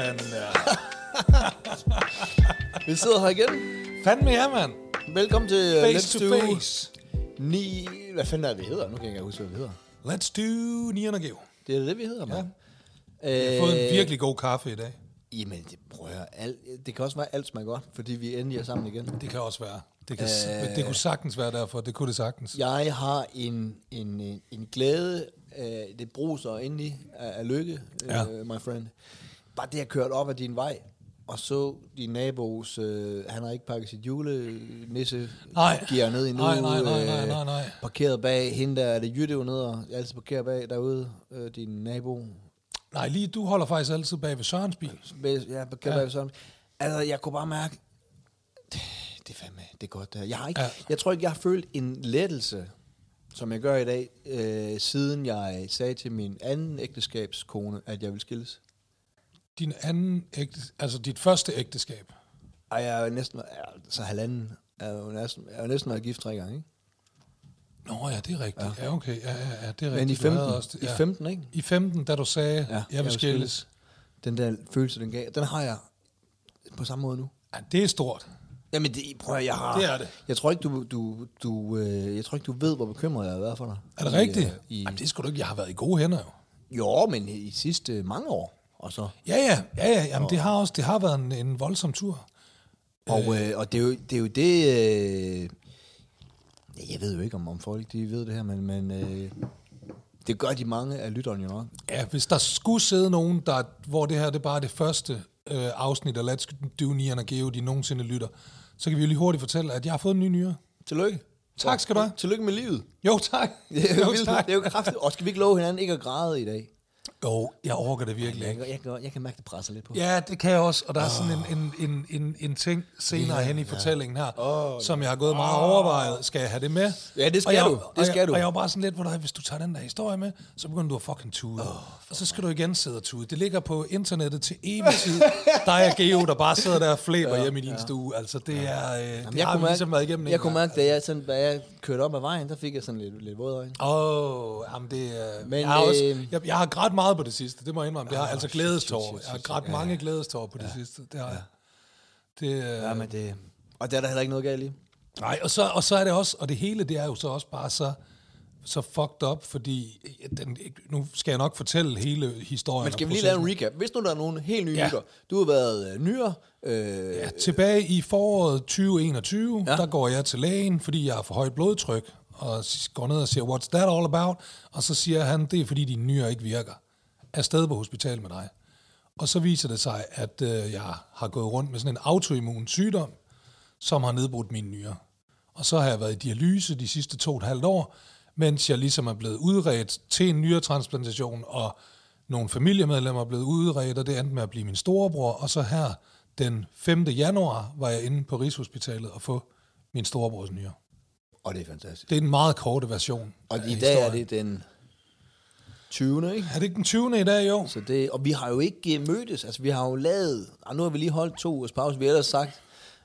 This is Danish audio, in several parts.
Der. Vi sidder her igen. Fandme ja, mand. Velkommen til uh, Face Let's to Do face. 9... Hvad fanden er det, vi hedder? Nu kan jeg ikke huske, hvad vi hedder. Let's do 9. geo. Det er det, vi hedder, mand. Jeg har fået en virkelig god kaffe i dag. Jamen, det, prøv at høre, alt, det kan også være, alt smager godt, fordi vi endelig er sammen igen. Det kan også være. Det, kan, Øh. det kunne sagtens være derfor. Det kunne det sagtens. Jeg har en, en, en, en glæde, øh, det bruser endelig af, af lykke, Ja. øh, my friend. Bare det, at køre op ad din vej, og så din nabos, øh, han har ikke pakket sit julenisse Nej. gear ned endnu. Nej, nej, nej, nej, øh, nej, nej. Parkeret bag hende der, er det Jytte nede, og jeg altid parkerer bag derude, øh, din nabo. Nej, lige du holder faktisk altid bag ved Sørens bil. Ja, parkerer Ja. bag sådan. Altså, jeg kunne bare mærke, det, det er fandme, det er godt det her. Jeg, har ikke, ja. jeg tror ikke, jeg har følt en lettelse, som jeg gør i dag, øh, siden jeg sagde til min anden ægteskabskone, at jeg vil skilles. Din anden ægte, altså dit første ægteskab. Ej, jeg er jo næsten, altså halvanden, jeg er jo næsten, jeg er jo næsten været gift tre gange, ikke? Nå ja, det er rigtigt. Ja, ja okay. Ja, ja, ja, det er rigtigt. Men i Du havde 15, også det- i 15, ikke? I 15, da du sagde, ja, jeg vil skilles. Den der følelse, den gav, den har jeg på samme måde nu. Ja, det er stort. Jamen, det, prøv at, jeg har... Det er det. Jeg tror ikke, du, du, du, øh, jeg tror ikke, du ved, hvor bekymret jeg har været for dig. Er det I, rigtigt? øh, I, Jamen, det skulle du ikke. Jeg har været i gode hænder jo. Jo, men i sidste mange år. Og, så. Ja, ja, ja, ja. Jamen, det har også det har været en, en voldsom tur. og, øh, og det, er jo, det er jo det... Øh, jeg ved jo ikke, om, om folk de ved det her, men, men øh, det gør de mange af lytterne jo nok. Ja, hvis der skulle sidde nogen, der, hvor det her det er bare det første øh, afsnit af Let's Do Nian og Geo, de nogensinde lytter, så kan vi jo lige hurtigt fortælle, at jeg har fået en ny nyre. Tillykke. Tak skal du have. Tillykke med livet. Jo, tak. Det er jo, jo, vildt. tak. det er jo kraftigt. Og skal vi ikke love hinanden ikke at græde i dag? Jo, jeg overgår det virkelig Jeg, ikke. kan- jeg, kan, jeg kan mærke, det presser lidt på. Ja, det kan jeg også, og der er sådan en, en, en, en, en ting senere hen i fortællingen her, som jeg har gået meget overvejet. Skal jeg have det med? Ja, det skal og jeg, du. Det og skal jeg, du. Og jeg var bare sådan lidt, hvor der, hvis du tager den der historie med, så begynder du at fucking tude. og så skal du igen sidde og tude. Det ligger på internettet til evig tid. Der er Geo, der bare sidder der og flæber ja, hjemme i din stue. Altså, det er... Øh, det jeg har kunne vi ligesom været mærke, igennem. jeg kunne mærke, da jeg, sådan, da jeg kørte op ad vejen, der fik jeg sådan lidt, lidt våde øjne. Åh, oh, jamen det er... Men, jeg, har også, øh, jeg, jeg har grædt meget på det sidste, det må jeg indrømme. Det har, altså shit, glædestår. Jeg har grædt mange glædestår på det sidste. Det har jeg. Det, øh, Ja, men det... Og der er der heller ikke noget galt i. Nej, og så, og så er det også, og det hele, det er jo så også bare så, så fucked up, fordi den, nu skal jeg nok fortælle hele historien. Men skal vi lige lave en recap? Hvis nu der er nogle helt nye Ja. lytter. Du har været øh, nyere. Øh, Ja, tilbage i foråret 2021, ja. Der går jeg til lægen, fordi jeg har for højt blodtryk, og går ned og siger, what's that all about? Og så siger han, det er fordi dine nyrer ikke virker. Er stadig på hospital med dig. Og så viser det sig, at øh, jeg har gået rundt med sådan en autoimmun sygdom, som har nedbrudt mine nyrer. Og så har jeg været i dialyse de sidste to og et halvt år, mens jeg ligesom er blevet udredt til en nyretransplantation, og nogle familiemedlemmer er blevet udredt, og det endte med at blive min storebror. Og så her den 5. januar var jeg inde på Rigshospitalet og få min storebrors nyre. og det er fantastisk. Det er en meget korte version Og i dag er historien. det den 20. ikke? Er det ikke den 20. i dag, jo? Så det, og vi har jo ikke øh, mødtes. Altså, vi har jo lavet... Og nu har vi lige holdt to ugers pause. Vi har ellers sagt,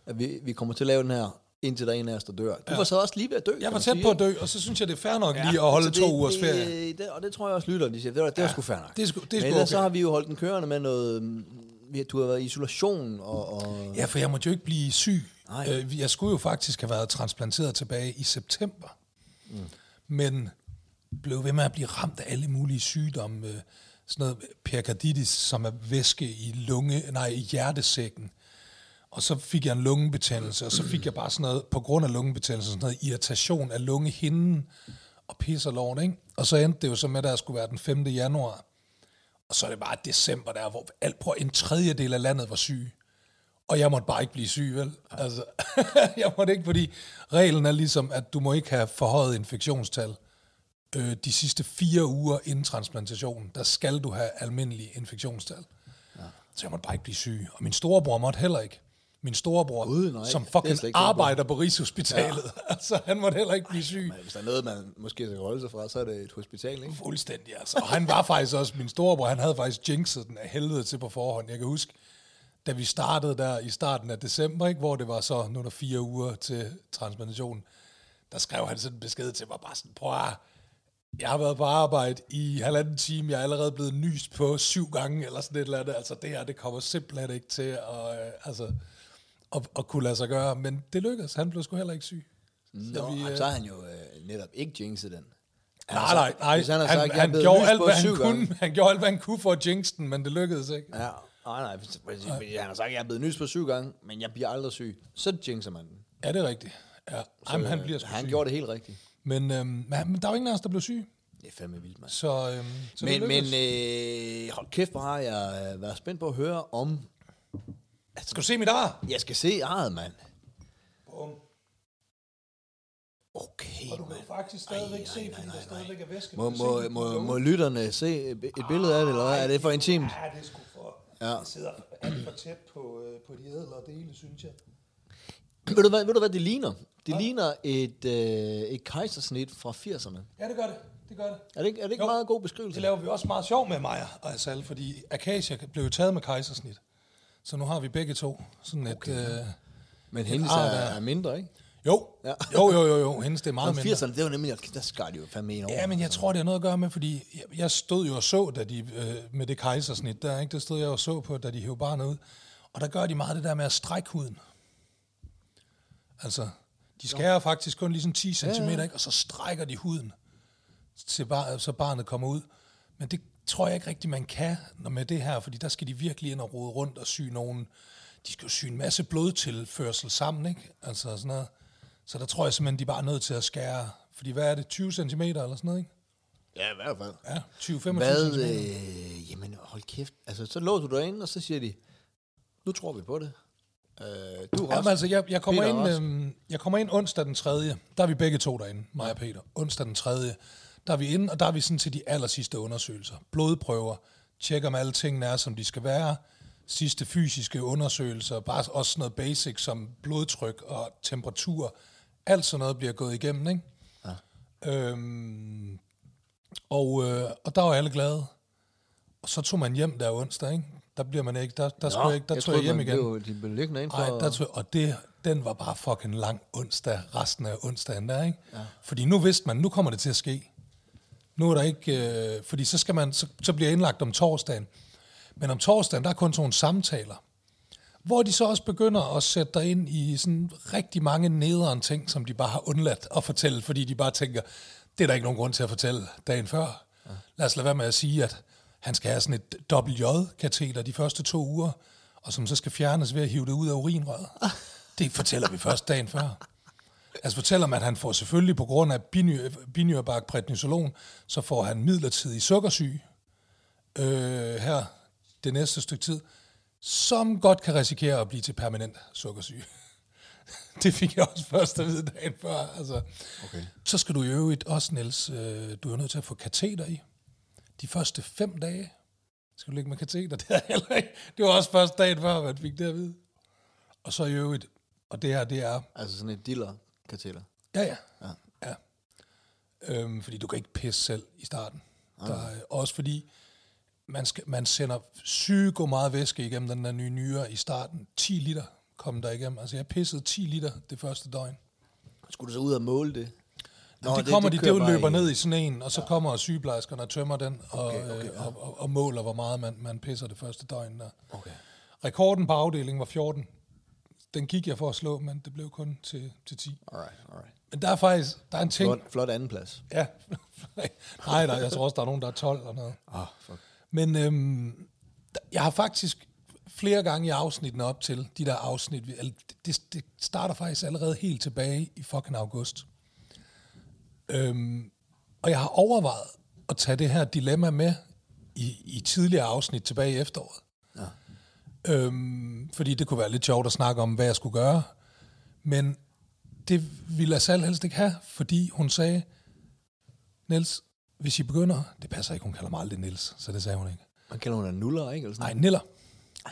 at vi, vi kommer til at lave den her, indtil der er en af os, der dør. Du ja. var så også lige ved at dø, Jeg var tæt på at dø, og så synes jeg, det er fair nok lige at holde så to ugers ferie. Det, det, og det tror jeg også lytter, de siger, det var, det var sgu fair nok. det er sgu- det er Men ellers okay. så har vi jo holdt den kørende med noget... mm, vi- Du har været i isolation, og... og Ja, for jeg måtte jo ikke blive syg. Nej. Øh, Jeg skulle jo faktisk have været transplanteret tilbage i september. Mm. Men blev ved med at blive ramt af alle mulige sygdomme. øh, Sådan noget perikarditis, som er væske i lunge, nej, i hjertesækken. Og så fik jeg en lungebetændelse, og så fik jeg bare sådan noget, på grund af lungebetændelse, sådan noget irritation af lungehinden og pisser lort, ikke? Og så endte det jo så med, at der skulle være den 5. januar. Og så er det bare december der, hvor alt på en tredjedel af landet var syg. Og jeg måtte bare ikke blive syg, vel? Altså, jeg måtte ikke, fordi reglen er ligesom, at du må ikke have forhøjet infektionstal øh, de sidste fire uger inden transplantationen. Der skal du have almindelige infektionstal. Ja. Så jeg måtte bare ikke blive syg. Og min storebror måtte heller ikke. Min storebror, Gud, nej. som fucking arbejder på Rigshospitalet, ja. altså han måtte heller ikke blive syg. Men hvis der er noget, man måske skal holde sig fra, så er det et hospital, ikke? Fuldstændig, altså. Og han var faktisk også, min storebror, han havde faktisk jinxet den af helvede til på forhånd. Jeg kan huske, da vi startede der i starten af december, ikke, hvor det var så, nu er der fire uger til transplantationen, der skrev han sådan en besked til mig, bare sådan, prøv at, Jeg har været på arbejde i halvanden time. Jeg er allerede blevet nyst på syv gange, eller sådan et eller andet. Altså, det her, det kommer simpelthen ikke til at, øh, altså, at, at kunne lade sig gøre. Men det lykkedes. Han blev sgu heller ikke syg. Nå, vi, øh, så har han jo øh, netop ikke jinxet den. Nej, nej, nej. Hvis han Han, har han, sagt, han, han gjorde alt, hvad han kunne. Han gjorde alt, hvad han kunne for at jinx den, men det lykkedes ikke. Ja, nej, nej. Han har sagt, jeg er blevet nys på syv gange, men jeg bliver aldrig syg. Så jinxer man den. Ja, det er rigtigt. Ja. Jamen, han Øh, bliver sgu han syg. gjorde det helt rigtigt. Men, øhm, men, der er jo ingen af os, der blev syg. Det er fandme vildt, mand. Så, øhm, så Men, men øh, hold kæft, hvor har jeg øh, været spændt på at høre om... Skal du se mit ar? Jeg skal se arret, mand. Bum. Okay, Og du kan faktisk stadigvæk Ej, se, nej, fordi nej, der nej, stadigvæk er væske. Må, må, se, må, må lytterne se et billede af det, eller? Er det for intimt? Ja, det er sgu for... Ja. Jeg sidder alt for tæt på, øh, på de ædlere dele, synes jeg. Ved du, hvad, ved du, hvad det ligner? Det ligner et, øh, et kejsersnit fra 80'erne. Ja, det gør det. Det gør det. Er det ikke, er det ikke Jo. meget god beskrivelse? Det laver vi også meget sjov med mig og Asal, fordi Akasia blev jo taget med kejsersnit. Så nu har vi begge to sådan et... Okay. Øh, Men hendes er, er mindre, ikke? jo. Ja. Ja. jo, jo, jo, jo. Hendes det er meget Men mindre. 80'erne, det var nemlig, der skar de jo fandme en over. Ja, men jeg tror, det har noget at gøre med, fordi jeg, jeg stod jo og så, da de, øh, med det kejsersnit der, ikke? det stod jeg og så på, da de hævde barnet ud. Og der gør de meget det der med at strække huden. Altså, de skærer faktisk kun lige sådan 10 cm, ja, ja. Ikke? og så strækker de huden, til bar, så barnet kommer ud. Men det tror jeg ikke rigtigt, man kan når med det her, fordi der skal de virkelig ind og rode rundt og sy nogen. De skal jo sy en masse blodtilførsel sammen, ikke? Altså sådan noget. Så der tror jeg simpelthen, de er bare nødt til at skære, fordi hvad er det, 20 cm eller sådan noget, ikke? Ja, i hvert fald. Ja, 20-25 Hvad, cm. øh, jamen hold kæft. Altså, så låser du dig ind, og så siger de, nu tror vi på det. Øh, du Jamen, altså, jeg, jeg, kommer Peter ind, øhm, jeg kommer ind onsdag den 3. Der er vi begge to derinde, mig og Peter. Onsdag den 3. Der er vi inde, og der er vi sådan til de aller sidste undersøgelser. Blodprøver, tjekker om alle tingene er, som de skal være. Sidste fysiske undersøgelser, bare også sådan noget basic som blodtryk og temperatur. Alt sådan noget bliver gået igennem, ikke? Ja. Øhm, og, øh, og der var alle glade. Og så tog man hjem der onsdag, ikke? Der bliver man ikke, der, der, skulle jeg ikke, der jeg tog jeg hjem igen. Blev, de blev liggende ind for... Der tog, og det, den var bare fucking lang onsdag, resten af onsdagen der, ikke? Ja. Fordi nu vidste man, nu kommer det til at ske. Nu er der ikke, øh, fordi så, skal man, så, så bliver jeg indlagt om torsdagen. Men om torsdagen, der er kun sådan nogle samtaler. Hvor de så også begynder at sætte dig ind i sådan rigtig mange nederen ting, som de bare har undladt at fortælle, fordi de bare tænker, det er der ikke nogen grund til at fortælle dagen før. Ja. Lad os lade være med at sige, at han skal have sådan et WJ-kateter de første to uger, og som så skal fjernes ved at hive det ud af urinrøret. Det fortæller vi først dagen før. Altså fortæller man, at han får selvfølgelig på grund af binyr- binyrbak prednisolon, så får han midlertidig sukkersyge øh, her det næste stykke tid, som godt kan risikere at blive til permanent sukkersyge. det fik jeg også først at vide dagen før. Altså. Okay. Så skal du i øvrigt også, Niels, øh, du er nødt til at få kateter i. De første fem dage skal du ligge med kateter. Det, er heller ikke. det var også først dagen før, man fik det at vide. Og så i øvrigt, og det her, det er Altså sådan et diller-kateter. Ja, ja. ja. ja. Øhm, fordi du kan ikke pisse selv i starten. Der er, også fordi, man, skal, man sender psyko meget væske igennem den der nye nyre i starten. 10 liter kom der igennem. Altså jeg pissede 10 liter det første døgn. Skulle du så ud og måle det? Nå, det, det kommer de, det, kører det løber ned i sådan en, og så ja. kommer sygeplejerskerne og tømmer den, og, Okay, okay, okay, ja. og, og, og måler, hvor meget man, man pisser det første døgn. Der. Okay. Rekorden på afdelingen var 14. Den gik jeg for at slå, men det blev kun til, til 10. Alright, alright. Men der er faktisk, der er en ting... Flot, flot andenplads. Ja. Nej, der, jeg tror også, der er nogen, der er 12 eller noget. Ah, fuck. Men øhm, jeg har faktisk flere gange i afsnittene op til, de der afsnit, det, det starter faktisk allerede helt tilbage i fucking august. Øhm, og jeg har overvejet at tage det her dilemma med i, i tidligere afsnit tilbage i efteråret. Ja. Øhm, fordi det kunne være lidt sjovt at snakke om, hvad jeg skulle gøre. Men det ville Asal helst ikke have, fordi hun sagde, Niels, hvis I begynder, det passer ikke, hun kalder mig aldrig Niels, så det sagde hun ikke. Man kalder hun en nuller, ikke? Eller sådan Nej, Niller.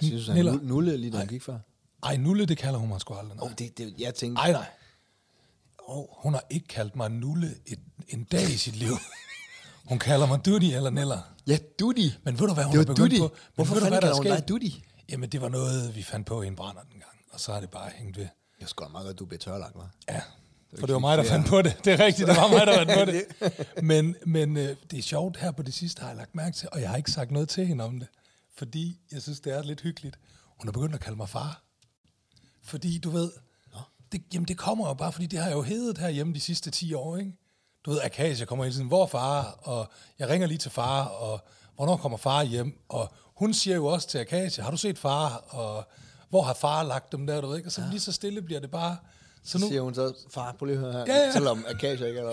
Jeg synes, nu- nulle lige da han gik før. Ej, Nulle, det kalder hun mig sgu aldrig. Oh, Nej, det, det, jeg tænkte, Ej, nej. Oh, hun har ikke kaldt mig Nulle et, en dag i sit liv. Hun kalder mig Duty eller Niller. ja, Dudi. Men ved du, hvad hun Det har var Duty. på? Hvorfor ved du, hvad der er hun dig? Duty? Jamen, det var noget, vi fandt på i en brænder den gang. Og så er det bare hængt ved. Jeg skal meget godt, du bliver tørlagt, hva'? Ja, For det var mig, der fandt på det. Det er rigtigt, det var mig, der fandt på det. Men, men øh, det er sjovt her på det sidste, har jeg lagt mærke til, og jeg har ikke sagt noget til hende om det. Fordi jeg synes, det er lidt hyggeligt. Hun er begyndt at kalde mig far. Fordi du ved, det, jamen det kommer jo bare, fordi det har jo heddet herhjemme de sidste 10 år, ikke? Du ved, Akasia kommer hele tiden, hvor far? Og jeg ringer lige til far, og hvornår kommer far hjem? Og hun siger jo også til Akasia, har du set far? Og hvor har far lagt dem der, du ved ikke? Og så ja. lige så stille bliver det bare. Så nu siger hun så, far, prøv lige at høre her, Ja, ja. selvom Akasia ikke er der.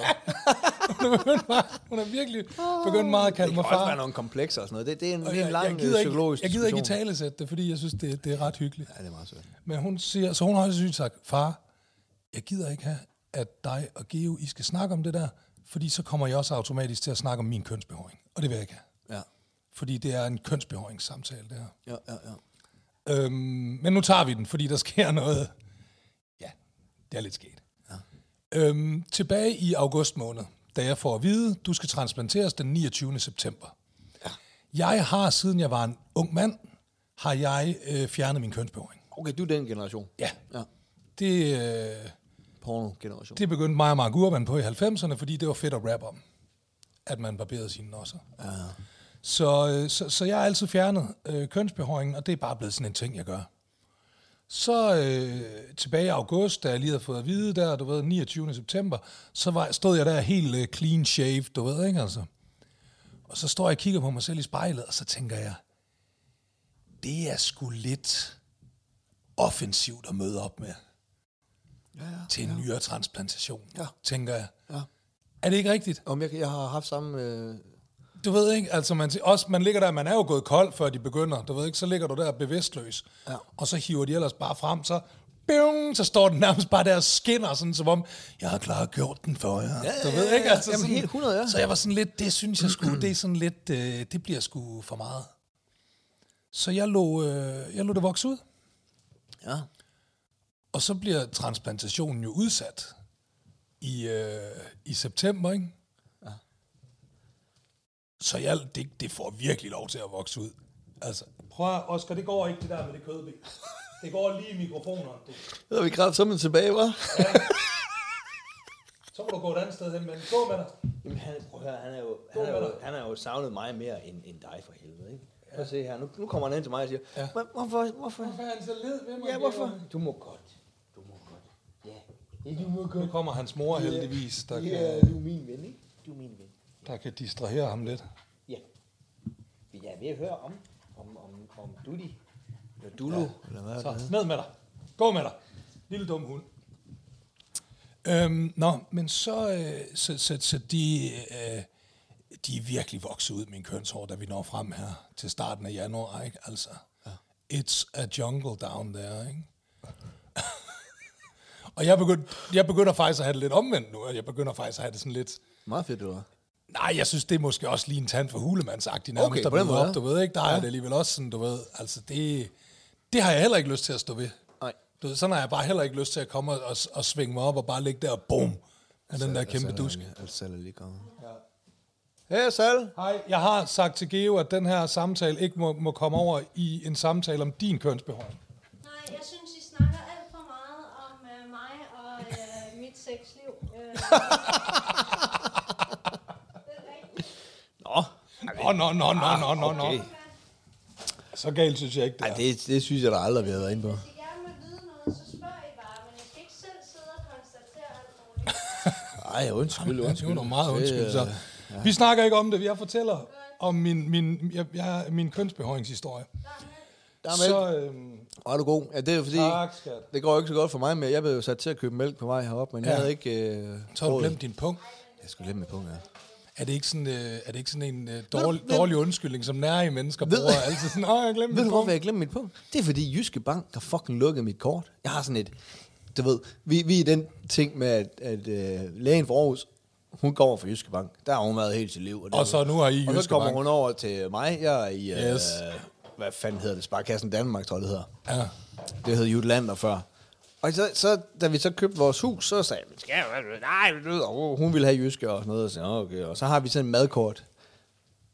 hun er, hun er virkelig begyndt meget at kalde Det mig kan også far. være nogle komplekser og sådan noget. Det, det er en, Og det er en jeg, lang jeg, øh, gider ikke, psykologisk jeg gider ikke i diskussion. talesætte det, fordi jeg synes, det, det er ret hyggeligt. Ja, det er meget sødt. Men hun siger, så hun har også sygt sagt, far, jeg gider ikke have, at dig og Geo, I skal snakke om det der, fordi så kommer jeg også automatisk til at snakke om min kønsbehåring. Og det vil jeg ikke have. Ja, Fordi det er en kønsbehåringssamtale, det her. ja, ja. ja. Øhm, men nu tager vi den, fordi der sker noget. Ja, det er lidt sket. Ja. Øhm, tilbage i august måned, da jeg får at vide, du skal transplanteres den 29. september. Ja. Jeg har, siden jeg var en ung mand, har jeg øh, fjernet min kønsbehåring. Okay, du er den generation. Ja. Ja. Det, øh, Porno-generation. det begyndte mig og Mark Urban på i 90'erne, fordi det var fedt at rap om, at man barberede sine nosser. Ja. Så, øh, så, så jeg har altid fjernet øh, kønsbehåringen, og det er bare blevet sådan en ting, jeg gør. Så øh, tilbage i august, da jeg lige havde fået at vide der, du ved, 29. september, så var, stod jeg der helt øh, clean shaved, du ved ikke altså. Og så står jeg og kigger på mig selv i spejlet, og så tænker jeg, det er sgu lidt offensivt at møde op med Ja, ja. til en nyere transplantation, Ja. tænker jeg. ja. Er det ikke rigtigt? Om jeg, jeg har haft samme... Øh, Du ved ikke, altså man, også, man ligger der, man er jo gået kold, før de begynder, du ved ikke, så ligger du der bevidstløs, Ja. og så hiver de ellers bare frem, så, bing, så står den nærmest bare der og skinner, sådan som om, jeg har klart gjort den for jer. Ja, du ja, ved ja, ikke, ja. altså Jamen, sådan, helt 100, ja. Så jeg var sådan lidt, det synes jeg skulle, det er sådan lidt, øh, det bliver sgu for meget. Så jeg lå, øh, jeg lå det vokse ud, ja. Og så bliver transplantationen jo udsat i, øh, i september, ikke? Ja. Så jeg, det, det får virkelig lov til at vokse ud. Altså, prøv at, Oscar, det går ikke det der med det kødben. Det går lige i mikrofoner. Det, er vi kraft sammen tilbage, hva'? så må du gå et andet sted hen, men gå med dig. Jamen, han, prøv at høre, han er jo, han er jo- han er jo savnet mig mere end, end dig for helvede, ikke? Prøv at se her, nu, nu kommer han ind til mig og siger, Ja. ja. hvorfor, hvorfor? Hvorfor er han så led ved mig? Ja, hvorfor? Du må godt. Du må Nu kommer hans mor heldigvis, der, Ja, kan, du er min ven, ikke? Du er min ven. der kan distrahere ham lidt. Ja. Jeg er ved at høre om, om, om, om Dudi. Eller Dulu. Ja. Eller hvad Så, ned med dig. Gå med dig. Lille dum hund. Øhm, nå, men så, øh, så, så, så de, øh, de er virkelig vokset ud, min kønshår, da vi når frem her til starten af januar, ikke? Altså, ja. it's a jungle down there, ikke? Og jeg begynder, jeg begynder faktisk at have det lidt omvendt nu, og jeg begynder faktisk at have det sådan lidt, Meget fedt, du var. Nej, jeg synes, det er måske også lige en tand for hulemandsagtig nærmest, Okay, der måde, op, du ved ikke? Der er det alligevel også sådan, du ved, altså det, det har jeg heller ikke lyst til at stå ved. Nej. Du ved, sådan har jeg bare heller ikke lyst til at komme og, og, og svinge mig op og bare ligge der og bum, af den der kæmpe dusk. Altså, Sal er lige kommet. Ja. Hey, Sal. Hej, jeg har sagt til Geo, at den her samtale ikke må, må komme over i en samtale om din kønsbehov. Nå. Nå, nå, nå, nå, nå, nå, nå. Okay. Så galt synes jeg ikke, det Ej, er. det, det synes jeg da aldrig, har været inde på. Hvis I gerne vil vide noget, så spørger I bare, men I skal ikke selv sidde og konstatere alt muligt. Ej, undskyld, undskyld. Det var meget undskyld, så. øh, Vi snakker ikke om det, jeg fortæller om min, min, jeg, jeg, min kønsbehåringshistorie. Der er Så, mælk. Hvor er du god. Ja, det er jo fordi, tak, skat. det går jo ikke så godt for mig med. Jeg blev jo sat til at købe mælk på vej herop, men ja. Jeg havde ikke... Øh, Så har du glemt din punkt. Jeg skulle glemme mit punkt, ja. Er det ikke sådan, øh, er det ikke sådan en øh, dårlig, ved- dårlig undskyldning, som nærige mennesker Ved- bruger altid sådan, åh, jeg glemte Ved du, min hvorfor jeg glemte mit punkt? Det er fordi Jyske Bank har fucking lukket mit kort. Jeg har sådan et... Du ved, vi, vi er den ting med, at, at uh, lægen for Aarhus, hun går over for Jyske Bank. Der har hun været helt sit liv. det Og så nu har I Og så Jyske kommer Bank. hun over til mig. Jeg er i... Uh, Yes. Hvad fanden hedder det? Sparkassen Danmark, tror jeg, det hedder. Ja. Det hed Jutlander før. Og så, så, da vi så købte vores hus, så sagde jeg, skal jeg, nej, og hun ville have jyske og sådan noget. Og, så, okay. og så har vi sådan en madkort.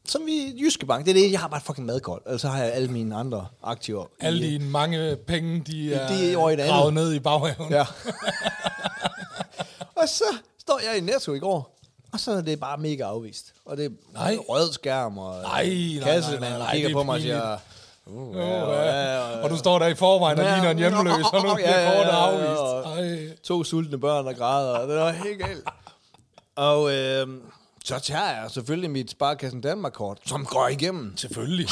Som vi, Jyske Bank, det er det, jeg har bare et fucking madkort. Og så har jeg alle mine andre aktiver. i- Alle dine mange penge, de er, De er over i gravet ned i baghaven. Ja. og så står jeg i Netto i går, og så er det bare mega afvist. Og det er Nej. rød skærm, og Nej, nej, nej, nej, nej, kigger er på mig og siger... Uh, Ja, ja. Og du står der i forvejen og Ja, ligner en hjemløs, og nu ja, bliver ja, kortet ja, ja. afvist. Ej. to sultne børn, der græder. Det var helt galt. Og øh, så tager jeg selvfølgelig mit Sparkassen Danmark-kort, som går igennem. Selvfølgelig.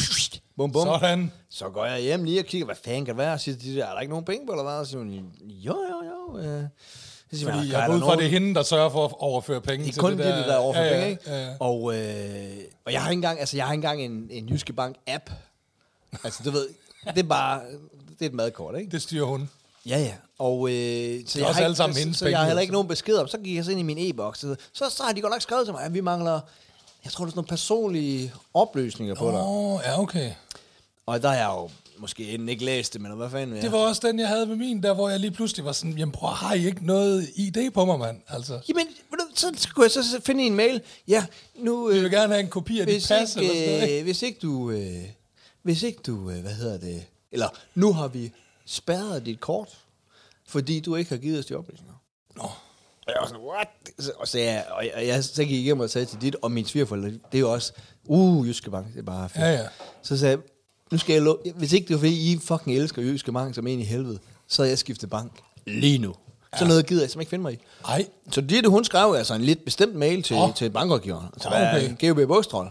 Bum, bum. Sådan. Så går jeg hjem lige og kigger, hvad fanden kan det være? Og siger de der, er der ikke nogen penge på, eller hvad? Og siger hun, jo, jo, jo. Øh. Så siger Fordi "Ah, jeg er går der ud fra, det er hende, der sørger for at overføre penge det er kun det det, der, der overfor ja, penge, ja, ikke? Ja, ja. Og, øh, og jeg har ikke engang, altså jeg har ikke engang en, en Jyske Bank app. Altså du ved, det er bare, det er et madkort, ikke? Det styrer hun. Ja, ja. Og, øh, så jeg også alle ikke, sammen hendes så jeg har heller ikke så. nogen besked om. Så gik jeg så ind i min e-boks. Så, så, så har de godt nok skrevet til mig, at vi mangler, jeg tror, det er sådan nogle personlige oplysninger på dig. Åh, ja, okay. Og der har jeg jo måske enten ikke læst det, men hvad fanden Det var også den, jeg havde med min, der hvor jeg lige pludselig var sådan, jamen prøv, har I ikke noget ID på mig, mand? Altså, Jamen, så, kunne jeg så finde en mail. Ja, nu... jeg Øh, vil gerne have en kopi af dit hvis, pas eller sådan noget. ikke, ikke? øh, hvis ikke du... Øh, hvis ikke du... Øh, hvad hedder det? Eller, nu har vi spærret dit kort, fordi du ikke har givet os de oplysninger. Nå, Og jeg var sådan, what? Og så, jeg, og jeg, og jeg så gik jeg igennem og sagde til dit, og min svigerforældre, det er jo også, uh, Jyske Bank, det er bare fedt. Ja, ja. Så sagde jeg, nu skal jeg love, hvis ikke det var fordi, I fucking elsker Jyske Bank som en i helvede, så havde jeg skiftet bank lige nu. Så Ja. noget gider jeg simpelthen ikke finde mig i. ej, Så det, hun skrev altså en lidt bestemt mail til, oh. til bankrådgiveren. Så okay. GOB Bogstrøl.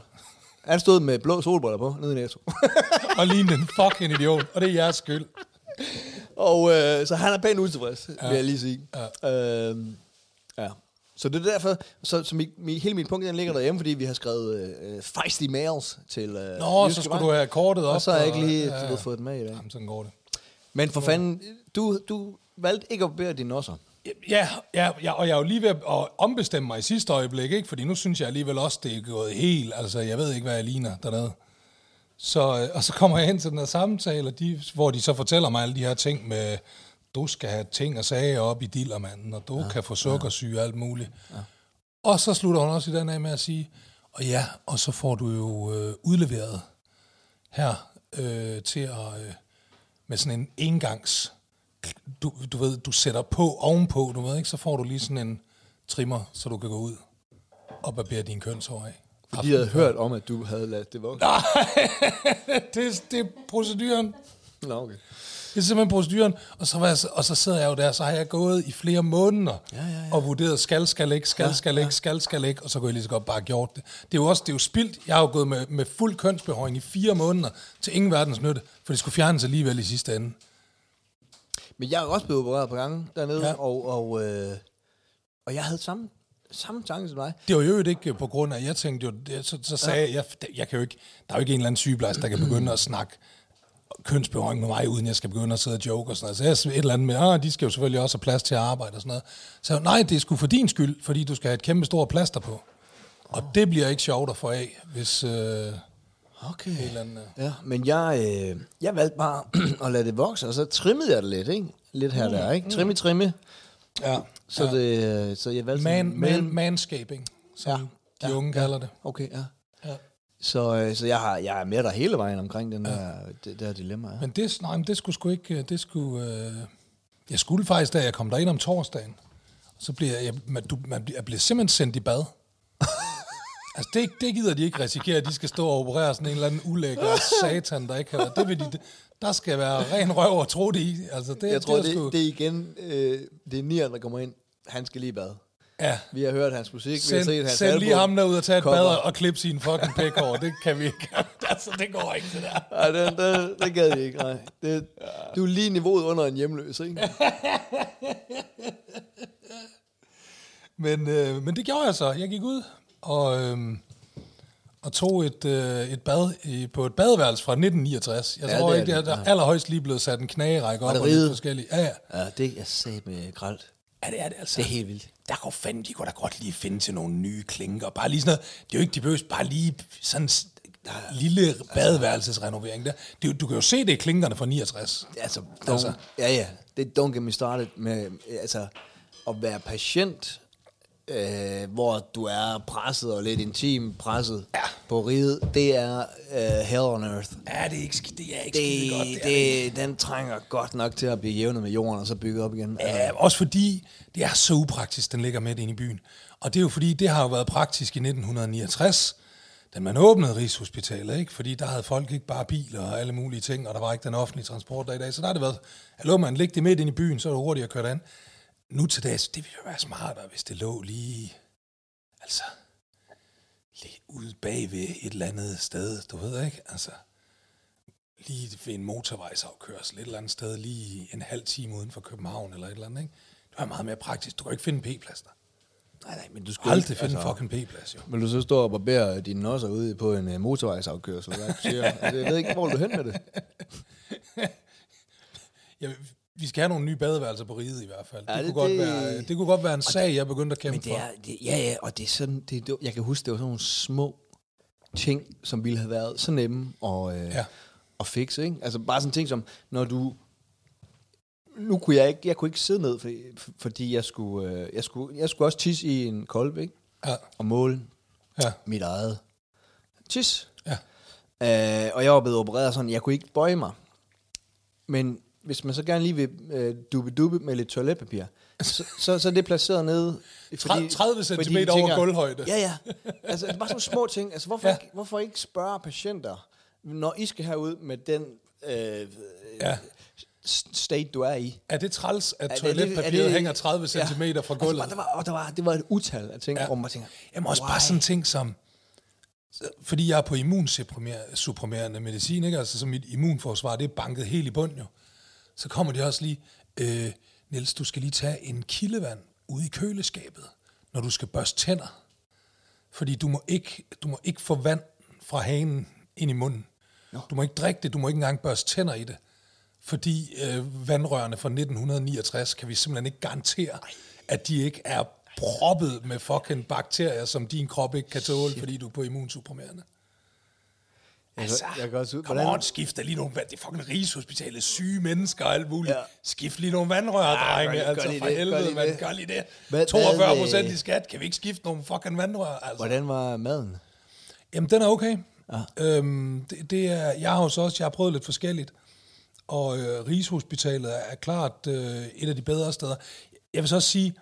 Han stod med blå solbriller på, nede i Netto. og lignende en fucking idiot, og det er jeres skyld. og øh, så han er pænt utilfreds, ja. vil jeg lige sige. Ja. Øh, ja. Så det er derfor, så, så mi, mi, hele mit punkt den ligger derhjemme, fordi vi har skrevet øh, feisty mails til øh, Nå, så skulle du have kortet op. Og så har jeg ikke lige ja, ja, ja. fået den med i dag. Jamen, sådan går det. Men for fanden, du, du valgte ikke at barbere dine nosser. Ja, ja, ja, og jeg er jo lige ved at ombestemme mig i sidste øjeblik, ikke? fordi nu synes jeg alligevel også, det er gået helt, altså jeg ved ikke, hvad jeg ligner dernede. Så, øh, og så kommer jeg hen til den her samtale, og de, hvor de så fortæller mig alle de her ting med, du skal have ting og sager op i dillermanden, og du ja, kan få sukkersyge og alt muligt. Ja. Og så slutter hun også i den af med at sige, og ja, og så får du jo øh, udleveret her øh, til at, øh, med sådan en engangs, du, du ved, du sætter på ovenpå, du ved ikke, så får du lige sådan en trimmer, så du kan gå ud og barbere din kønshår af. De havde hørt om, at du havde ladet det vokse. Nej, det, det er proceduren. Nå, okay. Det er simpelthen proceduren. Og så, var jeg, og så sidder jeg jo der, så har jeg gået i flere måneder Ja, ja, ja. og vurderet, skal, skal ikke, skal, Ja, skal ikke, skal, skal ikke, og så kunne jeg lige så godt bare gjort det. Det er jo også det er jo spildt. Jeg har jo gået med, med fuld kønsbehåring i fire måneder til ingen verdens nytte, for det skulle fjernes alligevel i sidste ende. Men jeg er også blevet opereret på gange dernede, Ja. ja. og, og, øh, og jeg havde samme, samme tanke som dig. Det var jo ikke på grund af, jeg tænkte jo, det, så, så sagde jeg, jeg, jeg kan jo ikke, der er jo ikke en eller anden sygeplejerske, der kan begynde at snakke kønsbehøring med mig, uden jeg skal begynde at sidde og joke og sådan noget. Så jeg et eller andet med, ah, de skal jo selvfølgelig også have plads til at arbejde og sådan noget. Så nej, det er sgu for din skyld, fordi du skal have et kæmpe stort plaster på. Og det bliver ikke sjovt at få af, hvis øh, Okay. eller anden... Øh. Ja, men jeg, øh, jeg valgte bare at lade det vokse, og så trimmede jeg det lidt, ikke? Lidt her og der, ikke? Trimme, trimme. Ja, Så, ja. det, øh, så jeg valgte Man, man, manscaping, som Ja, de ja, unge kalder det. Okay, ja. Ja. Så, øh, så jeg, har, jeg er med dig hele vejen omkring den der, det der dilemma. Ja. Men det, nej, men det skulle sgu ikke... Det skulle, øh, jeg skulle faktisk, da jeg kom derind om torsdagen, så bliver jeg, man, du, man bliver, jeg bliver simpelthen sendt i bad. altså, det, det gider de ikke risikere, at de skal stå og operere sådan en eller anden ulækker satan, der ikke har. Det vil de, der skal være ren røv og tro det i. Altså, det, Jeg tror, det, det, sgu, det er igen, øh, det er nieren, der kommer ind. Han skal lige bad. ja. Vi har hørt hans musik, vi har Send, set hans send lige album. ham derud og tage et bad og klippe sin fucking pæk over. Det kan vi ikke. altså, det går ikke, det der. Nej, det, det, det gad jeg ikke, nej. Det, du er lige niveauet under en hjemløs, ikke? Men, øh, men det gjorde jeg så. Jeg gik ud og, øh, og tog et, øh, et bad i, på et badeværelse fra 1969. Jeg Ja, tror det er ikke, det er det, der allerhøjst lige blevet sat en knagerække op. det og lidt forskellige. Ja, ja. Ja, det er sat med gralt. Ja, det er det altså. Det er helt vildt. Der går fandme, de kunne da godt lige finde til nogle nye klinker. Bare lige sådan noget. Det er jo ikke, de behøver bare lige sådan en lille badeværelsesrenovering der. Det, er du kan jo se, det er klinkerne fra 69. Altså, Altså. ja, ja. Det don't get me started med, altså, at være patient, øh, hvor du er presset og lidt intim presset. Ja. på riget, det er uh, hell on earth. Ja, det er ikke, det er ikke skide godt. Det, Det, det, den trænger godt nok til at blive jævnet med jorden, og så bygget op igen. Ja, også fordi det er så upraktisk, den ligger midt inde i byen. Og det er jo fordi, det har jo været praktisk i 1969, da man åbnede Rigshospitalet, ikke? Fordi der havde folk ikke bare biler og alle mulige ting, og der var ikke den offentlige transport der i dag. Så der har det været, at man ligge det midt inde i byen, så er det hurtigt at køre an. Nu til dags, det ville jo være smartere, hvis det lå lige, altså, lige ude bagved et eller andet sted, du ved ikke? Altså, lige ved en motorvejsafkørsel et eller andet sted, lige en halv time uden for København eller et eller andet, ikke? Det var meget mere praktisk. Du kan ikke finde en p-plads der. Nej, nej, men du kan aldrig finde altså, en fucking p-plads, jo. Vil du så stå og barbere dine nosser ude på en uh, motorvejsafkørsel? Hvad du siger? altså, jeg ved ikke, hvor du hen med det. Ja, vi skal have nogle nye badeværelser på riget i hvert fald. Det, Ja, det- kunne, det- godt være, det kunne godt være en sag, jeg begyndte at kæmpe Men det er, det, ja, ja, og det er sådan, det, det, jeg kan huske, det var sådan nogle små ting, som ville have været så nemme at, øh, ja. at fikse, ikke? Altså bare sådan ting som, når du, nu kunne jeg ikke, jeg kunne ikke sidde ned, fordi, fordi jeg skulle, øh, jeg skulle, jeg skulle også tisse i en kolbe, ikke? Ja, Og måle ja, mit eget tis. ja. Øh, og jeg var blevet opereret sådan, jeg kunne ikke bøje mig. Men hvis man så gerne lige vil øh, dubbe dubbe med lidt toiletpapir, så, så, så er det placeret nede. 30 fordi centimeter de over tænker- gulvhøjde. Ja, ja. Altså, det er bare sådan små ting. Altså, hvorfor, Ja. ikke, hvorfor ikke spørge patienter, når I skal herud med den øh, Ja. state, du er i? Er det træls, at toiletpapiret er hænger 30 cm fra Altså, gulvet? bare- der var, og der var, det var et utal af ting, Ja. hvor man tænker, Jamen også bare why? sådan ting som, fordi jeg er på immunsupprimerende medicin, ikke? Altså så mit immunforsvar, det er banket helt i bund jo. Så kommer de også lige, øh, Niels, du skal lige tage en kildevand ude i køleskabet, når du skal børste tænder. Fordi du må ikke, du må ikke få vand fra hanen ind i munden. Du må ikke drikke det, du må ikke engang børste tænder i det. Fordi øh, vandrørene fra 1969 kan vi simpelthen ikke garantere, at de ikke er proppet med fucking bakterier, som din krop ikke kan tåle, fordi du er på immunsupprimerende. Altså, jeg kan også ud- come on, skift lige nogle vand. Det er fucking rigshospitalet, syge mennesker og alt muligt. Ja. Skift lige nogle vandrør, Ja, drenge. gør altså, gør for det, gør helvede, lige man. det. Gør lige det. Hvad- 42 hvad, procent i skat. Kan vi ikke skifte nogle fucking vandrør? Altså. hvordan var maden? Jamen, den er okay. Ja. Øhm, det, det er, jeg har jo så også jeg har prøvet lidt forskelligt, og øh, Rigshospitalet er klart øh, et af de bedre steder. Jeg vil så også sige,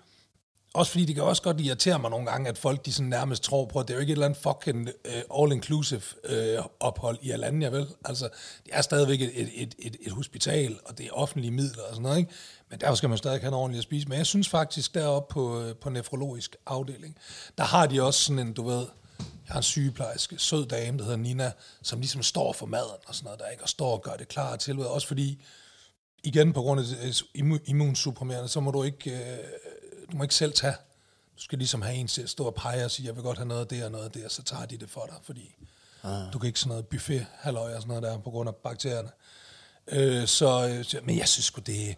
også fordi det kan også godt irritere mig nogle gange, at folk de sådan nærmest tror på, at det er jo ikke et eller andet fucking uh, all-inclusive uh, ophold i Alanya, vel? Altså, det er stadigvæk et, et, et, et, hospital, og det er offentlige midler og sådan noget, ikke? Men derfor skal man stadig have noget ordentligt at spise. Men jeg synes faktisk, deroppe på, øh, på nefrologisk afdeling, der har de også sådan en, du ved, jeg har en sygeplejerske, sød dame, der hedder Nina, som ligesom står for maden og sådan noget, der ikke og står og gør det klar til, også fordi, igen på grund af immunsupprimerende, så må du ikke, øh, du må ikke selv tage. Du skal ligesom have en til at stå og pege og sige, jeg vil godt have noget det og noget og så tager de det for dig, fordi ah. du kan ikke sådan noget buffet, halløj og sådan noget der, på grund af bakterierne. Øh, så, men jeg synes sgu det,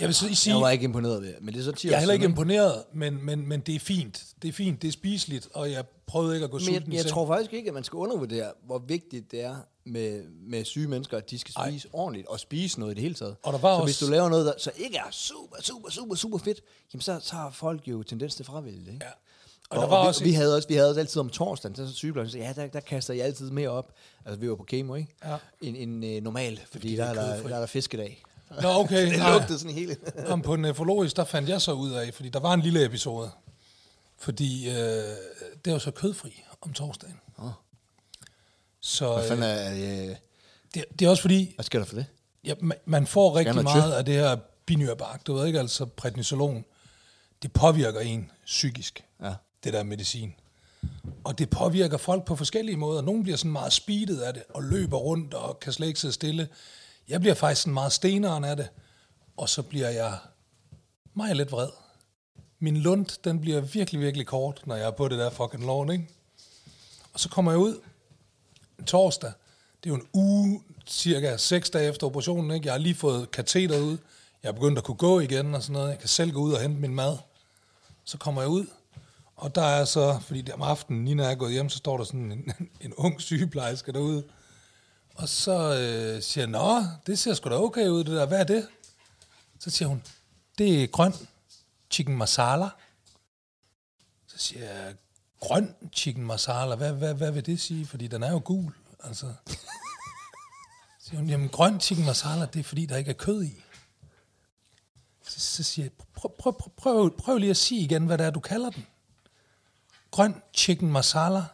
jeg vil sige, Jeg var ikke imponeret ved det, men det er så 10 jeg er heller ikke imponeret, men, men, men det er fint. Det er fint, det er spiseligt, og jeg prøvede ikke at gå Men sulten jeg, jeg tror faktisk ikke, at man skal undervurdere, hvor vigtigt det er med, med syge mennesker, at de skal spise Ej. ordentligt, og spise noget i det hele taget. Og der var så også- hvis du laver noget, der så ikke er super, super, super, super fedt, jamen så, så har folk jo tendens til at fravælge det. Ikke? Ja. Og, Og og, vi, også... vi, havde også, vi havde også altid om torsdagen, så sygeplejersken sagde, ja, der, der kaster I altid mere op. Altså, vi var på kemo, ikke? Ja. En, en øh, normal, fordi, det der er er, der, der er der fiskedag. Nå, okay. Det lugtede sådan hele. Om på nefrologisk, der fandt jeg så ud af, fordi der var en lille episode, fordi øh, det var så kødfri om torsdagen. Åh. Så Hvad øh, fanden er, øh, det, det er også fordi, hvad sker der for det? ja, man, man får rigtig meget af det her binyrbark, du ved ikke, altså prednisolon, det påvirker en psykisk det der medicin. Og det påvirker folk på forskellige måder. Nogle bliver sådan meget speedet af det, og løber rundt og kan slet ikke sidde stille. Jeg bliver faktisk sådan meget steneren af det, og så bliver jeg meget lidt vred. Min lund, den bliver virkelig, virkelig kort, når jeg er på det der fucking lån, ikke? Og så kommer jeg ud torsdag. Det er jo en uge, cirka seks dage efter operationen, ikke? Jeg har lige fået kateter ud. Jeg er begyndt at kunne gå igen og sådan noget. Jeg kan selv gå ud og hente min mad. Så kommer jeg ud, og der er så, fordi det er om aftenen, Nina er gået hjem, så står der sådan en, en ung sygeplejerske derude. Og så øh, siger jeg, nå, det ser sgu da okay ud, det der. Hvad er det? Så siger hun, det er grøn chicken masala. Så siger jeg, grøn chicken masala, hvad, hvad, hvad vil det sige? Fordi den er jo gul, altså. Så siger hun, jamen grøn chicken masala, det er fordi, der ikke er kød i. Så, så siger jeg, prøv, prøv, prøv, prøv, prøv lige at sige igen, hvad det er, du kalder den. Grøn chicken masala.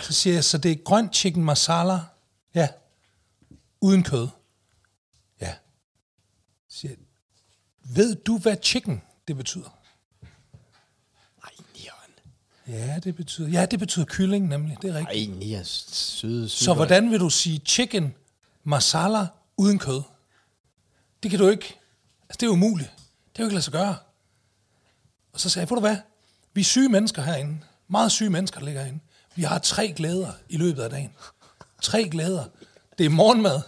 Så siger jeg, så det er grøn chicken masala? Ja. Uden kød? Ja. Så siger jeg, ved du, hvad chicken det betyder? Ej, Nian. Ja, det betyder, ja, det betyder kylling nemlig, det er rigtigt. Ej, Nian, søde, Så hvordan vil du sige chicken masala uden kød? Det kan du ikke. Altså, det er umuligt. Det kan jo ikke lade sig gøre. Og så sagde jeg, ved du hvad? Vi er syge mennesker herinde. Meget syge mennesker, der ligger herinde. Vi har tre glæder i løbet af dagen. Tre glæder. Det er morgenmad,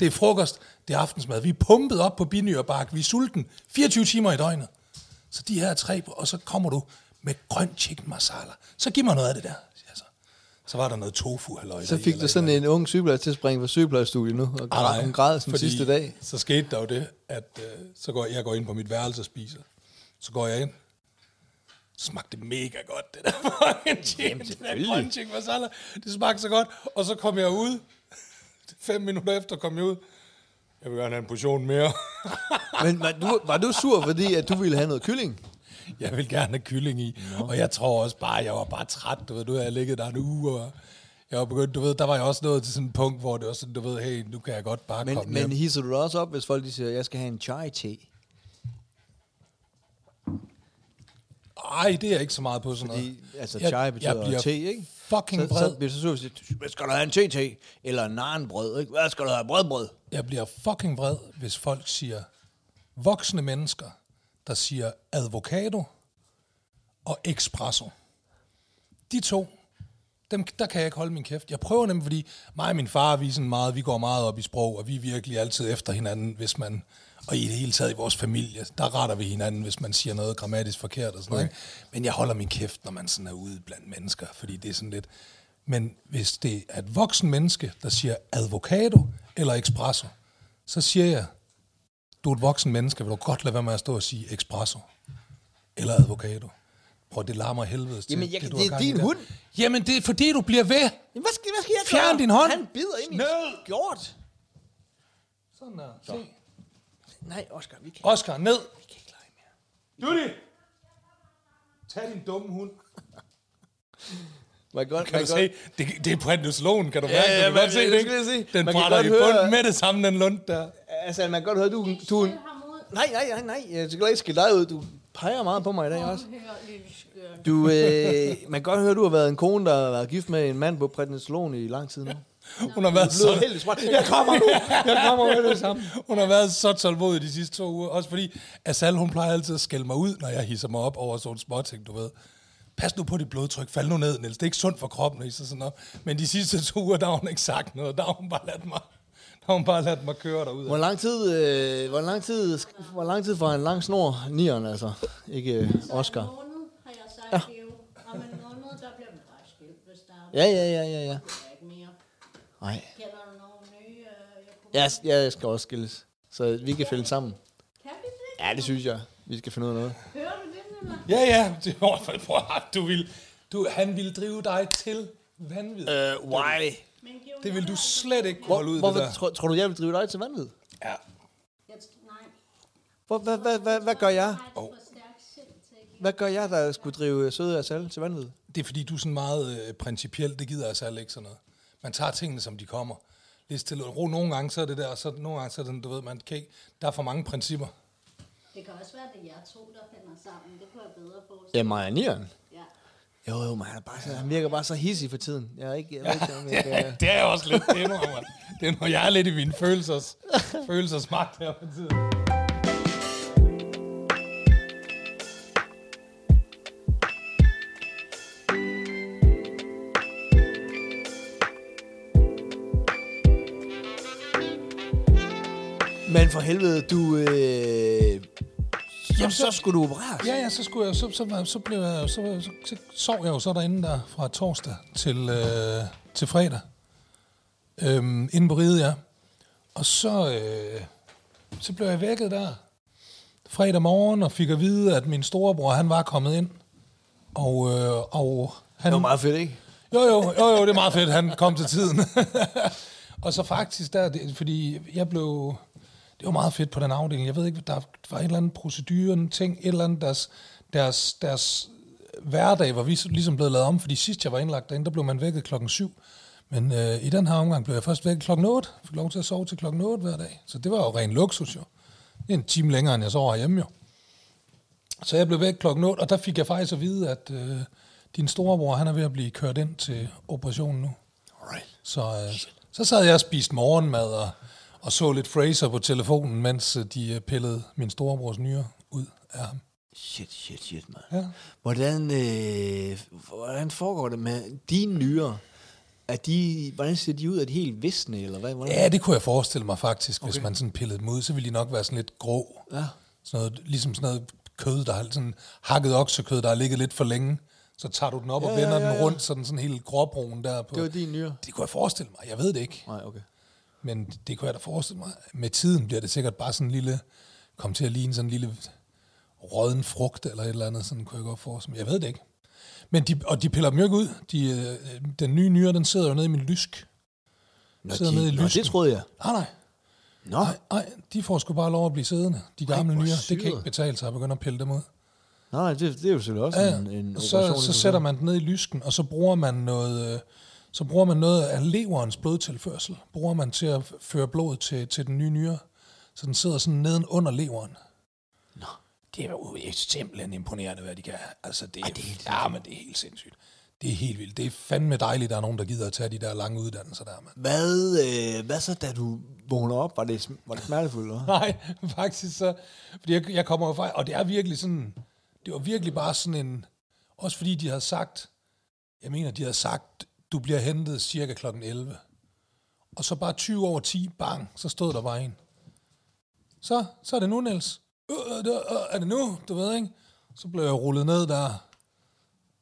det er frokost, det er aftensmad. Vi er pumpet op på binyrbark. Vi er sulten 24 timer i døgnet. Så de her tre, og så kommer du med grøn chicken masala. Så giv mig noget af det der, siger jeg så. Så var der noget tofu, halløj. Så fik du sådan en ung sygeplejerske til at springe på sygeplejestudiet nu, og Ah, hun græd fordi sidste dag. Så skete der jo det, at øh, så går jeg går ind på mit værelse og spiser. Så går jeg ind. Så smagte det mega godt, det der fucking chicken. det der grønne chicken masala. Det smagte så godt. Og så kom jeg ud. Fem minutter efter kom jeg ud. Jeg vil gerne have en portion mere. Men var du, var du sur, fordi at du ville have noget kylling? jeg vil gerne have kylling i. Og jeg tror også bare, jeg var bare træt. Du ved, nu har jeg ligget der en uge, og jeg var begyndt, du ved, der var jeg også nået til sådan et punkt, hvor det var sådan, du ved, hey, nu kan jeg godt bare Men, komme men hjem. hisser du dig også op, hvis folk de siger, jeg skal have en chai-te? Ej, det er jeg ikke så meget på sådan Fordi, noget. altså, Jeg- chai jeg betyder bliver te, ikke? Fucking så, vred. så bliver så sur, "Hvad skal du have en te-te? Eller naanbrød, ikke? Hvad skal du have? Brødbrød? Jeg bliver fucking vred, hvis folk siger, voksne mennesker, der siger avocado og espresso. De to, dem, der kan jeg ikke holde min kæft. Jeg prøver dem, fordi mig og min far, vi, sådan meget, vi går meget op i sprog, og vi er virkelig altid efter hinanden, hvis man, og i det hele taget i vores familie, der retter vi hinanden, hvis man siger noget grammatisk forkert og sådan noget. ikke? Men jeg holder min kæft, når man sådan er ude blandt mennesker, fordi det er sådan lidt... Men hvis det er et voksen menneske, der siger avocado eller espresso, så siger jeg, du er et voksen menneske, vil du godt lade være med at stå og sige espresso eller avocado. Prøv, det larmer helvedes til. Jamen, jeg- du det har er din hund. Jamen, det er fordi, du bliver ved. Jamen, hvad skal, hvad skal jeg Fjern gøre? din hånd. Han bider ind i Ned. gjort. Sådan der. Se. Nej, Oscar, vi kan, Oscar, ned. vi kan ikke lege mere. Duty. Tag din dumme hund. Man kan godt, Kan man du kan se? Det, det er Brendus Lån, kan du Ja, mærke? ja, du kan men godt se det det, sige. Den Man brænder godt i høre- bunden med det samme, den lund der. Altså, man kan godt høre, du, du. Nej, nej, nej, nej. Jeg skal ikke skille dig ud. Du peger meget på mig i dag også. Du, øh, man kan godt høre, du har været en kone, der har været gift med en mand på Prednisolon i lang tid nu. Hun har været så, helt smart. Jeg kommer nu. Jeg kommer med det samme. hun har været så tålmodig de sidste to uger. Også fordi Asal, hun plejer altid at skælde mig ud, når jeg hisser mig op over sådan en småting, du ved. Pas nu på dit blodtryk, fald nu ned, Niels. Det er ikke sundt for kroppen, når I så sådan op. Men de sidste to uger, der har hun ikke sagt noget. Der har hun bare ladt mig, har hun bare ladt mig køre derud. Hvor lang tid, øh, hvor lang tid, hvor lang tid får en lang snor, nieren altså, ikke øh, Oscar? Så en måned, har jeg sagt, ja. Om en måned, der bliver man bare skilt, hvis der er Ja, ja, ja, ja, ja. der ikke mere. Nej. Kender du nogle nye? Øh, jeg kunne... Ja, jeg skal også skilles. Så vi kan fælde sammen. Kan vi det? Ja, det synes jeg. Vi skal finde ud af noget. Hører du det, eller? Ja, ja. Det, prøv, at- du vil, du, han ville drive dig til vanvid. Øh, why? Det vil du slet ikke Hvor, holde ud, hvorfor det der. tror, tror du, jeg vil drive dig til vanvid? Ja. Hvor, hvad, hvad, hvad, hvad gør jeg? Ikke. Hvad gør jeg, der skulle drive søde Asal til vanvid? Det er fordi, du er sådan meget øh, principiel. Det gider altså ikke sådan noget. Man tager tingene, som de kommer. Lige til at ro. Nogle gange så er det der, og så nogle gange så er det, du ved, man kan ikke, der er for mange principper. Det kan også være, at det er jer to, der finder sammen. Det kunne jeg bedre på. Ja, mig og nieren. Ja. Jo, jo, man er bare så, han virker bare så hissig for tiden. Jeg er ikke, jeg ved ikke, om jeg Ja, kan... det er jeg også lidt. Det er, når, det er, når jeg er lidt i min følelsers, følelsers magt her på tiden. Men for helvede, du... Øh... Jamen, så, så- skulle du opereres. Ja, ja, så, skulle jeg, så, så, så, så, blev jeg, så, så, så sov jeg jo så derinde der fra torsdag til, øh, til fredag. Øhm, inde på riget, ja. Og så, øh, så blev jeg vækket der fredag morgen og fik at vide, at min storebror, han var kommet ind Og, øh, og han... Det var meget fedt, ikke? Jo, jo, jo, jo, det er meget fedt, han kom til tiden. og så faktisk der, det, fordi jeg blev... Det var meget fedt på den afdeling. Jeg ved ikke, der var et eller andet procedure, en ting, et eller andet, deres, deres, deres hverdag var vi ligesom blevet lavet om, fordi sidst jeg var indlagt derinde, der blev man vækket klokken 7. Men øh, i den her omgang blev jeg først vækket klokken 8. Jeg fik lov til at sove til klokken 8 hver dag. Så det var jo ren luksus jo. Det er en time længere, end jeg sover herhjemme jo. Så jeg blev væk klokken 8, og der fik jeg faktisk at vide, at øh, din storebror, han er ved at blive kørt ind til operationen nu. Alright. Så, øh, så sad jeg og spiste morgenmad og, og så lidt Fraser på telefonen, mens øh, de øh, pillede min storebrors nyre ud af ham. Shit, shit, shit, man. Ja. Hvordan, øh, hvordan foregår det med dine nyrer? Er de, hvordan ser de ud? Er de helt visne, eller hvad? Hvordan? Ja, det kunne jeg forestille mig faktisk, okay. hvis man sådan pillede dem ud, så ville de nok være sådan lidt grå. Ja. Sådan noget, ligesom sådan noget kød, der har sådan hakket oksekød, der har ligget lidt for længe. Så tager du den op ja, og vender ja, ja, den ja. rundt, så den sådan helt gråbrun der på. Det var dine nyrer? det kunne jeg forestille mig. Jeg ved det ikke. Nej, okay. Men det kunne jeg da forestille mig. Med tiden bliver det sikkert bare sådan en lille, kom til at ligne sådan en lille rådden frugt eller et eller andet, sådan kunne jeg godt forestille mig. Jeg ved det ikke. Men de, og de piller dem jo ikke ud. De, øh, den nye nyre, den sidder jo nede i min lysk. Nå, Sidder nede i de, nå, lysken. det troede jeg. Nej, nej. Nå, Nej, nej, de får sgu bare lov at blive siddende. De gamle hvor nyre, det kan ikke betale sig at begynde at pille dem ud. nej, det, det er jo selvfølgelig også Ja, en, en så, operation. så sætter man den ned i lysken, og så bruger man noget, øh, så bruger man noget af leverens blodtilførsel. Bruger man til at føre blod til, til den nye nyre. Så den sidder sådan neden under leveren. Nå. Det er jo simpelthen imponerende, hvad de kan. Altså, det er, Ej, det er helt ja, men det er helt sindssygt. Det er helt vildt. Det er fandme dejligt, at der er nogen, der gider at tage de der lange uddannelser der, mand. Hvad, øh, hvad så, da du vågner op? Var det, var det smertefuldt, eller? Nej, faktisk så... Fordi jeg, jeg kommer jo fra... Og det er virkelig sådan... Det var virkelig bare sådan en... Også fordi de havde sagt... Jeg mener, de havde sagt, du bliver hentet cirka klokken 11. Og så bare 20 over 10, bang, så stod der bare en. Så, så er det nu, Niels. Øh, øh, øh, øh, er det nu? Du ved, ikke? Så blev jeg rullet ned der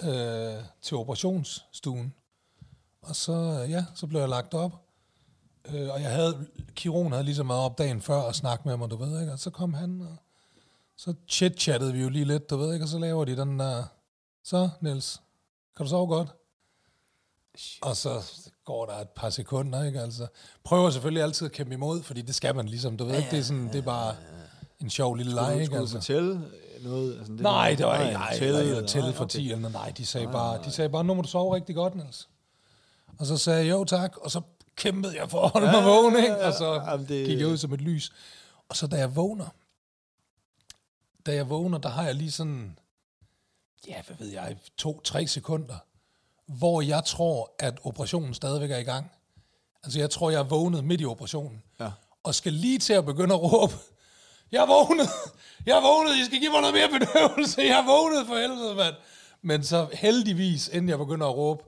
øh, til operationsstuen. Og så, øh, ja, så blev jeg lagt op. Øh, og jeg havde, Kiron havde ligesom været op dagen før og snakket med mig, du ved ikke, og så kom han, og så chit-chattede vi jo lige lidt, du ved ikke, og så laver de den der, så Niels, kan du sove godt? Og så går der et par sekunder, ikke, altså. Prøver selvfølgelig altid at kæmpe imod, fordi det skal man ligesom, du ved ikke, det er sådan, det er bare en sjov lille leg, ikke, altså. fortælle noget? Altså, det Nej, det var nej, ikke, nej, tælle, eller tælle nej, for okay. 10 eller noget. Nej, de sagde, bare, de sagde bare, nu må du sove rigtig godt, Niels. Og så sagde jeg, jo tak, og så kæmpede jeg for at holde mig vågen, ikke? Og så Jamen, det- gik jeg ud som et lys. Og så da jeg vågner, da jeg vågner, der har jeg lige sådan, ja, hvad ved jeg, to-tre sekunder, hvor jeg tror, at operationen stadigvæk er i gang. Altså, jeg tror, jeg er vågnet midt i operationen. Ja. Og skal lige til at begynde at råbe, jeg er vågnet, jeg er vågnet, I skal give mig noget mere bedøvelse, jeg er vågnet for helvede, mand. Men så heldigvis, inden jeg begynder at råbe,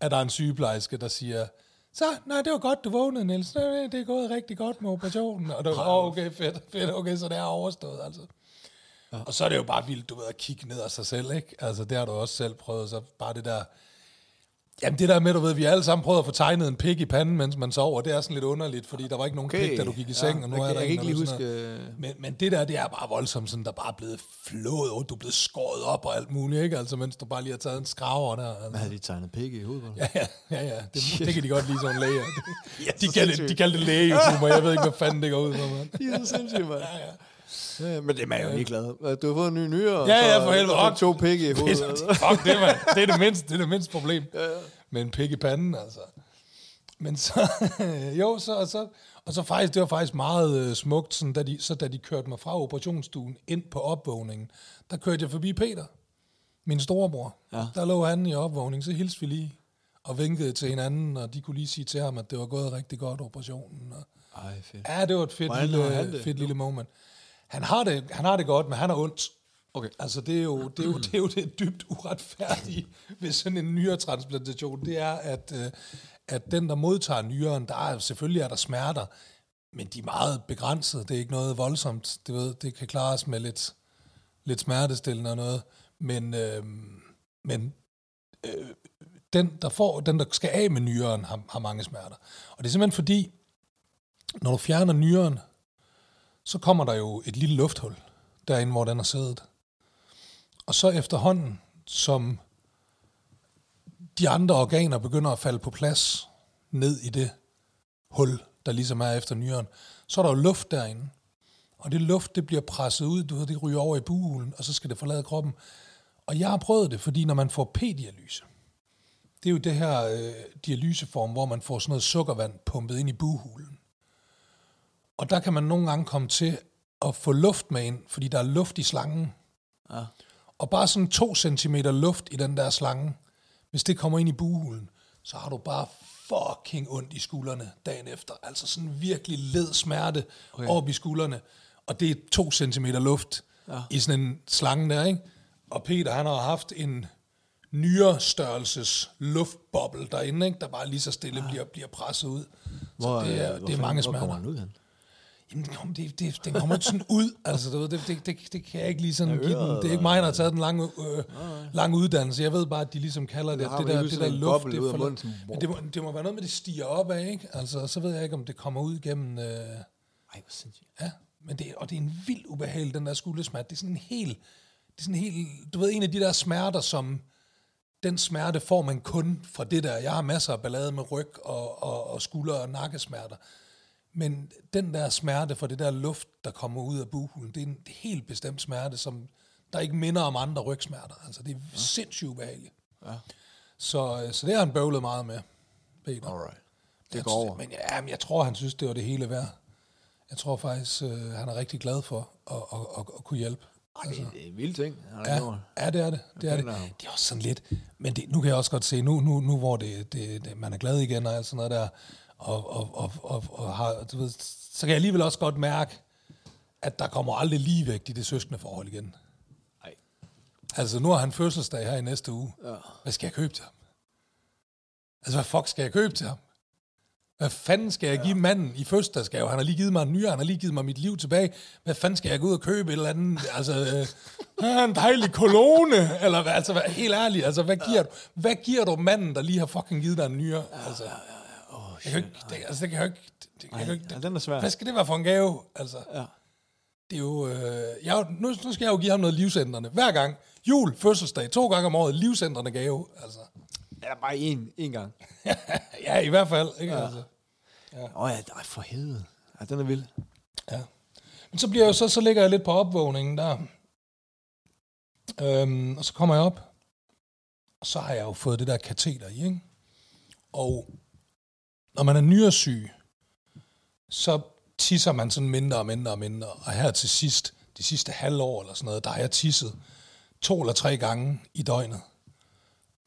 er der en sygeplejerske, der siger, så, nej, det var godt, du vågnede, Niels. Det er gået rigtig godt med operationen. Og det var, oh, okay, fedt, fedt, okay, så det er overstået, altså. Ja. Og så er det jo bare vildt, du ved, at kigge ned af sig selv, ikke? Altså, det har du også selv prøvet, så bare det der... Jamen, det der med, du ved, vi har alle sammen prøvet at få tegnet en pik i panden, mens man sover, det er sådan lidt underligt, fordi der var ikke nogen okay. pik, da du gik i seng, og nu jeg, er der jeg kan ikke lige huske... øh, Men, men det der, det er bare voldsomt, sådan, der bare er blevet flået, og du er blevet skåret op og alt muligt, ikke? Altså, mens du bare lige har taget en skraver der. Altså. Hvad havde de tegnet pikke i hovedet? Ja, ja, ja, ja. Det, det kan de godt lide, sådan læger. Ja, De, så kaldte, sindssygt. de kaldte det læge-YouTuber, jeg ved ikke, hvad fanden det går ud på, mand. De er så sindssygt, mand. Ja, ja. Ja, men det er man jo lige glad. Du har fået en ny nyere, Ja, ja, for helvede. og to pikke i hovedet. Fuck det, mand. Det er det mindste, det er det mindste problem. Ja, ja. Med en pik i panden, altså. Men så, jo, så, og så, og så faktisk, det var faktisk meget øh, smukt, sådan, da de, så da de kørte mig fra operationsstuen ind på opvågningen, der kørte jeg forbi Peter, min storebror. Ja. Der lå han i opvågning, så hilste vi lige og vinkede til hinanden, og de kunne lige sige til ham, at det var gået rigtig godt, operationen. Og, Ej, fedt. ja, det var et fedt, Hvordan lille, fedt lille moment. Han har, det, han har det godt, men han er ondt. Okay. Altså, det er jo det, er jo, det, er jo det dybt uretfærdige ved sådan en nyretransplantation. Det er, at, øh, at den, der modtager nyren, der er selvfølgelig er der smerter, men de er meget begrænsede. Det er ikke noget voldsomt. Det, ved, det kan klares med lidt, lidt smertestillende og noget. Men, øh, men øh, den, der får, den, der skal af med nyren, har, har mange smerter. Og det er simpelthen fordi, når du fjerner nyren, så kommer der jo et lille lufthul derinde, hvor den har siddet. Og så efterhånden, som de andre organer begynder at falde på plads ned i det hul, der ligesom er efter nyren, så er der jo luft derinde. Og det luft, det bliver presset ud, du ved, det ryger over i buhulen, og så skal det forlade kroppen. Og jeg har prøvet det, fordi når man får p-dialyse, det er jo det her øh, dialyseform, hvor man får sådan noget sukkervand pumpet ind i buhulen. Og der kan man nogle gange komme til at få luft med ind, fordi der er luft i slangen. Ja. Og bare sådan to centimeter luft i den der slange, hvis det kommer ind i buhulen, så har du bare fucking ondt i skuldrene dagen efter. Altså sådan virkelig led smerte okay. op i skuldrene. Og det er to centimeter luft ja. i sådan en slange der, ikke? Og Peter, han har haft en nyrestørrelses luftboble derinde, ikke? der bare lige så stille bliver, bliver presset ud. Hvor, så det er, øh, det er hvor mange fanden- Hvor smerter. kommer han ud hen? Jamen, kom, det, det, den kommer ikke sådan ud. Altså, du ved, det, det, det, det kan jeg ikke lige sådan give den. Det er ikke mig, der har taget den lange, øh, lange uddannelse. Jeg ved bare, at de ligesom kalder det, det der, det der luft. Det, munden, sådan, men det, må, det må være noget med, det stiger op af, ikke? Altså, så ved jeg ikke, om det kommer ud gennem... Øh, Ej, hvor sindssygt. ja, men det, og det er en vild ubehagelig, den der skuldersmerte. Det er sådan en helt... Det er sådan en helt... Du ved, en af de der smerter, som... Den smerte får man kun fra det der. Jeg har masser af ballade med ryg og, og, og skulder- og nakkesmerter. Men den der smerte for det der luft, der kommer ud af buhulen, det er en helt bestemt smerte, som der ikke minder om andre rygsmerter. Altså, det er ja. sindssygt ubehageligt. Ja. Så, øh, så det har han bøvlet meget med, Peter. Alright. Det går over. Men ja, men jeg tror, han synes, det var det hele værd. Jeg tror faktisk, øh, han er rigtig glad for at, at, at, at kunne hjælpe. Ej, det, det er en vild ting, han Ja, gjort. ja, det er det. Det er, det. det er også sådan lidt... Men det, nu kan jeg også godt se, nu, nu, nu hvor det, det, det, man er glad igen og alt sådan noget der, og, og, og, og, og har, du ved, så kan jeg alligevel også godt mærke, at der kommer aldrig ligevægt i det søskende forhold igen. Ej. Altså, nu har han fødselsdag her i næste uge. Ja. Hvad skal jeg købe til ham? Altså, hvad fuck skal jeg købe til ham? Hvad fanden skal jeg give manden i fødselsdagsgave? Han har lige givet mig en nyere, han har lige givet mig mit liv tilbage. Hvad fanden skal jeg gå ud og købe et eller andet? Altså, øh, en dejlig kolone, eller hvad? Altså, hvad, helt ærligt, altså, hvad giver, du, hvad giver du manden, der lige har fucking givet dig en nyere? Altså, jeg kan ikke, det, altså, det kan jeg ikke, det, det, kan jeg jo ikke, Ja, den er svær. hvad skal det være for en gave? Altså, Ja. det er jo, øh, jeg, nu, nu skal jeg jo give ham noget livsændrende. Hver gang. Jul, fødselsdag, to gange om året, livsændrende gave. Altså. Ja, bare én, én gang. ja, i hvert fald. Ikke? Ja. Altså. Åh oh, ja, ej, for helvede. Ja, den er vild. Ja. Men så bliver jeg jo så, så ligger jeg lidt på opvågningen der. Øhm, og så kommer jeg op. Og så har jeg jo fået det der kateter i, ikke? Og når man er nyresyg, så tisser man sådan mindre og mindre og mindre. Og her til sidst, de sidste halvår eller sådan noget, der har jeg tisset to eller tre gange i døgnet.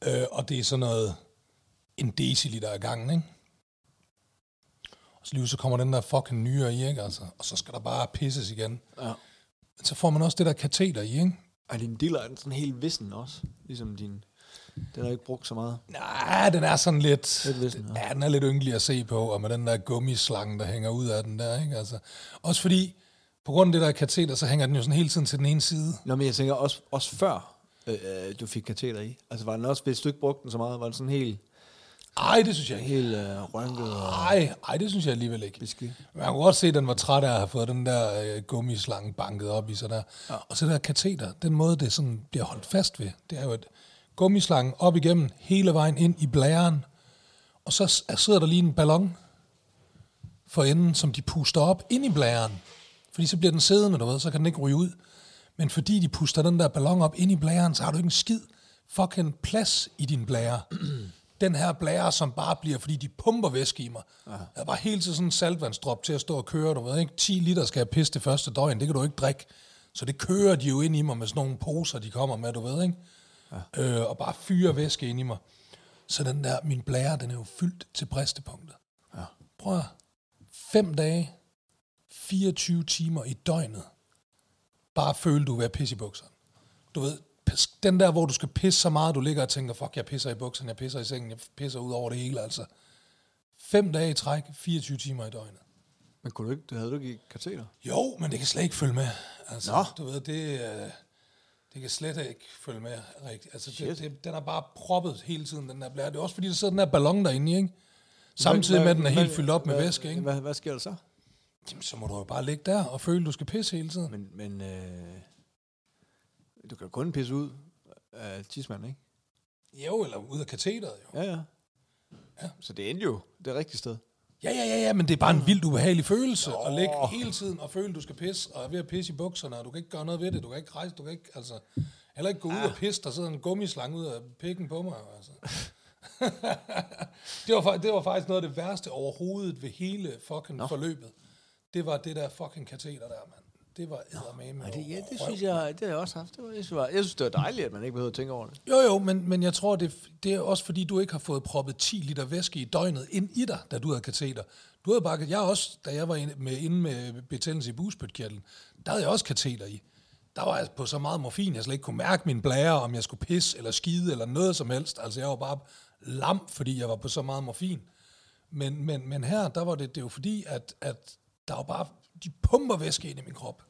Øh, og det er sådan noget en deciliter ad gangen, ikke? Og så lige så kommer den der fucking nyere i, ikke? Altså, og så skal der bare pisses igen. Ja. Men så får man også det der kateter i, ikke? Ej, din diller er sådan helt vissen også. Ligesom din... Den har ikke brugt så meget. Nej, den er sådan lidt... Lidt vissen, ja. ja. den er lidt ynglig at se på, og med den der gummislange, der hænger ud af den der, ikke? Altså, også fordi, på grund af det der kateter, så hænger den jo sådan hele tiden til den ene side. Nå, men jeg tænker også, også før øh, øh, du fik kateter i. Altså var den også, hvis du ikke brugte den så meget, var den sådan helt, Ej, det synes jeg ikke. helt øh, rynket Ej, ej, det synes jeg alligevel ikke. beskidt? Man kunne godt se, at den var træt af at have fået den der øh, gummislange banket op i sig der. Ja. Og så der kateter, den måde, det sådan bliver holdt fast ved, det er jo et gummislange op igennem, hele vejen ind i blæren, og så sidder der lige en ballon for enden, som de puster op ind i blæren. Fordi så bliver den siddende, du ved, så kan den ikke ryge ud. Men fordi de puster den der ballon op ind i blæren, så har du ikke en skid fucking plads i din blære. den her blære, som bare bliver, fordi de pumper væske i mig. Ja. Jeg bare hele tiden sådan en saltvandsdrop til at stå og køre, du ved ikke, 10 liter skal jeg pisse det første døgn, det kan du ikke drikke. Så det kører de jo ind i mig med sådan nogle poser, de kommer med, du ved, ikke? Ja. Øh, og bare fyrer væske ind i mig. Så den der, min blære, den er jo fyldt til bristepunktet. Ja. Prøv at, fem dage, 24 timer i døgnet, bare føle, du er ved at pisse i bukserne. Du ved, den der, hvor du skal pisse så meget, du ligger og tænker, fuck, jeg pisser i bukserne, jeg pisser i sengen, jeg pisser ud over det hele, altså. Fem dage i træk, 24 timer i døgnet. Men kunne du ikke, havde du ikke i kateter? Jo, men det kan slet ikke følge med. Altså, Nå. du ved, det, øh, det kan slet ikke følge med rigtigt. Altså, det, det, den er bare proppet hele tiden, den der blære. Det er også fordi, der sidder den der ballon derinde ikke? Samtidig Hvad- med, at den er hvad- helt fyldt op med hvad- væske, ikke? Hvad, hvad sker der så? Jamen, så må du jo bare ligge der og føle, du skal pisse hele tiden. Men, men øh, du kan jo kun pisse ud af tidsmanden, ikke? Jo, eller ud af katheteret, jo. Ja, ja. ja. Så det endte jo det rigtige sted. Ja, ja, ja, ja, men det er bare en vildt ubehagelig følelse at ligge hele tiden og føle, du skal pisse, og er ved at pisse i bukserne, og du kan ikke gøre noget ved det, du kan ikke rejse, du kan ikke, altså, heller ikke gå ud og pisse, der sidder en gummislange ud af pikken på mig, altså. det, var, det var faktisk noget af det værste overhovedet ved hele fucking Nå. forløbet. Det var det der fucking kateter der, mand. Det var eddermame. Ja, det, ja, det synes jeg, det har jeg også haft. Det var, jeg, synes, det var, jeg synes, det var dejligt, at man ikke behøvede at tænke over det. Jo, jo, men, men jeg tror, det, det er også fordi, du ikke har fået proppet 10 liter væske i døgnet ind i dig, da du havde kateter. Du havde bare, jeg også, da jeg var inde med, inde med betændelse i busbøtkirtlen, der havde jeg også kateter i. Der var jeg på så meget morfin, jeg slet ikke kunne mærke min blære, om jeg skulle pisse eller skide eller noget som helst. Altså jeg var bare lam, fordi jeg var på så meget morfin. Men, men, men her, der var det, det var fordi, at, at der var bare, de pumper væske ind i min krop.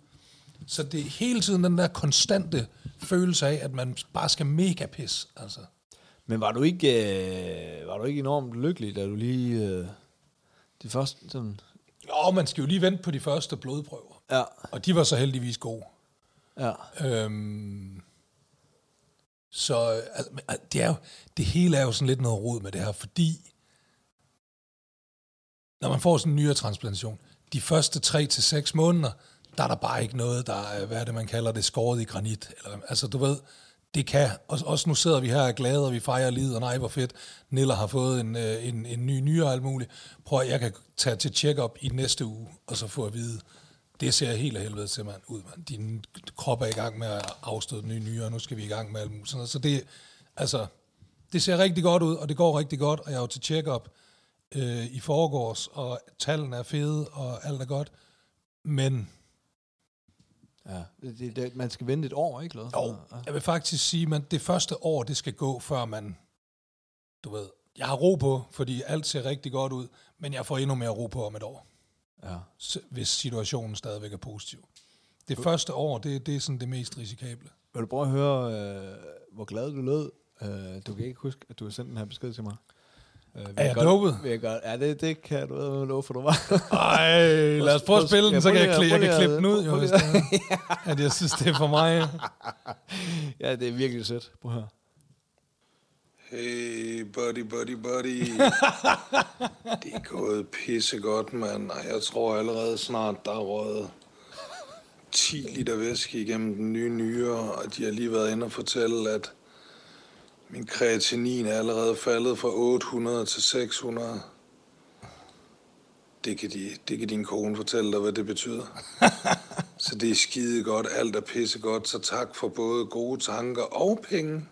Så det er hele tiden den der konstante følelse af, at man bare skal mega pis. Altså. Men var du ikke, øh, var du ikke enormt lykkelig, da du lige... Øh, de første sådan... Jo, man skal jo lige vente på de første blodprøver. Ja, Og de var så heldigvis gode. ja. Øhm, så altså, det, er jo, det hele er jo sådan lidt noget rod med det her, fordi når man får sådan en nyretransplantation, de første 3 til seks måneder, der er der bare ikke noget, der er, hvad er det, man kalder det, skåret i granit. Eller, altså, du ved, det kan. Og, også nu sidder vi her og er glade, og vi fejrer livet, og nej, hvor fedt. Niller har fået en, øh, en, en ny nyere og alt muligt. Prøv at jeg kan tage til check-up i næste uge, og så få at vide, det ser helt af helvede til, mand, ud, mand. Din krop er i gang med at afstøde nye nyere, og nu skal vi i gang med alt muligt. Sådan noget. Så det, altså, det ser rigtig godt ud, og det går rigtig godt, og jeg er jo til check-up øh, i forgårs, og tallene er fede, og alt er godt. Men ja. Det, det, man skal vente et år, ikke? Jo, jeg vil faktisk sige, at det første år, det skal gå, før man, du ved, jeg har ro på, fordi alt ser rigtig godt ud, men jeg får endnu mere ro på om et år, Ja. hvis situationen stadigvæk er positiv. Det første år, det, det er sådan det mest risikable. Vil du prøve at høre, øh, hvor glad du lød? Øh, du kan ikke huske, at du har sendt den her besked til mig. Øh, vil Er jeg godt- dopet? Vil jeg godt, ja, det, det kan du ved, love for, du var. Ej, lad os prøve at spille den, så kan jeg, kli- jeg kan klippe den ud, jo, hvis det er, at jeg synes, det er for mig. ja, det er virkelig sødt. Prøv at høre. Hey, buddy, buddy, buddy. det er gået pissegodt, mand. Og jeg tror allerede snart, der er røget 10 liter væske igennem den nye nyre, og de har lige været inde og fortælle, at min kreatinin er allerede faldet fra 800 til 600. Det kan, de, det kan din kone fortælle dig, hvad det betyder. så det er skide godt, alt er pissegodt, så tak for både gode tanker og penge.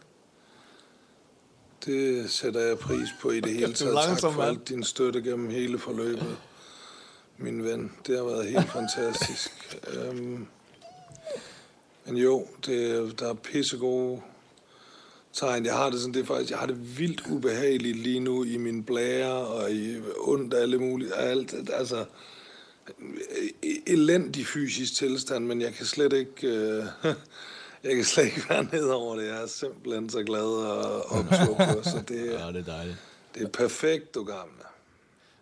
Det sætter jeg pris på i det hele taget. Tak for alt din støtte gennem hele forløbet. Min ven, det har været helt fantastisk. Øhm, men jo, det, der er pissegode tegn. Jeg har det sådan, det er faktisk, jeg har det vildt ubehageligt lige nu i min blære og i ondt alle mulige, alt, altså elendig fysisk tilstand, men jeg kan slet ikke, øh, jeg kan slet ikke være ned over det. Jeg er simpelthen så glad og optur på, så det, Ja, det er dejligt. det er perfekt, du gamle.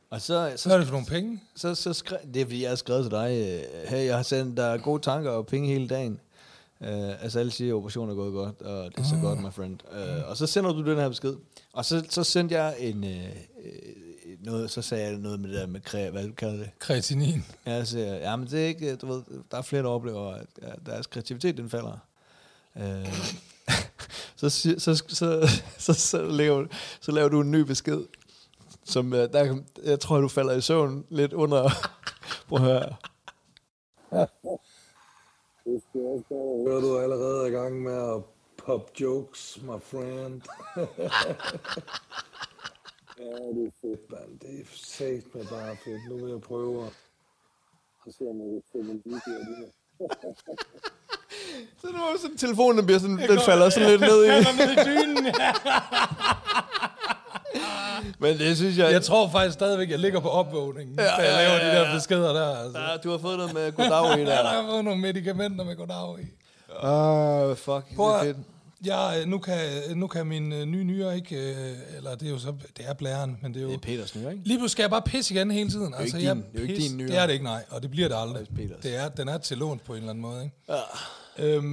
Og så, så, Så er det for nogle penge. så, så skrev, det er fordi, jeg har skrevet til dig, øh, hey, jeg har sendt dig gode tanker og penge hele dagen. Uh, altså alle siger, at operationen er gået godt, og det er så godt, my friend. Uh, og så sender du den her besked. Og så, så sendte jeg en, uh, noget, så sagde jeg noget med det der med kræ, hvad kalder det. Kreatinin. Ja, så siger jeg, ja, men det er ikke, du ved, der er flere, der oplever, at deres kreativitet, den falder. Uh, så, så, så, så, så, så, laver, så laver du en ny besked, som uh, der, jeg tror, du falder i søvn lidt under. Prøv at høre. Hører du allerede er i gang med at pop jokes, my friend? ja, det er fedt, mand. Det er sagt med bare fedt. Nu vil jeg prøve at se, om jeg kan få min video af det her. Så det var jo sådan, telefonen bliver sådan, den falder sådan lidt ned i. ned i dynen. Men det synes jeg... Jeg tror faktisk stadigvæk, jeg ligger på opvågningen, ja, da jeg ja, laver ja, de der ja. beskeder der. Altså. Ja, du har fået noget med goddag i Ja, der der. har fået nogle medicamenter med goddag i. Åh, uh, fuck. Prøv det er fedt. ja, nu kan, nu kan min øh, nye nyre ikke, øh, eller det er jo så, det er blæren, men det er jo... Det er Peters nye, ikke? Lige pludselig skal jeg bare pisse igen hele tiden. Altså, ikke jeg din- det er jo ikke din nyre. Det er det ikke, nej. Og det bliver det aldrig. Det er. Det er, den er til lånt på en eller anden måde, ikke? Ja. Øhm,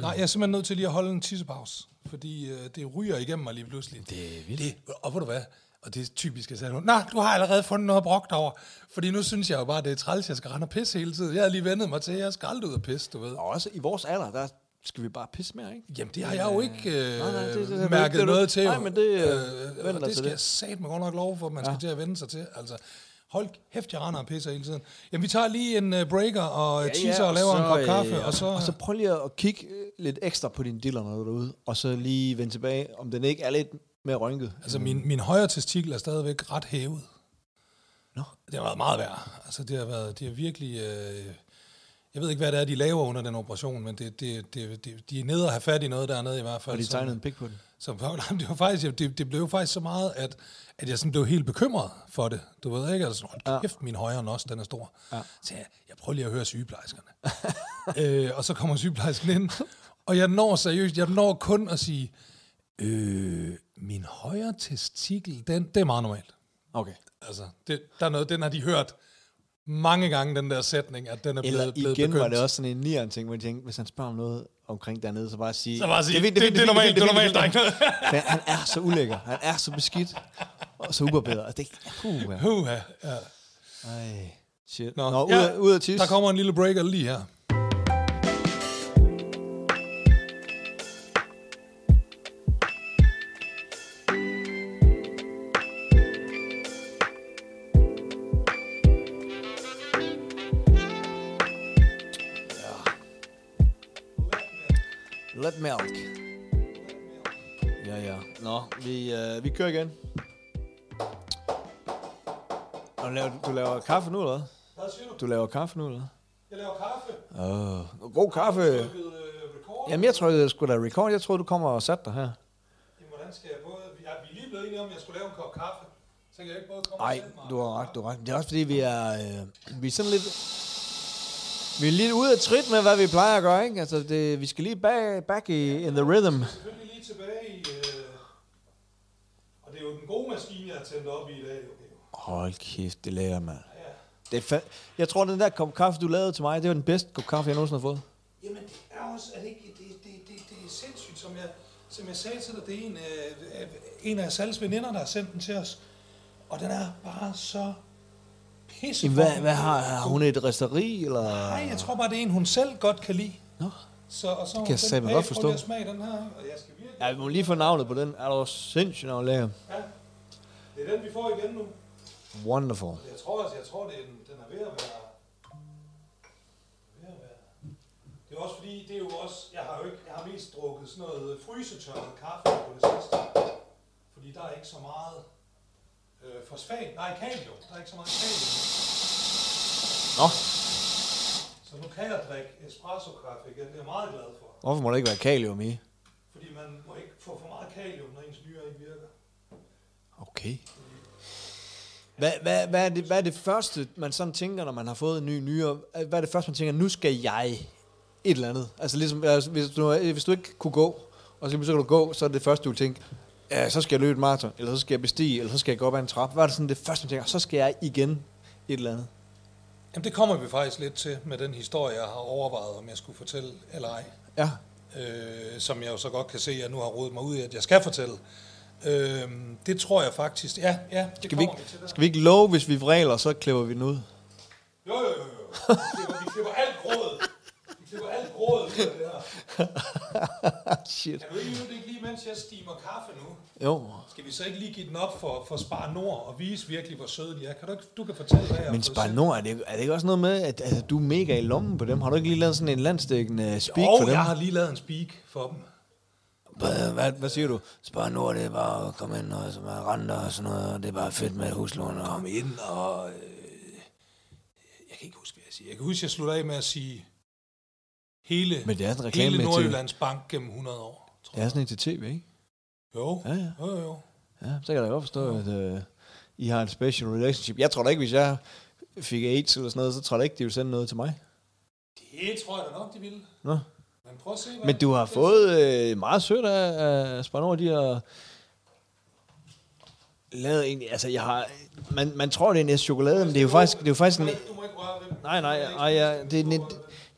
nej, jeg er simpelthen nødt til lige at holde en tissepause. Fordi øh, det ryger igennem mig lige pludselig. Det er vildt. Det, og ved du hvad? Og det er typisk, at sige, nej, du har allerede fundet noget brugt over. Fordi nu synes jeg jo bare, det er træls, jeg skal rende og pisse hele tiden. Jeg har lige vendet mig til, at jeg skal aldrig ud og pisse, du ved. Og også i vores alder, der skal vi bare pisse mere, ikke? Jamen, det har jeg jo ikke øh, nej, det- det- det- det- mærket det- det- noget til. nej, men det, øh, øh, det skal det. jeg sat mig godt nok lov for, at man ja. skal til at vende sig til. Altså, hold kæft, jeg render og pisser hele tiden. Jamen, vi tager lige en uh, breaker og ja, teaser og laver en kop kaffe, øh, og så... og så prøv lige at kigge øh, lidt ekstra på dine diller, når du er derude, og så lige vende tilbage, om den ikke er lidt mere rynket. Altså, min, min højre testikel er stadigvæk ret hævet. Nå. Det har været meget værd. Altså, det har været, det har virkelig... Øh, jeg ved ikke, hvad det er, de laver under den operation, men det, det, det, det, de er nede og have fat i noget dernede i hvert fald. Og de tegnede en pik på den. Så nej, det var faktisk, det, det blev jo faktisk så meget, at, at jeg sådan blev helt bekymret for det. Du ved ikke, altså, hold kæft, min højre nos, den er stor. Ja. Så jeg, jeg prøver lige at høre sygeplejerskerne. øh, og så kommer sygeplejersken ind, og jeg når seriøst, jeg når kun at sige, øh, min højre testikel, den, det er meget normalt. Okay. Altså, det, der er noget, den har de hørt mange gange, den der sætning, at den er blevet, Eller blevet igen begyndt. var det også sådan en nieren ting, hvor jeg tænkte, hvis han spørger om noget omkring dernede, så bare sige... Så bare sige, fint, det- fint, det er normalt, det er normalt, fint. Men han er så ulækker, han er så beskidt, og så ubarbedret. Altså, det er... Uh, ja. Huha, ja. Ej, shit. Nå, Nå, ud, ja, ud af tis. Der kommer en lille breaker lige her. Let milk. Ja, ja. Nå, vi, øh, vi kører igen. Og laver, du laver kaffe nu, eller hvad? Hvad siger du? Du laver kaffe nu, eller? Jeg laver kaffe. Åh, oh, god kaffe. Trykket, øh, record. Jamen, jeg jeg skulle da record. Jeg troede, du kommer og satte dig her. Jamen, hvordan skal jeg både... Ja, vi er lige blevet enige om, at jeg skulle lave en kop kaffe. Så kan jeg ikke både komme Nej, og sætte mig. du har ret, du har ret. Det er også fordi, vi er, øh, vi er sådan lidt... Vi er lidt ude af trit med, hvad vi plejer at gøre, ikke? Altså, det, vi skal lige back, back i, in the rhythm. Selvfølgelig lige tilbage i... Øh... Og det er jo den gode maskine, jeg har tændt op i i dag. Okay. Hold kæft, det lærer man. Ja. Det er fa- jeg tror, den der kop kaffe, du lavede til mig, det var den bedste kop kaffe, jeg nogensinde har fået. Jamen, det er også... Er det ikke... Det, det, det, det er sindssygt, som jeg, som jeg sagde til dig. Det er en, øh, en af Sals veninder, der har sendt den til os. Og den er bare så pisse. Hvad, hvad har, har hun et resteri, eller? Nej, jeg tror bare, det er en, hun selv godt kan lide. Nå. Så, og så kan jeg satme godt forstå. At smage den her, og jeg skal virkelig... Ja, vi må lige få navnet på den. Er du sindssygt nok lækker? Ja. Det er den, vi får igen nu. Wonderful. Jeg tror altså, jeg tror, det er, den, den er ved at være... Ved at være. Det er også fordi, det er jo også... Jeg har jo ikke... Jeg har mest drukket sådan noget frysetørret kaffe på det sidste. Fordi der er ikke så meget... Øh, fosfat. Nej, kalium. Der er ikke så meget kalium. Nå, Så nu kan jeg drikke espresso-kaffe igen. Det er jeg meget glad for. hvorfor må der ikke være kalium i? Fordi man må ikke få for meget kalium, når ens nyre ikke virker. Okay. Hvad, hvad, hvad, er det, hvad er det første, man sådan tænker, når man har fået en ny nyere? Hvad er det første, man tænker, nu skal jeg et eller andet? Altså ligesom, hvis, du, hvis du ikke kunne gå, og så, så kan du gå, så er det første, du tænker, ja, så skal jeg løbe et maraton, eller så skal jeg bestige, eller så skal jeg gå op ad en trap. Hvad er det sådan det første, man tænker, så skal jeg igen et eller andet? Jamen, det kommer vi faktisk lidt til med den historie, jeg har overvejet, om jeg skulle fortælle eller ej. Ja, øh, som jeg jo så godt kan se, at jeg nu har rodet mig ud i, at jeg skal fortælle. Øh, det tror jeg faktisk, ja, ja, det skal vi, kommer vi, ikke, til der. skal vi ikke love, hvis vi vræler, så klipper vi den ud? Jo, jo, jo, jo. Vi klipper, vi klipper alt grådet. Vi klipper alt grådet ud af det her. Shit. Kan du ikke, ikke lige, mens jeg stimer kaffe nu, Jo, skal vi så ikke lige give den op for, for Spar Nord og vise virkelig, hvor søde de er? Kan du ikke, du kan fortælle, hvad jeg men Spar? Nord, er det, er det ikke også noget med, at altså, du er mega i lommen på dem? Har du ikke lige lavet sådan en landstækkende speak Jo, for dem? jeg har lige lavet en speak for dem. Hvad, hvad, hvad siger du? Spar Nord, det er bare at komme ind og som er renter og sådan noget, og det er bare fedt med huslån. Og... Kom ind og... Øh, jeg kan ikke huske, hvad jeg siger. Jeg kan huske, jeg slutter af med at sige hele, Men det er en reklame hele med til, Nordjyllands Bank gennem 100 år. Tror det er sådan en til tv, ikke? Jo, Ja, ja. jo, jo, jo. Ja, så kan jeg da godt forstå, at øh, I har en special relationship. Jeg tror da ikke, hvis jeg fik AIDS eller sådan noget, så tror jeg da ikke, de ville sende noget til mig. Det tror jeg da nok, de ville. Nå. Men prøv at se, hvad... Men du har fået øh, meget sødt af, af Spar Nord, de har lavet egentlig, altså jeg har, man, man tror, det er en chokolade, men det er jo faktisk, det er jo faktisk en, nej, nej, ej, ja, det er en,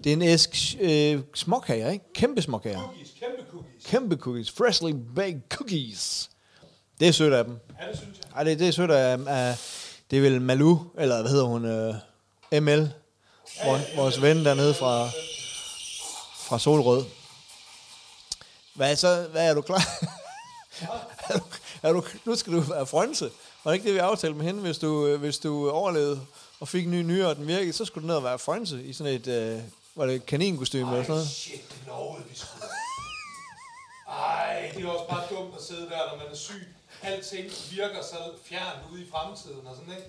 det er en æske øh, småkager, ikke? Kæmpe småkager. Cookies, kæmpe cookies. kæmpe cookies. Freshly baked cookies. Det er sødt af dem. Ja, det synes jeg. Ej, det, det er sødt af, af det er vel Malu, eller hvad hedder hun, øh, ML, vores, vores ven dernede fra, fra Solrød. Hvad, er så, hvad er du klar? er du, er du, nu skal du være frønse. Var det ikke det, vi aftalte med hende? Hvis du, øh, hvis du overlevede og fik en ny nyere, og den virkede, så skulle du ned og være frønse i sådan et, øh, var det kaninkostyme eller sådan noget? shit, det lovede vi sgu. Ej, det er også bare dumt at sidde der, når man er syg. Alting virker så fjernt ude i fremtiden og sådan, ikke?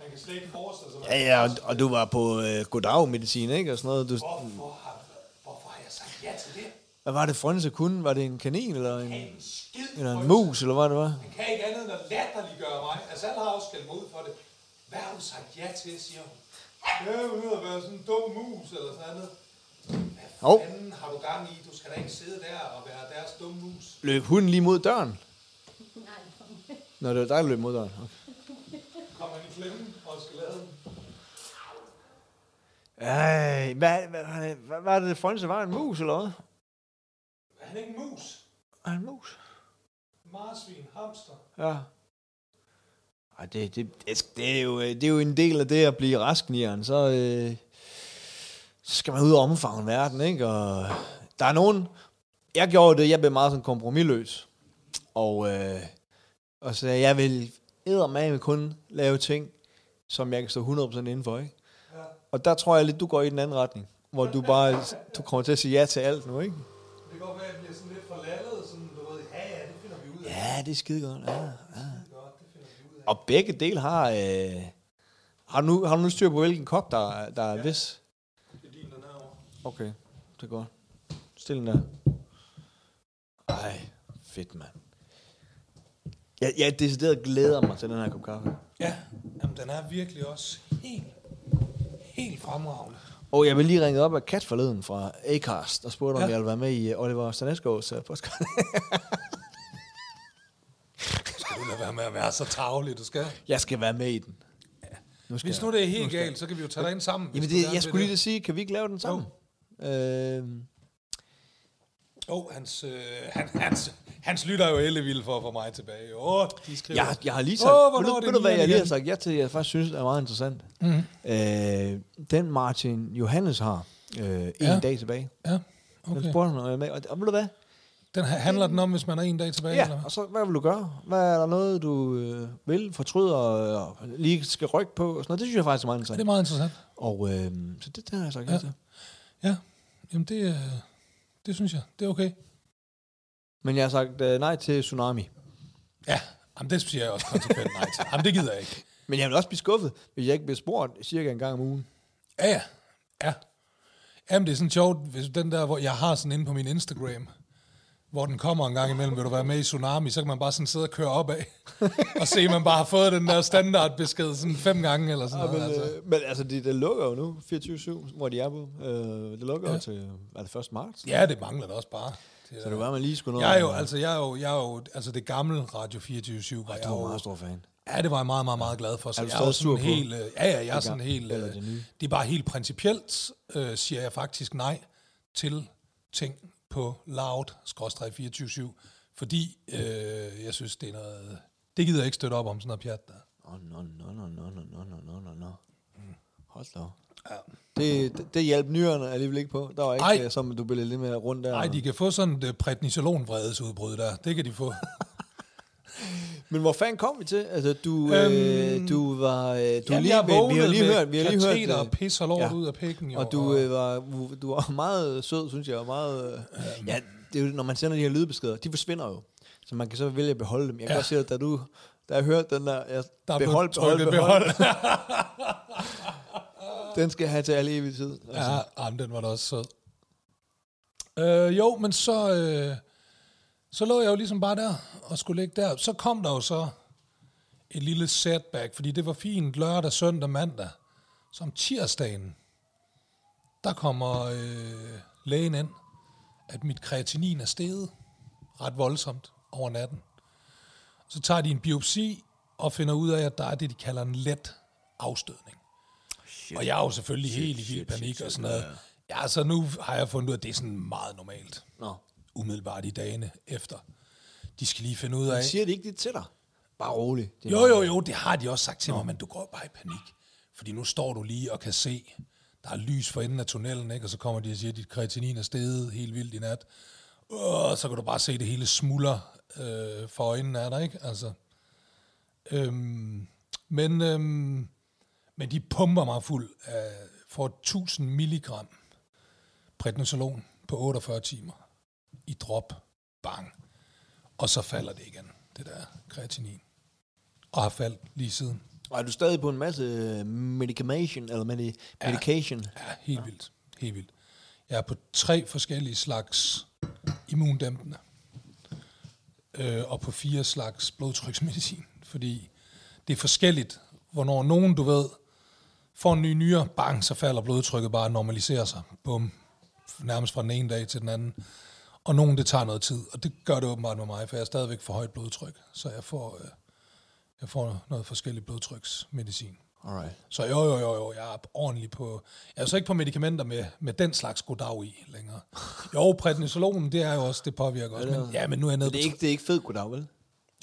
Man kan slet ikke forestille sig, Ja, ja, og, og du var på øh, goddag-medicin, ikke? Og sådan noget. Du, Hvorfor har, hvorfor har jeg sagt ja til det? hvad var det, frønse kunne? Var det en kanin eller en, En skid eller en mus, eller hvad det var? Han kan ikke andet end at latterliggøre mig. Altså, han har også skældt mig ud for det. Hvad har du sagt ja til, siger hun? Jeg er ude at være sådan en dum mus, eller sådan noget. Hvad Hov. fanden har du gang i? Du skal da ikke sidde der og være deres dumme mus. Løb hunden lige mod døren? Nej. Nå, det var dig, der løb mod døren. Okay. Kommer han i klemme og skal lade den. Ej, hvad, hvad, hvad, hvad var det, Frønse var? En mus, eller hvad? Er han ikke en mus? Er en mus? Marsvin, hamster. Ja. Ej, det, det, det, det, er jo, øh, det er jo en del af det at blive rask, Nieren. Så, øh, så skal man ud og omfavne verden, ikke? Og der er nogen... Jeg gjorde det, jeg blev meget sådan kompromilløs. Og, øh, og så jeg vil eddermame kun lave ting, som jeg kan stå 100% indenfor, ikke? Ja. Og der tror jeg lidt, du går i den anden retning. Hvor du bare du kommer til at sige ja til alt nu, ikke? Det kan godt være, at jeg bliver sådan lidt for lallet, sådan, du ved, ja, ja, det finder vi ud af. Ja, det er skide godt. Ja, ja. Det er godt, det finder vi ud af. Og begge dele har... Øh, har, du nu, har du nu styr på, hvilken kop, der, er- der er vis? Det er din, den er over. Okay, det er godt. Stil den der. Ej, fedt, mand. Jeg, jeg decideret glæder mig til den her kop kaffe. Ja, jamen, den er virkelig også helt, helt fremragende. Og jeg vil lige ringe op af Kat forleden fra Acast, og spurgte, om Ja. jeg ville være med i øh, Oliver Staneskovs uh, podcast. Lade være med at være så tavlig, du skal? jeg skal være med i den. Nu skal Hvis nu det er helt galt, så kan vi jo tage dig ind sammen. Jamen, det, jeg skulle lige det. sige, kan vi ikke lave den sammen? Øh, Åh, oh, hans, øh, han, hans, hans lytter er jo ellevild for at få mig tilbage. Åh, oh, de skriver. Jeg, jeg har lige sagt, oh, ved, er det ved du hvad jeg lige har sagt ja til, jeg faktisk synes er meget interessant? Mhm. Øh, den Martin Johannes har øh, en Ja. dag tilbage. Ja, Okay. Den spurgte han, er med, og, og ved du hvad? Den handler den om, hvis man er en dag tilbage? eller Ja, hvad? og så hvad vil du gøre? Hvad er der noget, du øh, vil, fortryder og, og lige skal rykke på? Og sådan noget. Det synes jeg faktisk er meget Ja, interessant. det er meget interessant. Og øh, så det, det har jeg sagt ja. Ja. til. Ja, jamen det, øh, det synes jeg. Det er okay. Men jeg har sagt øh, nej til Tsunami. Ja, jamen det siger jeg også konsekvent nej til. Jamen det gider jeg ikke. Men jeg vil også blive skuffet, hvis jeg ikke bliver spurgt cirka en gang om ugen. Ja, ja. Ja. Jamen, det er sådan sjovt, hvis den der, hvor jeg har sådan inde på min Instagram, hvor den kommer en gang imellem, vil du være med i Tsunami, så kan man bare sådan sidde og køre op af, og se, at man bare har fået den der standardbesked sådan fem gange, eller sådan Ja, men, noget. Altså. øh, men altså, det, det lukker jo nu, 24-7, hvor de er på. Øh, det lukker ja. Jo til, er det 1. marts? Ja, det mangler det også bare. Det Så det var, man lige skulle nå. jeg er jo, altså, jeg er jo, jeg er jo, altså det gamle Radio 24 var jeg du er jo, meget stor fan. Ja, det var jeg meget, meget, meget glad for. Så Er du jeg er sur sådan på helt, øh, ja, ja, jeg er det sådan helt, øh, det det er bare helt principielt, øh, siger jeg faktisk nej til ting på loud 24 fordi øh, jeg synes, det er noget, det gider jeg ikke støtte op om sådan noget pjat der. No, no, no, no, no, no, no, no, no. Hold da. Ja. Det, det, det hjalp nyrerne alligevel ikke på. Der var ikke, Ej. Ej. som du blev lidt mere rundt der. Nej, de kan få sådan et prednisolonvredesudbrud der. Det kan de få. Men hvor fanden kom vi til? Altså, du, Øhm, øh, du var... Øh, du Jamen, lige, jeg vi, vi har lige hørt... Vi har lige hørt øh, og pis og lort ja. ud af pikken. Jo, og du, øh, var, du var meget sød, synes jeg. Og meget, øh, ja, det er jo, når man sender de her lydbeskeder, de forsvinder jo. Så man kan så vælge at beholde dem. Jeg kan Ja. godt sige, at da du... Da jeg hørte den der... Jeg, der er behold, behold, behold. Den skal jeg have til alle evig tid. Altså. Ja, jamen, den var da også sød. Øh, jo, men så, øh, så lå jeg jo ligesom bare der og skulle ligge der. Så kom der jo så et lille setback, fordi det var fint lørdag, søndag, mandag. Som tirsdagen, der kommer øh, lægen ind, at mit kreatinin er steget ret voldsomt over natten. Så tager de en biopsi og finder ud af, at der er det, de kalder en let afstødning. Shit. Og jeg er jo selvfølgelig shit, helt i vild shit, panik shit, og sådan noget. Ja, så nu har jeg fundet ud af, at det er sådan meget normalt. Nå. Umiddelbart i dagene efter. De skal lige finde ud af... Siger de ikke det til dig? Bare rolig. Det Jo, jo, jo, det har de også sagt til mig, men du går bare i panik. Fordi nu står du lige og kan se, der er lys for enden af tunnelen, ikke? og så kommer de og siger, at dit kreatinin er steget helt vildt i nat. Og så kan du bare se, det hele smuldrer øh, for øjnene af dig, ikke? Altså, øhm, men, øhm, men de pumper mig fuld af, for 1000 milligram prednisolon på 48 timer i drop. Bang. Og så falder det igen, det der kreatinin. Og har faldt lige siden. Og er du stadig på en masse medication, eller medi- medication? Ja, helt vildt. Helt vildt. Jeg er på tre forskellige slags immundæmpende. Øh, og på fire slags blodtryksmedicin. Fordi det er forskelligt, hvornår nogen, du ved, får en ny nyre, bang, så falder blodtrykket bare og normaliserer sig. Bum. Nærmest fra den ene dag til den anden. Og nogen, det tager noget tid. Og det gør det åbenbart med mig, for jeg er stadigvæk for højt blodtryk. Så jeg får, øh, jeg får noget forskellig blodtryksmedicin. Alright. Så jo, jo, jo, jo, jeg er ordentlig på... Jeg er så ikke på medicamenter med, med den slags goddag i længere. Jo, prednisolonen, det er jo også, det påvirker også. Men, ja, men nu er jeg nede Det er på... ikke, det er ikke fed goddag, vel?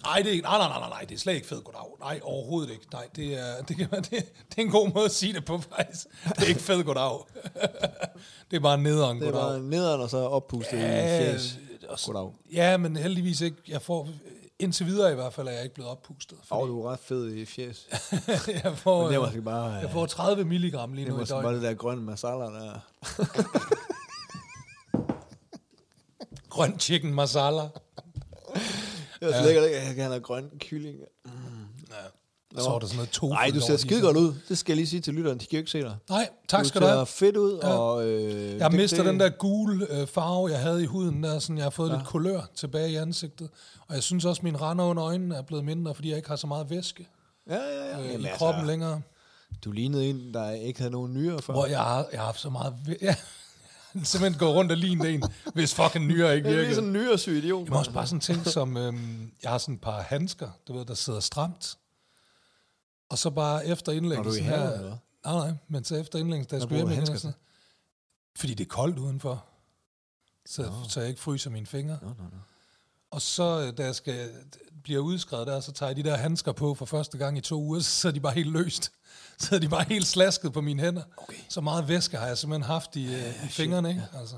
Nej, det er ikke, nej, nej, nej, nej, det er slet ikke fed goddag. Nej, overhovedet ikke. Nej, det er, det, kan, det, det er en god måde at sige det på, faktisk. Det er ikke fed goddag. det er bare nederen Det er goddag. bare nederen og så oppustet Ja, i fjes. også- Goddag. Ja, men heldigvis ikke. Jeg får, indtil videre i hvert fald, er jeg ikke blevet oppustet. Åh, Fordi du er ret fed i fjes. jeg, får, Men det er øh, måske bare... jeg får 30 milligram lige det er nu i døgnet. bare det der grønne masala der. Grøn chicken masala. Det er så lækkert, ikke? jeg kan have grøn kylling. Så er der sådan noget tofu. Nej, du ser skide godt ud. Det skal jeg lige sige til lytteren. De kan jo ikke se dig. Nej, tak du skal du ser have. fedt ud, Ja. og... Øh, Jeg det- mistet det- den der gule øh, farve, jeg havde i huden der, sådan jeg har fået ja. lidt kulør tilbage i ansigtet. Og jeg synes også, at mine render under øjnene er blevet mindre, fordi jeg ikke har så meget væske Ja, ja, ja. øh, Jamen, i altså, kroppen længere. Du lignede en, der ikke havde nogen nyere før. Hvor jeg har, jeg har haft så meget... væ- Ja, simpelthen gået rundt og lignede en, hvis fucking nyere ikke Det er sådan en nyresyg idiot. Jeg må også bare sådan ting som, øhm, jeg har sådan et par handsker, du ved, der sidder stramt. Og så bare efter Når du er i indlæggelsen her... eller? Nej, nej, men så efter indlæggelsen, da jeg Hvad skulle igen, handsker sådan, fordi det er koldt udenfor, så, Nå. så jeg ikke fryser mine fingre. Nå, nå, nå. Og så, øh, da jeg skal, bliver udskrevet der, så tager jeg de der handsker på for første gang i to uger, så er de bare helt løst. Så er de bare helt slasket på mine hænder. Okay. Så meget væske har jeg simpelthen haft i, ja, i fingrene, ikke? Altså,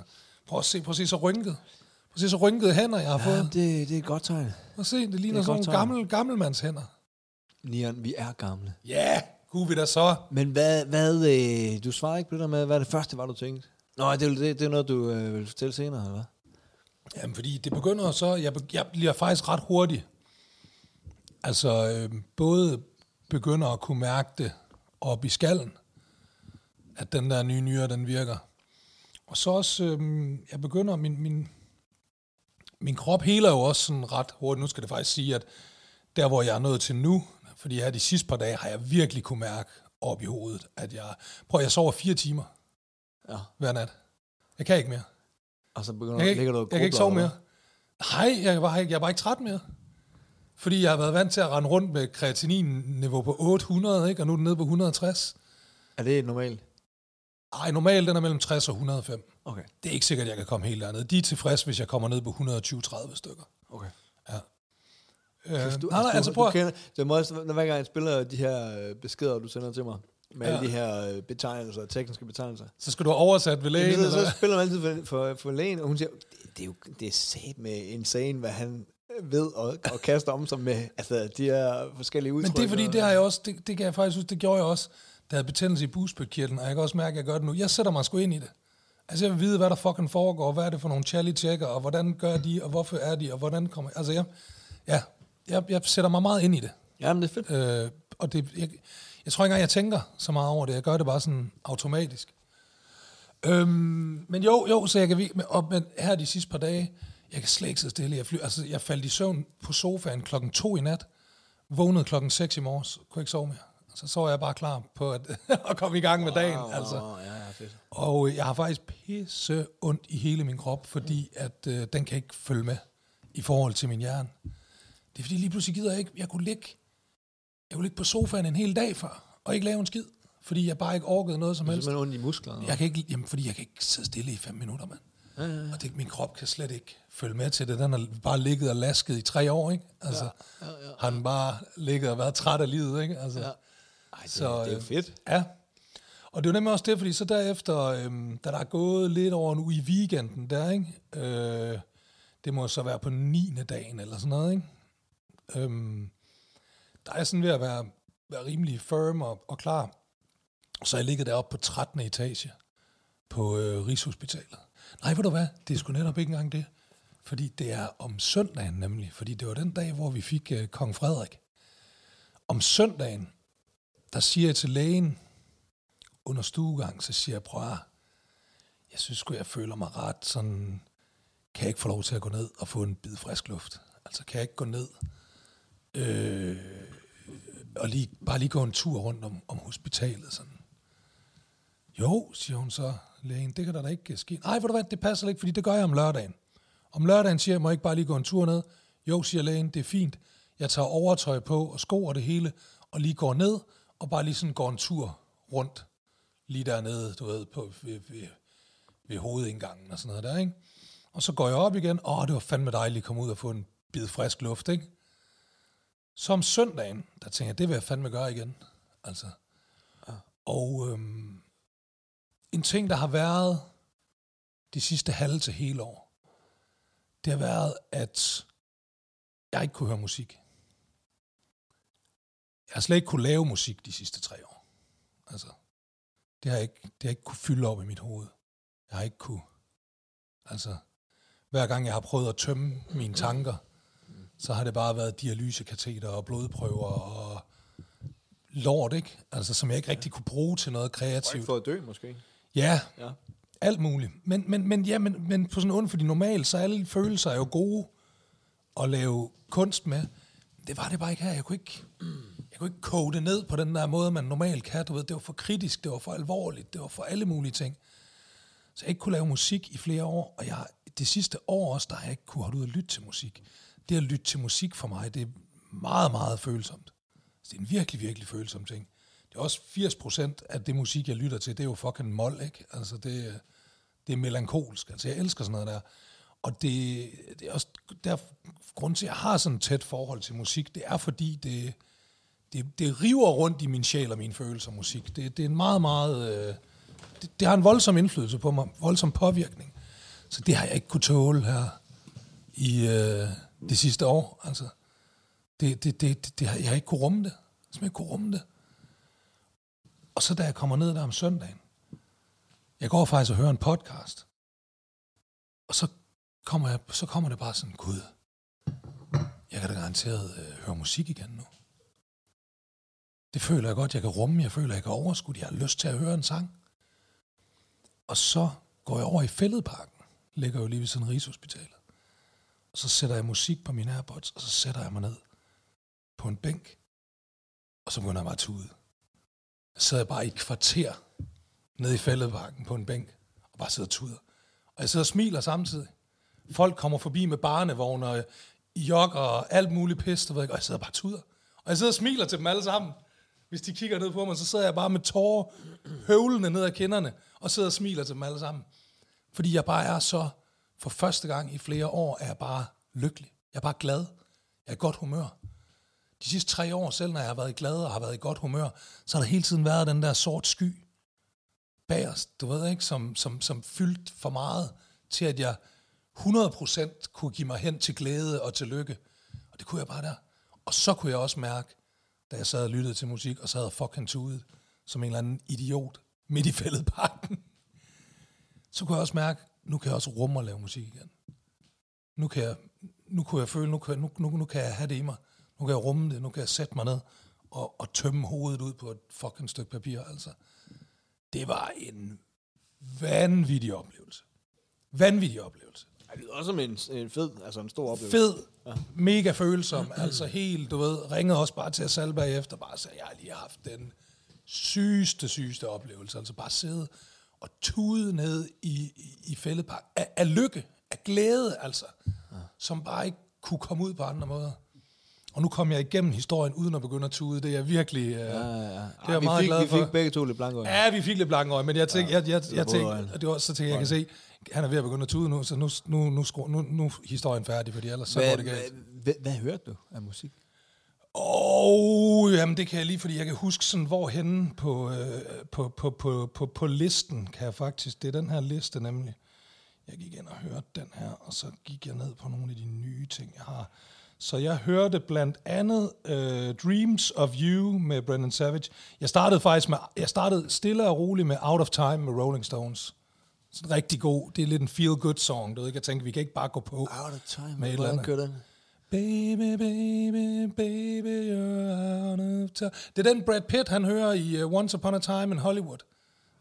prøv at se, prøv at se så rynket. Prøv at se så rynkede hænder, jeg har Ja, fået. det, det er et godt tegn. Prøv at se, det ligner godt sådan nogle gammel, gammelmands hænder. Nian, vi er gamle. Ja, gud vi da så. Men hvad, hvad øh, du svarer ikke på det der med, hvad det første var, du tænkte? Nå, det, er- det, det er noget, du øh, vil fortælle senere, eller hvad? Jamen, fordi det begynder så, jeg, jeg bliver faktisk ret hurtig. Altså, øh, både begynder at kunne mærke det op i skallen, at den der nye nyre, den virker. Og så også, øh, jeg begynder, min, min, min krop heler jo også sådan ret hurtigt. Nu skal det faktisk sige, at der hvor jeg er nået til nu, fordi her de sidste par dage, har jeg virkelig kunne mærke op i hovedet, at jeg, prøv jeg sover fire timer Ja. hver nat. Jeg kan ikke mere. Og så begynder Jeg kan, ikke, ligger du jeg og kan ikke sove mere. Nej, jeg bare ikke, jeg bare ikke træt mere. Fordi jeg har været vant til at rende rundt med kreatinin-niveau på 800, ikke? og nu er den nede på 160. hvad? Er det normalt? Ej, normalt den er mellem 60 og 105. Okay. Det er ikke sikkert, at jeg kan komme helt derned. De er tilfredse, hvis jeg kommer ned på 120-30 stykker. Okay. Ja. Øh, du, nej, nej, altså prøv at- det må også, når hver gang jeg spiller de her øh, beskeder, du sender til mig, med Ja. alle de her øh, betegnelser, tekniske betegnelser, Så skal du have oversat ved lægen. Jamen, så, eller? så spiller man altid for, for, for lægen, og hun siger, det, det er jo det er sat med insane, hvad han ved og, og kaster om sig med altså, de her forskellige udtryk. Men det er fordi, og- det har jeg også, det, det kan jeg faktisk huske, det gjorde jeg også, da jeg havde betændelse i bugspytkirtlen, og jeg kan også mærke, at jeg gør det nu. Jeg sætter mig sgu ind i det. Altså jeg vil vide, hvad der fucking foregår, hvad er det for nogle Charlie tjekker, og hvordan gør de, og hvorfor er de, og hvordan kommer... Altså jeg, ja, jeg, jeg sætter mig meget ind i det. Jamen, det er fedt. Øh, og det, jeg, jeg tror ikke engang, jeg tænker så meget over det. Jeg gør det bare sådan automatisk. Øhm, men jo, jo, så jeg kan vi- op med her de sidste par dage, jeg kan slet ikke sidde stille. Jeg, fly, altså, jeg faldt i søvn på sofaen klokken to i nat, vågnede klokken 6 i morges, kunne ikke sove mere. Så så jeg bare klar på at, at komme i gang med dagen. Altså. Åh, ja, ja, fedt. Og øh, jeg har faktisk pisse ondt i hele min krop, fordi at øh, den kan ikke følge med i forhold til min hjerne. Det er fordi lige pludselig gider jeg ikke, jeg kunne ligge, jeg kunne ligge på sofaen en hel dag før, og ikke lave en skid, fordi jeg bare ikke orkede noget som Det er helst. ondt i musklerne. Jeg kan ikke, jamen, fordi jeg kan ikke sidde stille i fem minutter, mand. Ja, ja, ja. Og det, min krop kan slet ikke følge med til det. Den har bare ligget og lasket i tre år, ikke? Altså, ja, ja, ja, har den bare ligget og været træt af livet, ikke? Altså, ja. Ej, det, så, det er jo øh, fedt. Ja. Og det er jo nemlig også det, fordi så derefter, øhm, da der er gået lidt over en uge i weekenden der, ikke? Øh, det må så være på 9. dagen eller sådan noget, ikke? Øhm, der er jeg sådan ved at være, være rimelig firm og, og klar. Så jeg ligger deroppe på 13. etage på øh, Rigshospitalet. Nej, ved du hvad? Det er sgu netop ikke engang det. Fordi det er om søndagen nemlig. Fordi det var den dag, hvor vi fik øh, kong Frederik. Om søndagen, der siger jeg til lægen under stuegang, så siger jeg, prøv at, jeg synes sgu, jeg føler mig ret sådan, kan jeg ikke få lov til at gå ned og få en bid frisk luft? Altså, kan jeg ikke gå ned øh, og lige, bare lige gå en tur rundt om, om hospitalet sådan? Jo, siger hun så, lægen, det kan der da ikke øh, ske. Nej, for du hvad, det passer ikke, fordi det gør jeg om lørdagen. Om lørdagen siger jeg, må jeg ikke bare lige gå en tur ned? Jo, siger lægen, det er fint. Jeg tager overtøj på og sko og det hele, og lige går ned, og bare lige sådan går en tur rundt, lige dernede, du ved, på, ved, ved, ved hovedindgangen og sådan noget der, ikke? Og så går jeg op igen, åh, det var fandme dejligt at komme ud og få en bid frisk luft, ikke? Så om søndagen, der tænker jeg, det vil jeg fandme gøre igen, altså. Og øhm, en ting, der har været de sidste halve til hele år, det har været, at jeg ikke kunne høre musik. Jeg har slet ikke kunne lave musik de sidste tre år. Altså, det har jeg ikke, det har jeg ikke kunne fylde op i mit hoved. Jeg har ikke kunne, altså, hver gang jeg har prøvet at tømme mine tanker, så har det bare været dialysekateter og blodprøver og lort, ikke? Altså, som jeg ikke rigtig kunne bruge til noget kreativt. Ikke for at dø, måske. Ja, ja. alt muligt. Men, men, men, ja, men, men på sådan en ond, fordi normalt, så alle følelser er jo gode at lave kunst med. Det var det bare ikke her. Jeg kunne ikke, jeg kunne ikke kode det ned på den der måde, man normalt kan. Du ved, det var for kritisk, det var for alvorligt, det var for alle mulige ting. Så jeg ikke kunne lave musik i flere år, og jeg, det sidste år også, der har jeg ikke kunne holde ud og lytte til musik. Det at lytte til musik for mig, det er meget, meget følsomt. Altså, det er en virkelig, virkelig følsom ting det er også 80 procent af det musik, jeg lytter til, det er jo fucking mol, ikke? Altså, det, det er melankolsk. Altså, jeg elsker sådan noget der. Og det, det er også der grund til, at jeg har sådan et tæt forhold til musik, det er fordi, det, det, det river rundt i min sjæl og mine følelser musik. Det, det er en meget, meget... Øh, det, det har en voldsom indflydelse på mig, voldsom påvirkning. Så det har jeg ikke kunne tåle her i øh, det sidste år. Altså, det, det, det, det, det jeg har ikke kunne rumme det. Jeg ikke kunne rumme det. Og så da jeg kommer ned der om søndagen, jeg går faktisk og hører en podcast, og så kommer, jeg, så kommer det bare sådan, Gud, jeg kan da garanteret øh, høre musik igen nu. Det føler jeg godt, jeg kan rumme, jeg føler, jeg kan overskue, jeg har lyst til at høre en sang. Og så går jeg over i Fælledparken, ligger jo lige ved sådan Rigshospitalet. Og så sætter jeg musik på mine Airpods, og så sætter jeg mig ned på en bænk, og så begynder jeg bare at tude sad sidder bare i et kvarter nede i fældeparken på en bænk, og bare sidder og tuder. Og jeg sidder og smiler samtidig. Folk kommer forbi med barnevogne og jogger og alt muligt pis, og jeg sidder bare og tuder. Og jeg sidder og smiler til dem alle sammen. Hvis de kigger ned på mig, så sidder jeg bare med tårer høvlende ned ad kinderne, og sidder og smiler til dem alle sammen. Fordi jeg bare er så, for første gang i flere år, er jeg bare lykkelig. Jeg er bare glad. Jeg er i godt humør de sidste tre år, selv når jeg har været glad og har været i godt humør, så har der hele tiden været den der sort sky bag os, du ved ikke, som, som, som fyldt for meget til, at jeg 100% kunne give mig hen til glæde og til lykke. Og det kunne jeg bare der. Og så kunne jeg også mærke, da jeg sad og lyttede til musik, og sad og fucking tude, som en eller anden idiot midt i fældeparken. Så kunne jeg også mærke, nu kan jeg også rumme og lave musik igen. Nu kan jeg, nu kunne jeg føle, nu kan, nu, nu, nu kan jeg have det i mig. Nu kan jeg rumme det, nu kan jeg sætte mig ned og, og tømme hovedet ud på et fucking stykke papir, altså. Det var en vanvittig oplevelse. Vanvittig oplevelse. Det lyder også som en, en fed, altså en stor oplevelse. Fed, ja. mega følsom, altså helt, du ved, ringede også bare til Salberg bagefter, bare sagde, jeg har lige haft den sygeste, sygeste oplevelse, altså bare sidde og tude ned i, i, i fældepark af, af lykke, af glæde, altså, ja. som bare ikke kunne komme ud på andre måder. Og nu kom jeg igennem historien uden at begynde at tude. Det er jeg virkelig... Øh, ja, ja. Det er jeg meget fik, glad vi for. fik begge to lidt blanke øjne. Ja, vi fik lidt blanke øjne, men jeg tænkte, ja, jeg, jeg, jeg, tænkte, det var så tænkte jeg, jeg kan se, han er ved at begynde at tude nu, så nu, nu, nu, skru, nu, nu er historien færdig, fordi ellers så går Hvad, det galt. hvad, hvad, hvad hørte du af musik? Åh, oh, jamen det kan jeg lige, fordi jeg kan huske sådan, hvor henne på, øh, på, på, på, på, på listen, kan jeg faktisk, det er den her liste nemlig. Jeg gik ind og hørte den her, og så gik jeg ned på nogle af de nye ting, jeg har. Så jeg hørte blandt andet uh, Dreams of You med Brendan Savage. Jeg startede faktisk med, jeg startede stille og roligt med Out of Time med Rolling Stones. Sådan rigtig god, det er lidt en feel-good song, du ved ikke, jeg tænker, vi kan ikke bare gå på Out of time. med Hvordan andet. kører den? Baby, baby, baby, you're out of time. Det er den Brad Pitt, han hører i uh, Once Upon a Time in Hollywood.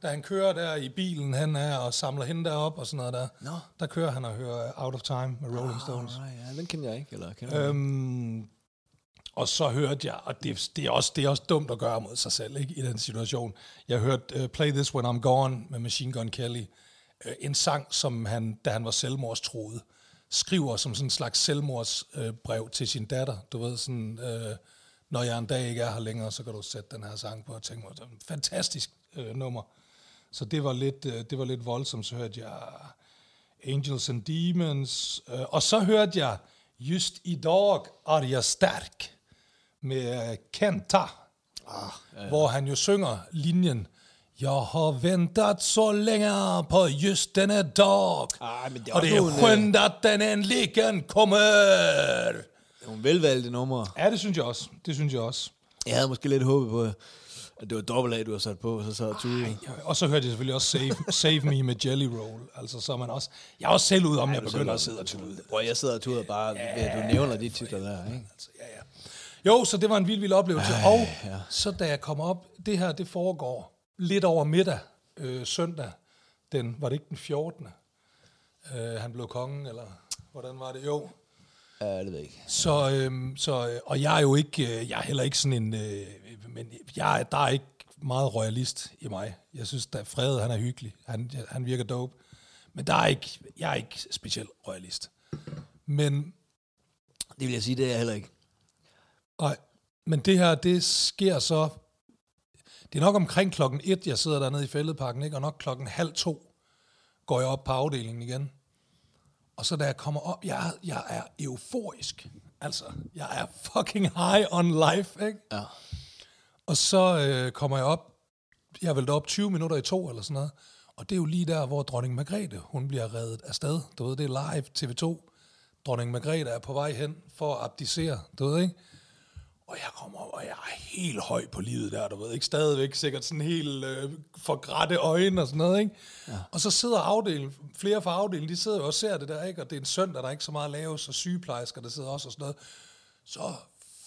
Da han kører der i bilen, han er og samler hende derop og sådan noget der. Nå. Der kører han og hører Out of Time med Rolling Stones. Alright, ja, den kender jeg ikke. Eller kender øh, Øhm, og så hørte jeg, og det, det, er også, det er også dumt at gøre mod sig selv ikke, i den situation. Jeg hørte uh, Play This When I'm Gone med Machine Gun Kelly. Uh, en sang, som han, da han var selvmordstroet, skriver som sådan en slags selvmordsbrev brev til sin datter. Du ved, sådan, uh, når jeg en dag ikke er her længere, så kan du sætte den her sang på og tænke mig, det en fantastisk uh, nummer. Så det var lidt, uh, det var lidt voldsomt. Så hørte jeg Angels and Demons. Uh, og så hørte jeg Just i dag er jeg stærk med øh, Kenta, ah, ja, ja. hvor han jo synger linjen Jeg har ventet så længe på just denne dag, Ah, men det er og det er skønt, at den endelig kommer. nogle velvalgte numre. Ja, det synes jeg også. Det synes jeg også. Jeg havde måske lidt håbet på, at det var dobbelt A, du har sat på, og så sad Tue. Og så hørte jeg selvfølgelig også Save, Save Me med Jelly Roll. Altså, så er man også... Jeg er også selv ud, om jeg begynder at sidde og tude. Prøv, jeg sidder og tuder bare, ved at du nævner de titler der, ikke? Altså, ja, ja. Jo, så det var en vild, vild oplevelse. Ej, og ja. så da jeg kom op, det her, det foregår lidt over middag, øh, søndag, den, var det ikke den 14. Øh, han blev kongen, eller hvordan var det? Jo. Ja, det ved jeg ikke. Så, øhm, så, øh, og jeg er jo ikke, øh, jeg er heller ikke sådan en, øh, men jeg, er- der er ikke meget royalist i mig. Jeg synes, at Frede, han er hyggelig. Han, han virker dope. Men der er ikke, jeg er ikke specielt royalist. Men Det vil jeg sige, det er jeg heller ikke. Nej, men det her, det sker så... Det er nok omkring klokken et, jeg sidder dernede i fældeparken, ikke? og nok klokken halv to går jeg op på afdelingen igen. Og så da jeg kommer op, jeg, jeg er euforisk. Altså, jeg er fucking high on life, ikke? Ja. Og så øh, kommer jeg op, jeg er op 20 minutter i to eller sådan noget, og det er jo lige der, hvor dronning Margrethe, hun bliver reddet afsted. Du ved, det er live TV2. Dronning Margrethe er på vej hen for at abdicere, du ved ikke? Og jeg kommer og jeg er helt høj på livet der, du ved ikke? Stadigvæk sikkert sådan helt øh, forgrætte øjne og sådan noget, ikke? Ja. Og så sidder afdelingen, flere fra afdelingen, de sidder jo og ser det der, ikke? Og det er en søndag, der er ikke så meget laves, og sygeplejersker, der sidder også og sådan noget. Så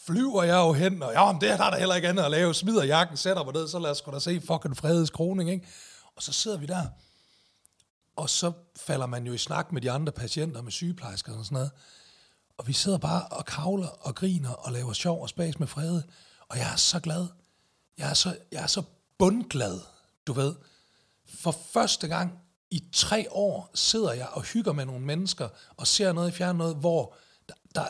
flyver jeg jo hen, og ja, men det er der, der heller ikke andet at lave. Smider jakken, sætter mig ned, så lad os sgu da se fucking fredes kroning, ikke? Og så sidder vi der, og så falder man jo i snak med de andre patienter, med sygeplejersker og sådan noget. Og vi sidder bare og kavler og griner og laver sjov og spas med Frede. Og jeg er så glad. Jeg er så, jeg er så bundglad, du ved. For første gang i tre år sidder jeg og hygger med nogle mennesker og ser noget i fjern noget, hvor der, der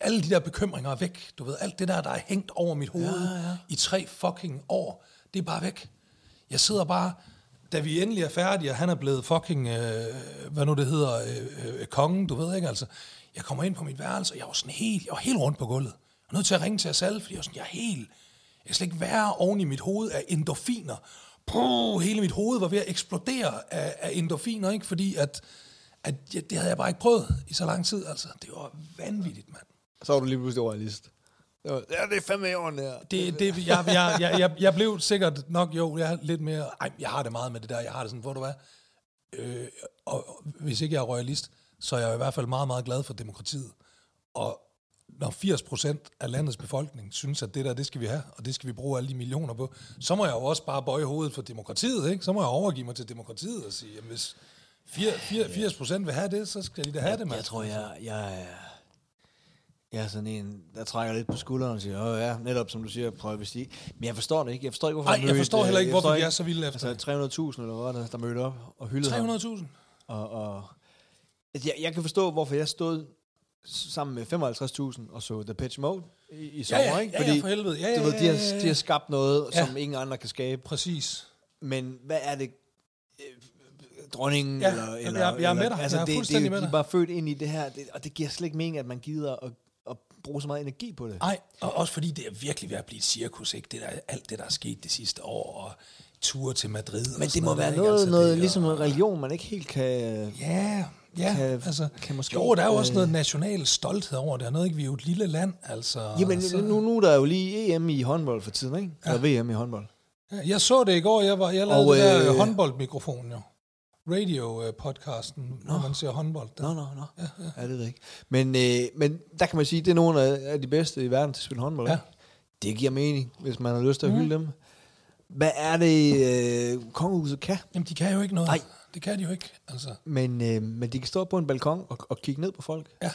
alle de der bekymringer er væk. Du ved, alt det der, der er hængt over mit hoved ja, ja. i tre fucking år, det er bare væk. Jeg sidder bare, da vi endelig er færdige, og han er blevet fucking, øh, hvad nu det hedder, øh, øh, kongen, du ved ikke, altså. Jeg kommer ind på mit værelse, og jeg var sådan helt, jeg var helt rundt på gulvet. Jeg var nødt til at ringe til Asal, fordi jeg var sådan, jeg er helt, jeg kan slet ikke være oven i mit hoved af endorfiner. Puh, hele mit hoved var ved at eksplodere af, af endorfiner, ikke? Fordi at, at ja, det havde jeg bare ikke prøvet i så lang tid, altså. Det var vanvittigt, mand. Så var du lige pludselig royalist. Ja, det er fandme i orden der. Det, det, jeg, jeg, jeg, jeg, jeg blev sikkert nok, jo, jeg er lidt mere, ej, jeg har det meget med det der, jeg har det sådan, hvor du hvad, øh, og, og hvis ikke jeg er royalist, så er jeg i hvert fald meget, meget glad for demokratiet. Og når 80 procent af landets befolkning synes, at det der, det skal vi have, og det skal vi bruge alle de millioner på, så må jeg jo også bare bøje hovedet for demokratiet, ikke? Så må jeg overgive mig til demokratiet og sige, jamen hvis 80 procent vil have det, så skal de da have det, mand. Jeg tror, jeg, jeg, er- jeg er sådan en, der trækker lidt på skulderen og siger, åh ja, netop som du siger, prøv at sige. Men jeg forstår det ikke. Jeg forstår ikke, hvorfor Nej, jeg forstår heller ikke, jeg hvorfor de er så vilde efter Altså 300.000 eller hvad, der, der mødte op og hyldede ham. 300.000? Og, og, jeg, jeg kan forstå, hvorfor jeg stod sammen med 55.000 og så The Pitch Mode i, i sommer, ja, ikke? ja, ja, for helvede. Ja, du ja, ved, de, ja, har, ja, ja. de har skabt noget, Ja. som ingen andre kan skabe. Præcis. Men hvad er det... øh, dronningen. Ja, eller, eller, jeg- jeg er med dig. Altså, Jeg er det, fuldstændig det, med De er dig. bare født ind i det her, det, og det giver slet ikke mening, at man gider at, at bruge så meget energi på det. Nej, og også fordi det er virkelig ved at blive et cirkus, ikke? Det der, alt det, der er sket det sidste år, og ture til Madrid Men det må være der, ikke? noget, Altså, noget det er- ligesom noget religion, man ikke helt kan... Ja, ja, kan- altså, kan måske, jo, der er jo også øh, noget national stolthed over det, og noget, ikke? Vi er jo et lille land, altså. Jamen, så, nu, nu er der jo lige EM i håndbold for tiden, ikke? Ja. Eller VM i håndbold. Ja, Jeg så det i går, jeg, var, jeg lavede Og, det der øh, håndboldmikrofon, jo. Radio-podcasten, hvor man ser håndbold. Der. Nå, nå, nå. Ja, ja. ja det jeg ikke. Men, øh, men der kan man sige, det er nogle af, de bedste i verden til at spille håndbold. Ja. ikke? Det giver mening, hvis man har lyst til at hylde dem. Hvad er det, øh, kongehuset kan? Jamen, de kan jo ikke noget. Nej. Det kan de jo ikke, altså. Men, øh, men de kan stå på en balkon og, og kigge ned på folk. Ja,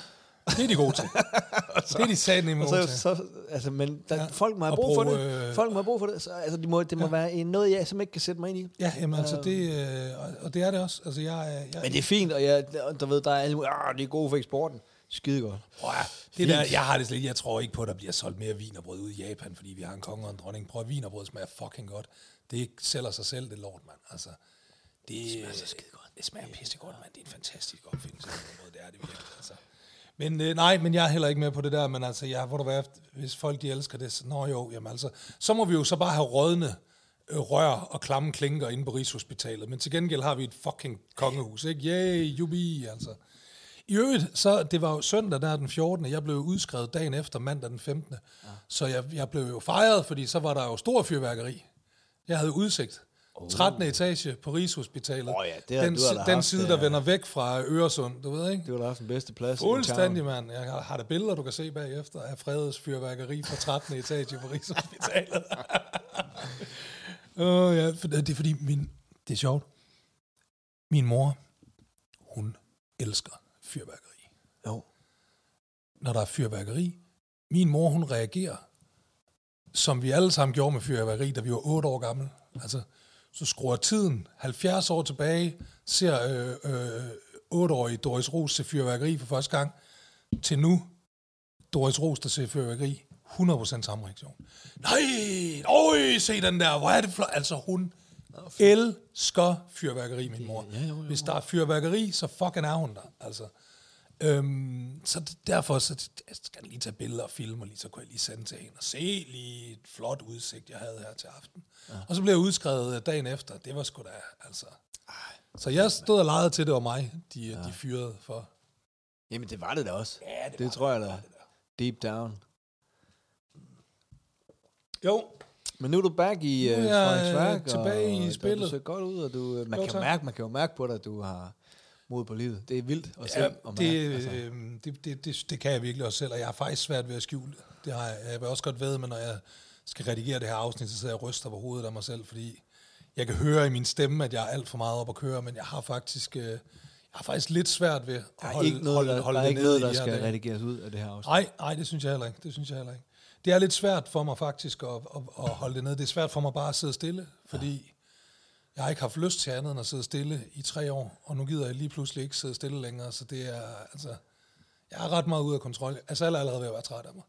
det er de gode til. det er de satme gode så, til. så, altså, men der, Ja. folk må have brug for det. øh, Folk må have brug for det. Så, altså, de må, det må ja. være en, noget, jeg simpelthen ikke kan sætte mig ind i. Ja, jamen altså, det, øh, og- det er det også. Altså, jeg, jeg, Men det er fint, og jeg, der ved, der er alle ah, det er gode for eksporten. Skide godt. Prøv det der, jeg har det slet ikke. Jeg tror ikke på, at der bliver solgt mere vinerbrød ud i Japan, fordi vi har en konge og en dronning. Prøv at vinerbrød smager fucking godt. Det sælger sig selv, det lort, mand. Altså, det, det smager så skide godt. Det smager pisse godt, mand. Det er en fantastisk opfindelse. Det er det virkelig, altså. Men øh, nej, men jeg er heller ikke med på det der, men altså, jeg, hvor du være, hvis folk de elsker det, så, nå jo, jamen altså, så må vi jo så bare have rådne øh, rør og klamme klinker inde på Rigshospitalet, men til gengæld har vi et fucking kongehus, ikke? Yay, jubi, altså. I øvrigt, så det var jo søndag der den 14. Jeg blev udskrevet dagen efter mandag den 15. Ja. Så jeg, jeg blev jo fejret, fordi så var der jo stor fyrværkeri. Jeg havde udsigt. 13. etage på Rigshospitalet. Åh ja, det har- den, du har den haft, side, der øh, vender væk fra Øresund, du ved ikke? Det var da haft den bedste plads. Fuldstændig, mand. Jeg har, har der billeder, du kan se bagefter af Fredes fyrværkeri fra 13. etage på Rigshospitalet. oh, ja, det er fordi, min, det er sjovt. Min mor, hun elsker fyrværkeri. Jo. Når der er fyrværkeri, min mor, hun reagerer, som vi alle sammen gjorde med fyrværkeri, da vi var 8 år gamle. Altså, så skruer tiden 70 år tilbage, ser øh, øh, 8-årige Doris Ros til fyrværkeri for første gang, til nu, Doris Ros, der ser fyrværkeri, 100% samme reaktion. Nej, øj, se den der, hvor er det flot. Altså, hun elsker fyrværkeri, min mor. Ja, jo, jo. Hvis der er fyrværkeri, så fucking er hun der. Altså. Øhm, så det, derfor så, jeg skal lige tage billeder og filme, og lige, så kunne jeg lige sende til hende og se lige et flot udsigt, jeg havde her til aften. Ja. Og så blev jeg udskrevet dagen efter. Det var sgu da, altså... Så jeg stod og legede til, det var mig, de, ja. de fyrede for. Jamen, det var det da også. Ja, det det tror jeg det, da. var det Deep down. Jo, Men nu er du back i uh, er Frederiksværk, øh, tilbage i og spillet. Du ser godt ud, og du, øh, man, Jo, kan jo mærke, man kan jo mærke på dig, at du har mod på livet. Det er vildt at se Ja, og det, mærke. Altså. øh, det, det, det, det kan jeg virkelig også selv, og jeg har faktisk svært ved at skjule det. Det har jeg. Jeg vil også godt ved, men når jeg skal redigere det her afsnit, så sidder jeg og ryster på hovedet af mig selv, fordi jeg kan høre i min stemme, at jeg er alt for meget op at køre, men jeg har faktisk, øh, jeg har faktisk lidt svært ved at holde, ikke noget, holde, der, holde der, er det ikke noget, i der skal dage. redigeres ud af det her afsnit. Nej, nej, det synes jeg heller ikke. Det synes jeg heller ikke. Det er lidt svært for mig faktisk at, at, at holde det nede. Det er svært for mig bare at sidde stille, fordi jeg har ikke haft lyst til andet end at sidde stille i tre år, og nu gider jeg lige pludselig ikke sidde stille længere, så det er, altså, jeg er ret meget ude af kontrol. Altså, jeg er allerede ved at være træt af mig.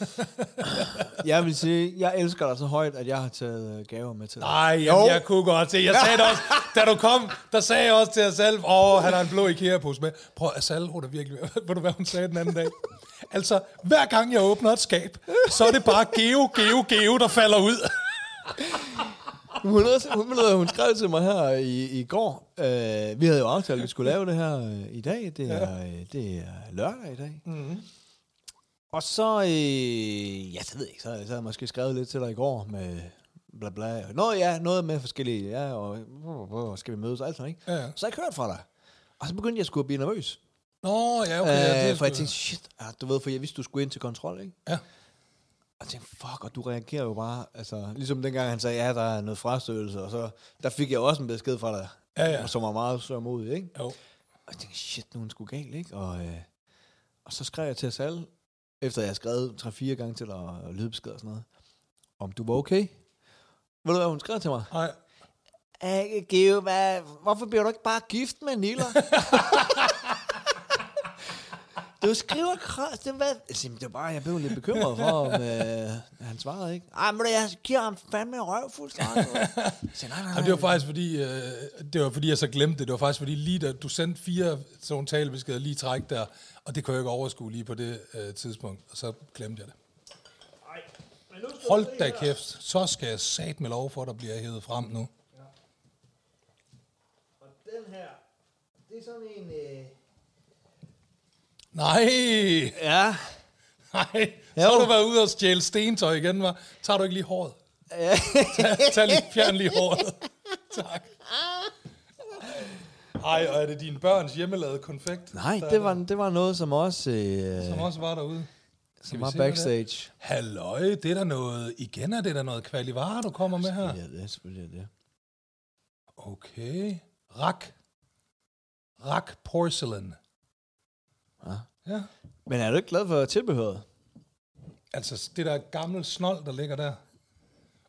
Jeg vil sige, jeg elsker dig så højt, at jeg har taget øh, gaver med til dig. Nej, jamen, jeg kunne godt se. Jeg sagde det også, da du kom, der sagde jeg også til Asal, åh, han har en blå IKEA-pose med. Prøv, Asal, hun er virkelig, ved du hvad hun sagde den anden dag? Altså, hver gang jeg åbner et skab, så er det bare geo, geo, geo, der falder ud. Hun, hun, hun, skrev til mig her i, i går. Øh, vi havde jo aftalt, at vi skulle lave det her øh, i dag. Det er, øh, det er lørdag i dag. Mm-hmm. Og så, øh, ja, det ved jeg ikke, så, så havde jeg måske skrevet lidt til dig i går med bla bla. Noget, ja, noget med forskellige, ja, og hvor, skal vi mødes og alt sådan, ikke? Ja, ja. Så har jeg ikke hørt fra dig. Og så begyndte jeg sgu at blive nervøs. Nå, ja, okay. Okay, ja, øh, det for jeg tænkte, shit, ja, du ved, for jeg vidste, du skulle ind til kontrol, ikke? Ja. Og jeg tænkte, fuck, og du reagerer jo bare, altså, ligesom dengang han sagde, ja, der er noget frastødelse, og så, der fik jeg også en besked fra dig, Ja, ja. som var meget sørmodig, ikke? Jo. Og jeg tænkte, shit, nu er hun sgu galt, ikke? Og, øh, og så skrev jeg til Sal, efter jeg havde skrevet 3-4 gange til dig, og lydbesked og sådan noget, om du var okay. Ved du, hvad hun skrev til mig? Nej. Geo, hvad, hvorfor bliver du ikke bare gift med Nilla? Du skriver kras, det var... Altså, det var bare, jeg blev lidt bekymret for, om øh, han svarede ikke. Ej, men jeg giver ham fandme røv fuldstændig. Så, nej, nej, nej. Jamen, det var faktisk fordi, øh, det var fordi, jeg så glemte det. Det var faktisk fordi, lige da du sendte fire sådan talebeskeder lige træk der, og det kunne jeg ikke overskue lige på det øh, tidspunkt, og så glemte jeg det. Hold da kæft, så skal jeg sat med lov for, at der bliver hævet frem nu. Og den her, det er sådan en... Øh... Nej, Ja. nej, så har du været ude og stjæle stentøj igen, var. Tager du ikke lige håret? ja. Tag, tag lige, fjern lige håret. tak. Ej, og er det dine børns hjemmelavede konfekt? Nej, det var, det var noget, som også, øh, Som også var derude. Skal som var backstage. Halløj, det er der noget... Igen er det der noget kvalivare, du kommer med her. Ja, det er selvfølgelig det. Okay. Rak. Rak porcelain. Ja. Ja. Men er du ikke glad for tilbehøret? Altså, det der gamle snold, der ligger der.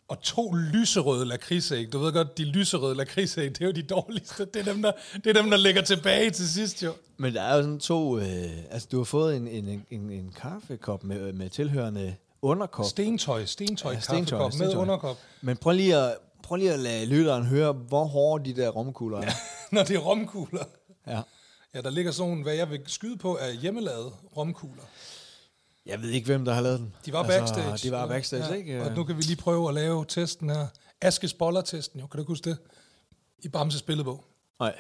Og to lyserøde lakridsæg. Du ved godt, de lyserøde lakridsæg, det er jo de dårligste. Det er dem, der, det er dem, der ligger tilbage til sidst, jo. Men der er jo sådan to... Øh, altså, du har fået en, en, en, en kaffekop med, med tilhørende underkop. Stentøj, stentøj, Ja, ja, stentøj, kaffekop med stentøj. underkop. Men prøv lige at, prøv lige at lade lytteren høre, hvor hårde de der romkugler er. Når det er romkugler. Ja. Ja, der ligger sådan, hvad jeg vil skyde på, er hjemmelavede romkugler. Jeg ved ikke, hvem der har lavet den. De var backstage. Altså, de var backstage, ja. ikke? Og nu kan vi lige prøve at lave testen her. Askes boller-testen, jo. Kan du huske det? I Bamses billedbog. Nej.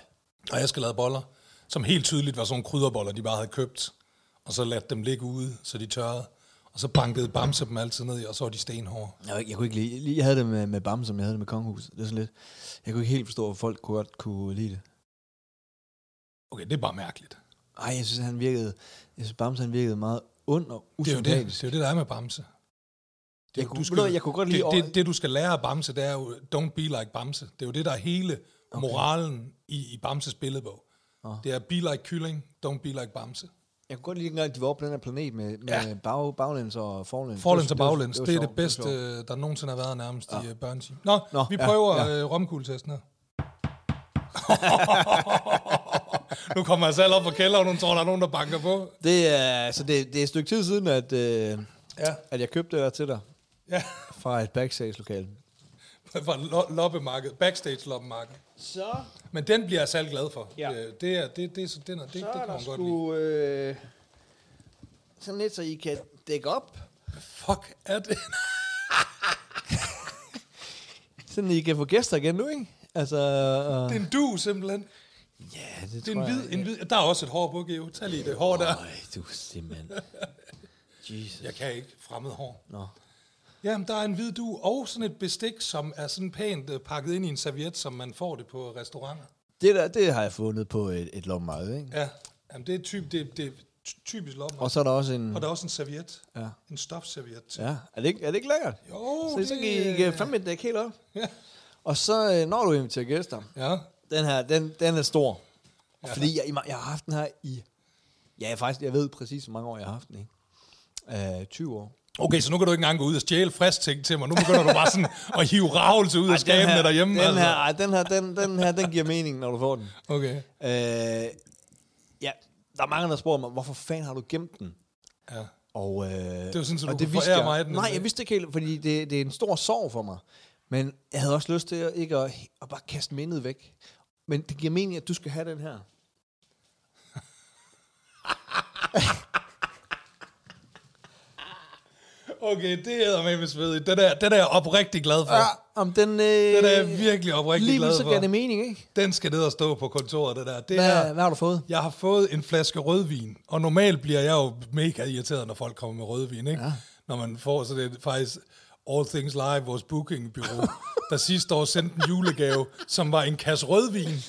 Og jeg skal lave boller, som helt tydeligt var sådan nogle krydderboller, de bare havde købt. Og så ladt dem ligge ude, så de tørrede. Og så bankede Bamse dem altid ned i, og så var de stenhårde. Jeg, jeg kunne ikke lide, lige- jeg havde det med, med Bam, som jeg havde det med Kongehuset. Det er sådan lidt, jeg kunne ikke helt forstå, at folk kunne godt kunne lide det. Okay, det er bare mærkeligt. Ej, jeg synes, han virkede, jeg synes, Bamse, han virkede meget ond og Det er jo det, usympatisk. det, er jo det der er med Bamse. Det, er Jeg kunne- du hvad, jeg kunne godt lide det, det, det, du skal lære af Bamse, det er jo, don't be like Bamse. Det er jo det, der er hele okay. moralen i, i Bamses billedbog. Nå. Det er be like kylling, don't be like Bamse. Jeg kunne godt lide, at de var oppe på den her planet med, med Ja. bag, baglæns og forlæns. Forlæns og baglæns, det, det er sjovt, det bedste, øh, der nogensinde har været nærmest ja. i uh, børneteam. Nå, Nå, vi prøver ja, ja. ja. romkugletesten her. nu kommer jeg selv op fra kælderen, og nu tror, der er nogen, der banker på. Det er, altså det, det er et stykke tid siden, at, øh, Ja, at jeg købte det der til dig ja. fra et backstage-lokale. Fra lo- loppemarked, backstage loppemarked. Så, Men den bliver jeg selv glad for. Ja. Øh, Det, er, det, det, er så- den er, det, det så kan er der man godt lide. sgu øh, sådan lidt, så I kan dække op. Fuck er det? Sådan, I kan få gæster igen nu, ikke? Altså, uh, Det er en du simpelthen. Ja, det, Det er tror en hvid, jeg. en hvid. Der er også et hår på, Geo. Tag lige det hår der. Øj, du simpelthen... Jesus. Jeg kan ikke fremmed hår. Nå. Jamen, der er en hvid du og sådan et bestik, som er sådan pænt øh, pakket ind i en serviet, som man får det på restauranter. Det der, det har jeg fundet på et, et lommemarked, ikke? Ja, Jamen, det er typ, det, det ty- typisk lommer. Og så er der også en... Og der er også en serviet. Ja. En stofserviet. til. Ja, er det ikke, er det ikke lækkert? Jo, Så, det, så kan I, fandme dække helt op. Ja. Og så, øh, når du inviterer gæster, ja. Den her, den, den er stor. Ja. Fordi jeg, jeg har haft den her i... Ja, faktisk, jeg ved præcis, hvor mange år jeg har haft den, ikke? Øh, 20 år. Okay, så nu kan du ikke engang gå ud og stjæle frisk ting til mig. Nu begynder du bare sådan at hive ravelse ud af skabene derhjemme. Den altså. her, ej, den her, den, den her, den giver mening, når du får den. Okay. Øh, ja, der er mange, der spørger mig, hvorfor fanden har du gemt den? Ja. Og, øh, Det var sådan, så du kunne vidste jeg. mig den, Nej, jeg vidste ikke helt, fordi det, det er en stor sorg for mig. Men jeg havde også lyst til at, ikke at, at bare kaste mindet væk. Men det giver mening, at du skal have den her. Okay, det er med svedigt. Den er, den er jeg oprigtig glad for. Ja. om den... Øh, Den er jeg virkelig oprigtig Lige glad nu så for. giver det mening, ikke? Den skal ned og stå på kontoret, det der. Det Hvad, er, hvad har du fået? jeg har fået en flaske rødvin, og normalt bliver jeg jo mega irriteret, når folk kommer med rødvin, ikke? Ja. Når man får, så det faktisk All Things Live, vores bookingbureau, der sidste år sendte en julegave, som var en kasse rødvin,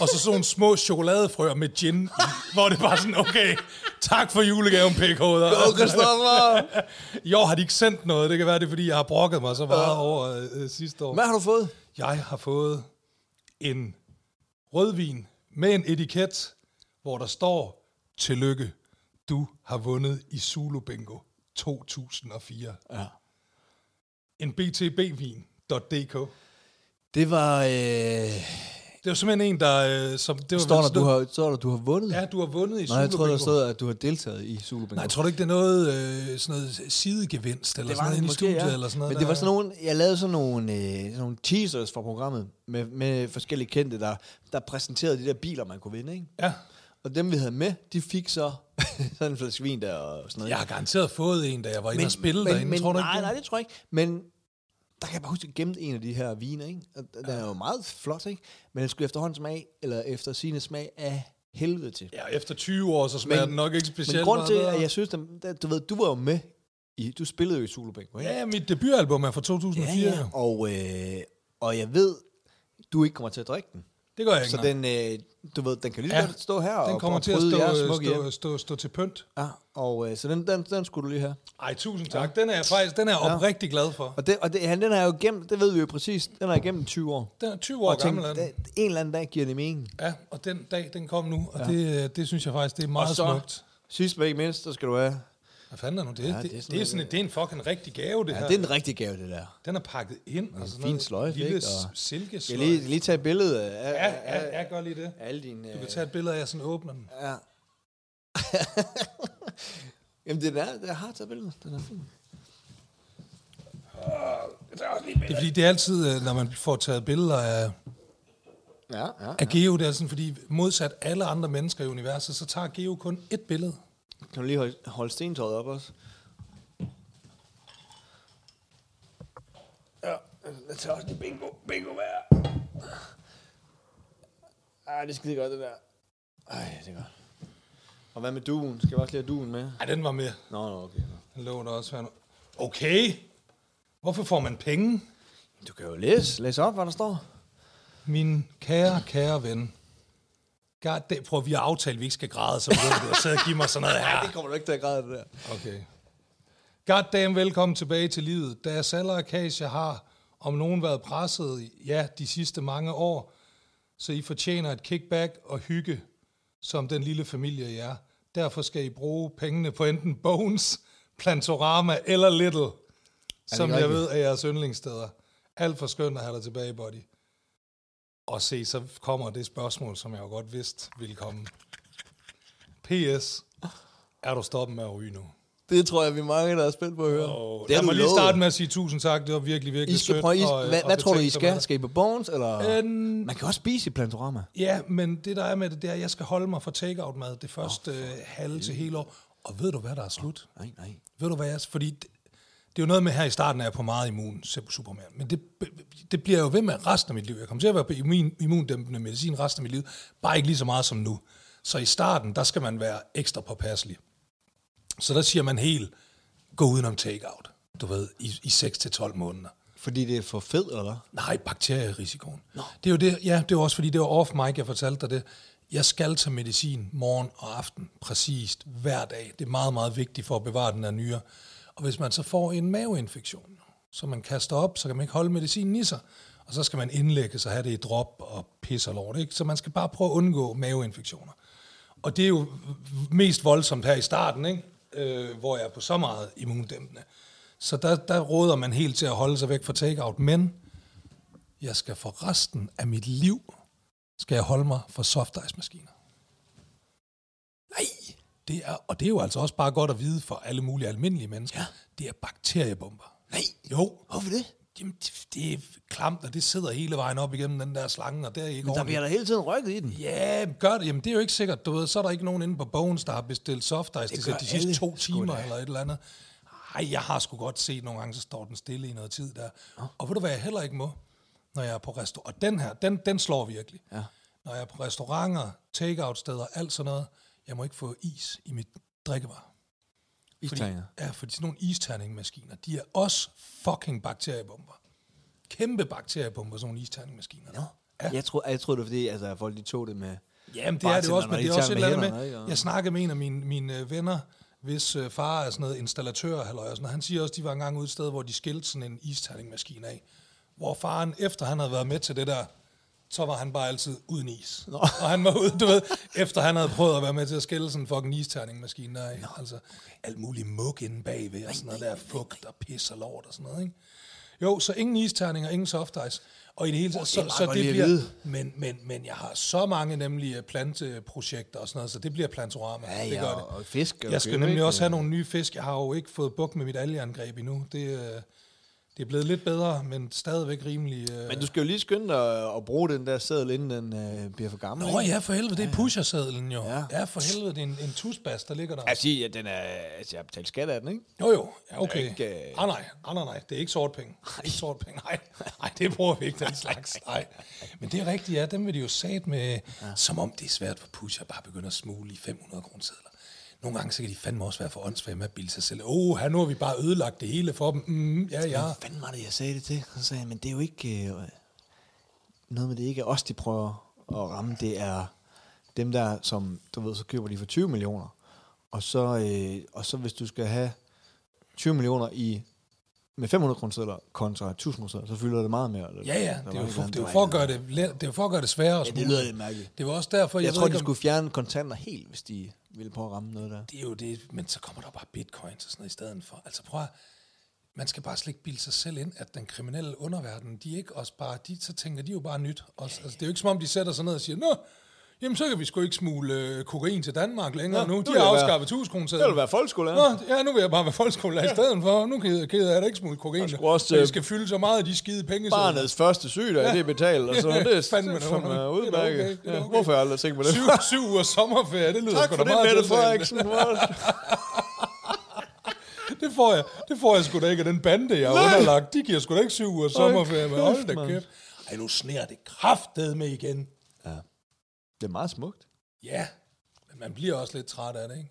og så sådan små chokoladefrøer med gin, hvor det var sådan, okay, tak for julegaven, pk-hoveder. Åh, Christoffer! I år har de ikke sendt noget, det kan være, det er, fordi jeg har brokket mig så meget over øh, øh, sidste år. Hvad har du fået? Jeg har fået en rødvin med en etiket, hvor der står, tillykke, du har vundet i Zulu Bingo 2004. Ja. En btbvin.dk. Det var... Øh, Det var simpelthen en, der... Øh, som, det var Står der, du har, står der, du har vundet? Ja, du har vundet i Nej, jeg tror, der stod, at du har deltaget i Zulu. Nej, jeg tror du ikke, det er noget, øh, sådan noget sidegevinst, eller sådan noget i studiet, eller sådan noget? Men det var der- sådan nogle, jeg lavede sådan nogle, øh, sådan nogle teasers for programmet, med, med forskellige kendte, der, der præsenterede de der biler, man kunne vinde, ikke? Ja, Og dem, vi havde med, de fik så sådan en flaske vin der og sådan noget. jeg har garanteret fået en, da jeg var inde og spille men, derinde, men, tror du ikke nej, nej, det tror jeg ikke. Men der kan jeg bare huske, at jeg gemte en af de her viner, ikke? Og den er jo meget flot, ikke? Men den skulle efterhånden smage, eller efter sine smag af helvede til. Ja, efter 20 år, så smager Men- den nok ikke specielt Men grund til, at jeg synes, at, du ved, du var jo med i, du spillede jo i Zulu Bingo, ikke? Ja, mit debutalbum er fra 2004. ja, ja. Og, øh, og jeg ved, du ikke kommer til at drikke den. Det gør jeg ikke. Så den, øh, du ved, den kan lige Ja, ja, godt stå her den og, kommer og til at stå, jeres stå, stå, stå, stå til pynt. Ja, og øh, så den, den, den skulle du lige have. Ej, tusind tak. Den er jeg faktisk den er jeg Ja. oprigtig glad for. Og, det, og det, han, den er jo gemt, det ved vi jo præcis, den er igennem 20 år. Den er 20 år og gammel. er den. en eller anden dag giver det mening. Ja, og den dag, den kom nu, og ja. det, øh, det synes jeg faktisk, det er meget og så, smukt. sidst men ikke mindst, så skal du have. Hvad fanden er nu det? Ja, Ja, det det, er sådan det, er sådan, et- det er en fucking rigtig gave, det Ja, her. det er en rigtig gave, det der. Den er pakket ind. Og sådan fin noget sløjfe, Lille ikke? Og- Skal silkesløjfe. jeg lige, lige tage et billede af, Ja, af, ja, ja, gør lige det. alle dine... Du kan tage et billede af, at jeg sådan åbner den. Ja. Jamen, det er, jeg har taget billeder. Den er fin. Det er fordi, det er altid, øh, når man får taget billeder af, Ja, ja. af Geo, det er sådan, fordi modsat alle andre mennesker i universet, så tager Geo kun ét billede. Kan du lige holde, holde stentøjet op også? Ja, jeg tager også lige bingo, bingo hver. Ej, det er skide godt, det der. Ej, det er godt. Og hvad med duen? Skal vi også lige have duen med? Ej, den var med. Nå, nå, okay. Den lå der også her nu. Okay. Hvorfor får man penge? Du kan jo læse, læse op, hvad der står. Min kære, kære ven. God, det, prøv, vi har aftalt, at vi ikke skal græde, så begynder du at sidde og give mig sådan noget her. Det kommer du ikke til at græde, det der. Okay. Goddamn velkommen tilbage til livet. Da Saller og Acacia har om nogen været presset, ja, de sidste mange år, så I fortjener et kickback og hygge, som den lille familie I er. Derfor skal I bruge pengene på enten Bones, Plantorama eller Little, som jeg ved er jeres yndlingssteder. Alt for skønt at have dig tilbage, buddy. Og se, så kommer det spørgsmål, som jeg jo godt vidste ville komme. P.S. Er du stoppet med at ryge nu? Det tror jeg, vi er mange, der er spændt på at høre. Og det lad mig lige lovet. starte med at sige tusind tak. Det var virkelig, virkelig I skal sødt. prøve, I, og, hvad, og hvad tror du, I skal? Skal I på Bones, eller? Øhm, Man kan også spise i Plantorama. Ja, men det der er med det, det er, at jeg skal holde mig for takeout-mad det første oh, halve til hele år. Og ved du, hvad der er slut? Nej, nej. Ved du, hvad jeg... Fordi det, er jo noget med her i starten, at jeg er på meget immun, Superman. Men det, det bliver jeg jo ved med resten af mit liv. Jeg kommer til at være på immun, immundæmpende medicin resten af mit liv. Bare ikke lige så meget som nu. Så i starten, der skal man være ekstra påpasselig. Så der siger man helt, gå udenom takeout. Du ved, i, i 6-12 måneder. Fordi det er for fed, eller? Nej, bakterierisikoen. No. Det er jo det, ja, det er også fordi, det var off mic, jeg fortalte dig det. Jeg skal tage medicin morgen og aften, præcist, hver dag. Det er meget, meget vigtigt for at bevare den her nyre. Og hvis man så får en maveinfektion, så man kaster op, så kan man ikke holde medicinen i sig. Og så skal man indlægge sig, have det i drop og pisse og lort. Ikke? Så man skal bare prøve at undgå maveinfektioner. Og det er jo mest voldsomt her i starten, ikke? Øh, hvor jeg er på så meget immundæmpende. Så der, der råder man helt til at holde sig væk fra takeout. Men jeg skal for resten af mit liv, skal jeg holde mig for softice-maskiner. Nej, det er, og det er jo altså også bare godt at vide for alle mulige almindelige mennesker. Ja. Det er bakteriebomber. Nej. Jo. Hvorfor det? Jamen, det, det er klamt, og det sidder hele vejen op igennem den der slange, og det er ikke Men der ordentligt. bliver der hele tiden rykket i den. Ja, gør det. Jamen, det er jo ikke sikkert. Du ved, så er der ikke nogen inde på Bones, der har bestilt soft ice de, de sidste to timer eller et eller andet. Ej, jeg har sgu godt set nogle gange, så står den stille i noget tid der. Og ved du, hvad jeg heller ikke må, når jeg er på restaurant? Og den her, den, den slår virkelig. Ja. Når jeg er på restauranter, takeout-steder, alt sådan noget, jeg må ikke få is i mit drikkevarer. Fordi, Isterninger. ja, fordi sådan nogle isterningmaskiner, de er også fucking bakteriebomber. Kæmpe bakteriebomber, sådan nogle isterningmaskiner. Nå. Ja. Jeg, tror, jeg tror, det er fordi, altså, folk de tog det med... Jamen, det er det også, men det er også et eller med andet med, jeg snakkede med en af mine, mine øh, venner, hvis øh, far er sådan noget installatør, halløj, og sådan han siger også, de var engang ude et sted, hvor de skilte sådan en isterningmaskine af, hvor faren, efter han havde været med til det der, så var han bare altid uden is. Nå. Og han var ude, du ved, efter han havde prøvet at være med til at skille sådan en fucking isterningmaskine der af. Altså, alt muligt mug inde bagved, og sådan noget der fugt og pis og lort og sådan noget, ikke? Jo, så ingen isterninger, ingen soft ice. Og i det hele taget, det så, så godt det bliver... Men, men, men jeg har så mange nemlig øh, planteprojekter og sådan noget, så det bliver plantorama. Ja, det ja, gør det. og fisk. og Jeg skal nemlig ikke? også have nogle nye fisk. Jeg har jo ikke fået bukt med mit algeangreb endnu. Det, øh, det er blevet lidt bedre, men stadigvæk rimelig... Øh... Men du skal jo lige skynde dig at bruge den der sædel, inden den øh, bliver for gammel. Nå ikke? ja, for helvede, det er pushersedlen jo. Ja. Ja. ja, for helvede, det er en, en tusbas, der ligger der. Jeg siger, at den er, altså, jeg betalt skat af den, ikke? Jo jo, ja, okay. ikke, øh, Ah, nej, ah, nej, nej, det er ikke sort penge. Det er ikke sort penge, nej. Nej, det bruger vi ikke, den slags. Nej. Men det er rigtigt, ja, dem vil de jo sat med, ja. som om det er svært for pusher bare begynde at smule i 500 kroner sedler. Nogle gange så kan de fandme også være for åndssvage med at bilde sig selv. Åh, oh, nu har vi bare ødelagt det hele for dem. Mm, ja, ja. Hvad fanden var det, jeg sagde det til? Så sagde jeg, men det er jo ikke... Øh, noget med det ikke er os, de prøver at ramme. Det er dem der, som, du ved, så køber de for 20 millioner. Og så, øh, og så hvis du skal have 20 millioner i med 500 kroner kontra 1000 kroner så fylder det meget mere. eller- Ja, ja, det var er jo for, det er for at gøre det, det er for at gøre det sværere at. Ja, det lyder lidt mærkeligt. Det var også derfor, jeg, Jeg, tror, ikke, de skulle fjerne kontanter helt, hvis de ville prøve at ramme noget der. det er jo det, men så kommer der bare bitcoins og sådan noget i stedet for. Altså prøv at, man skal bare slet ikke bilde sig selv ind, at den kriminelle underverden, de er ikke også bare, de, så tænker de jo bare nyt. Også, altså, det er jo ikke som om, de sætter sig ned og siger, nå, jamen så kan vi sgu ikke smule øh, kokain til Danmark længere Nå, nu. De vil har jeg afskaffet 1000 kroner Det ville være folkeskolelærer. Nå, ja, nu vil jeg bare være folkeskolelærer i stedet for. Nu ked af, at jeg ikke smule kokain. sgu også, Så jeg øh, skal fylde så meget af de skide penge. Barnets første sygdag, ja. det er betalt, og så det er Fandme da okay. udmærket. Det er da okay, det da Ja, okay. Hvorfor har jeg aldrig tænkt på det? Syv, syv uger sommerferie, det lyder Tak sgu for da det, meget Mette tiltalende. Frederiksen. Hvor- Det får jeg, det får jeg sgu da ikke af den bande, jeg er underlagt. De giver sgu da ikke syv uger sommerferie med. Hold da kæft. Ej, nu sner det kraftet med igen. Det er meget smukt. Ja, men man bliver også lidt træt af det, ikke?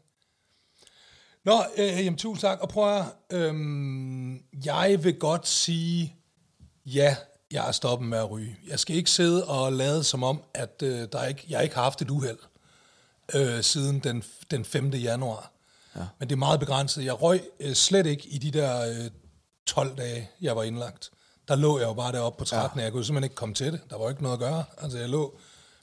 Nå, øh, jamen tusind tak. Og prøv at, øhm, jeg vil godt sige, ja, jeg er stoppet med at ryge. Jeg skal ikke sidde og lade som om, at øh, der ikke, jeg ikke har haft et uheld øh, siden den, den 5. januar. Ja. Men det er meget begrænset. Jeg røg øh, slet ikke i de der øh, 12 dage, jeg var indlagt. Der lå jeg jo bare deroppe på 13. Ja. Jeg kunne simpelthen ikke komme til det. Der var ikke noget at gøre. Altså, jeg lå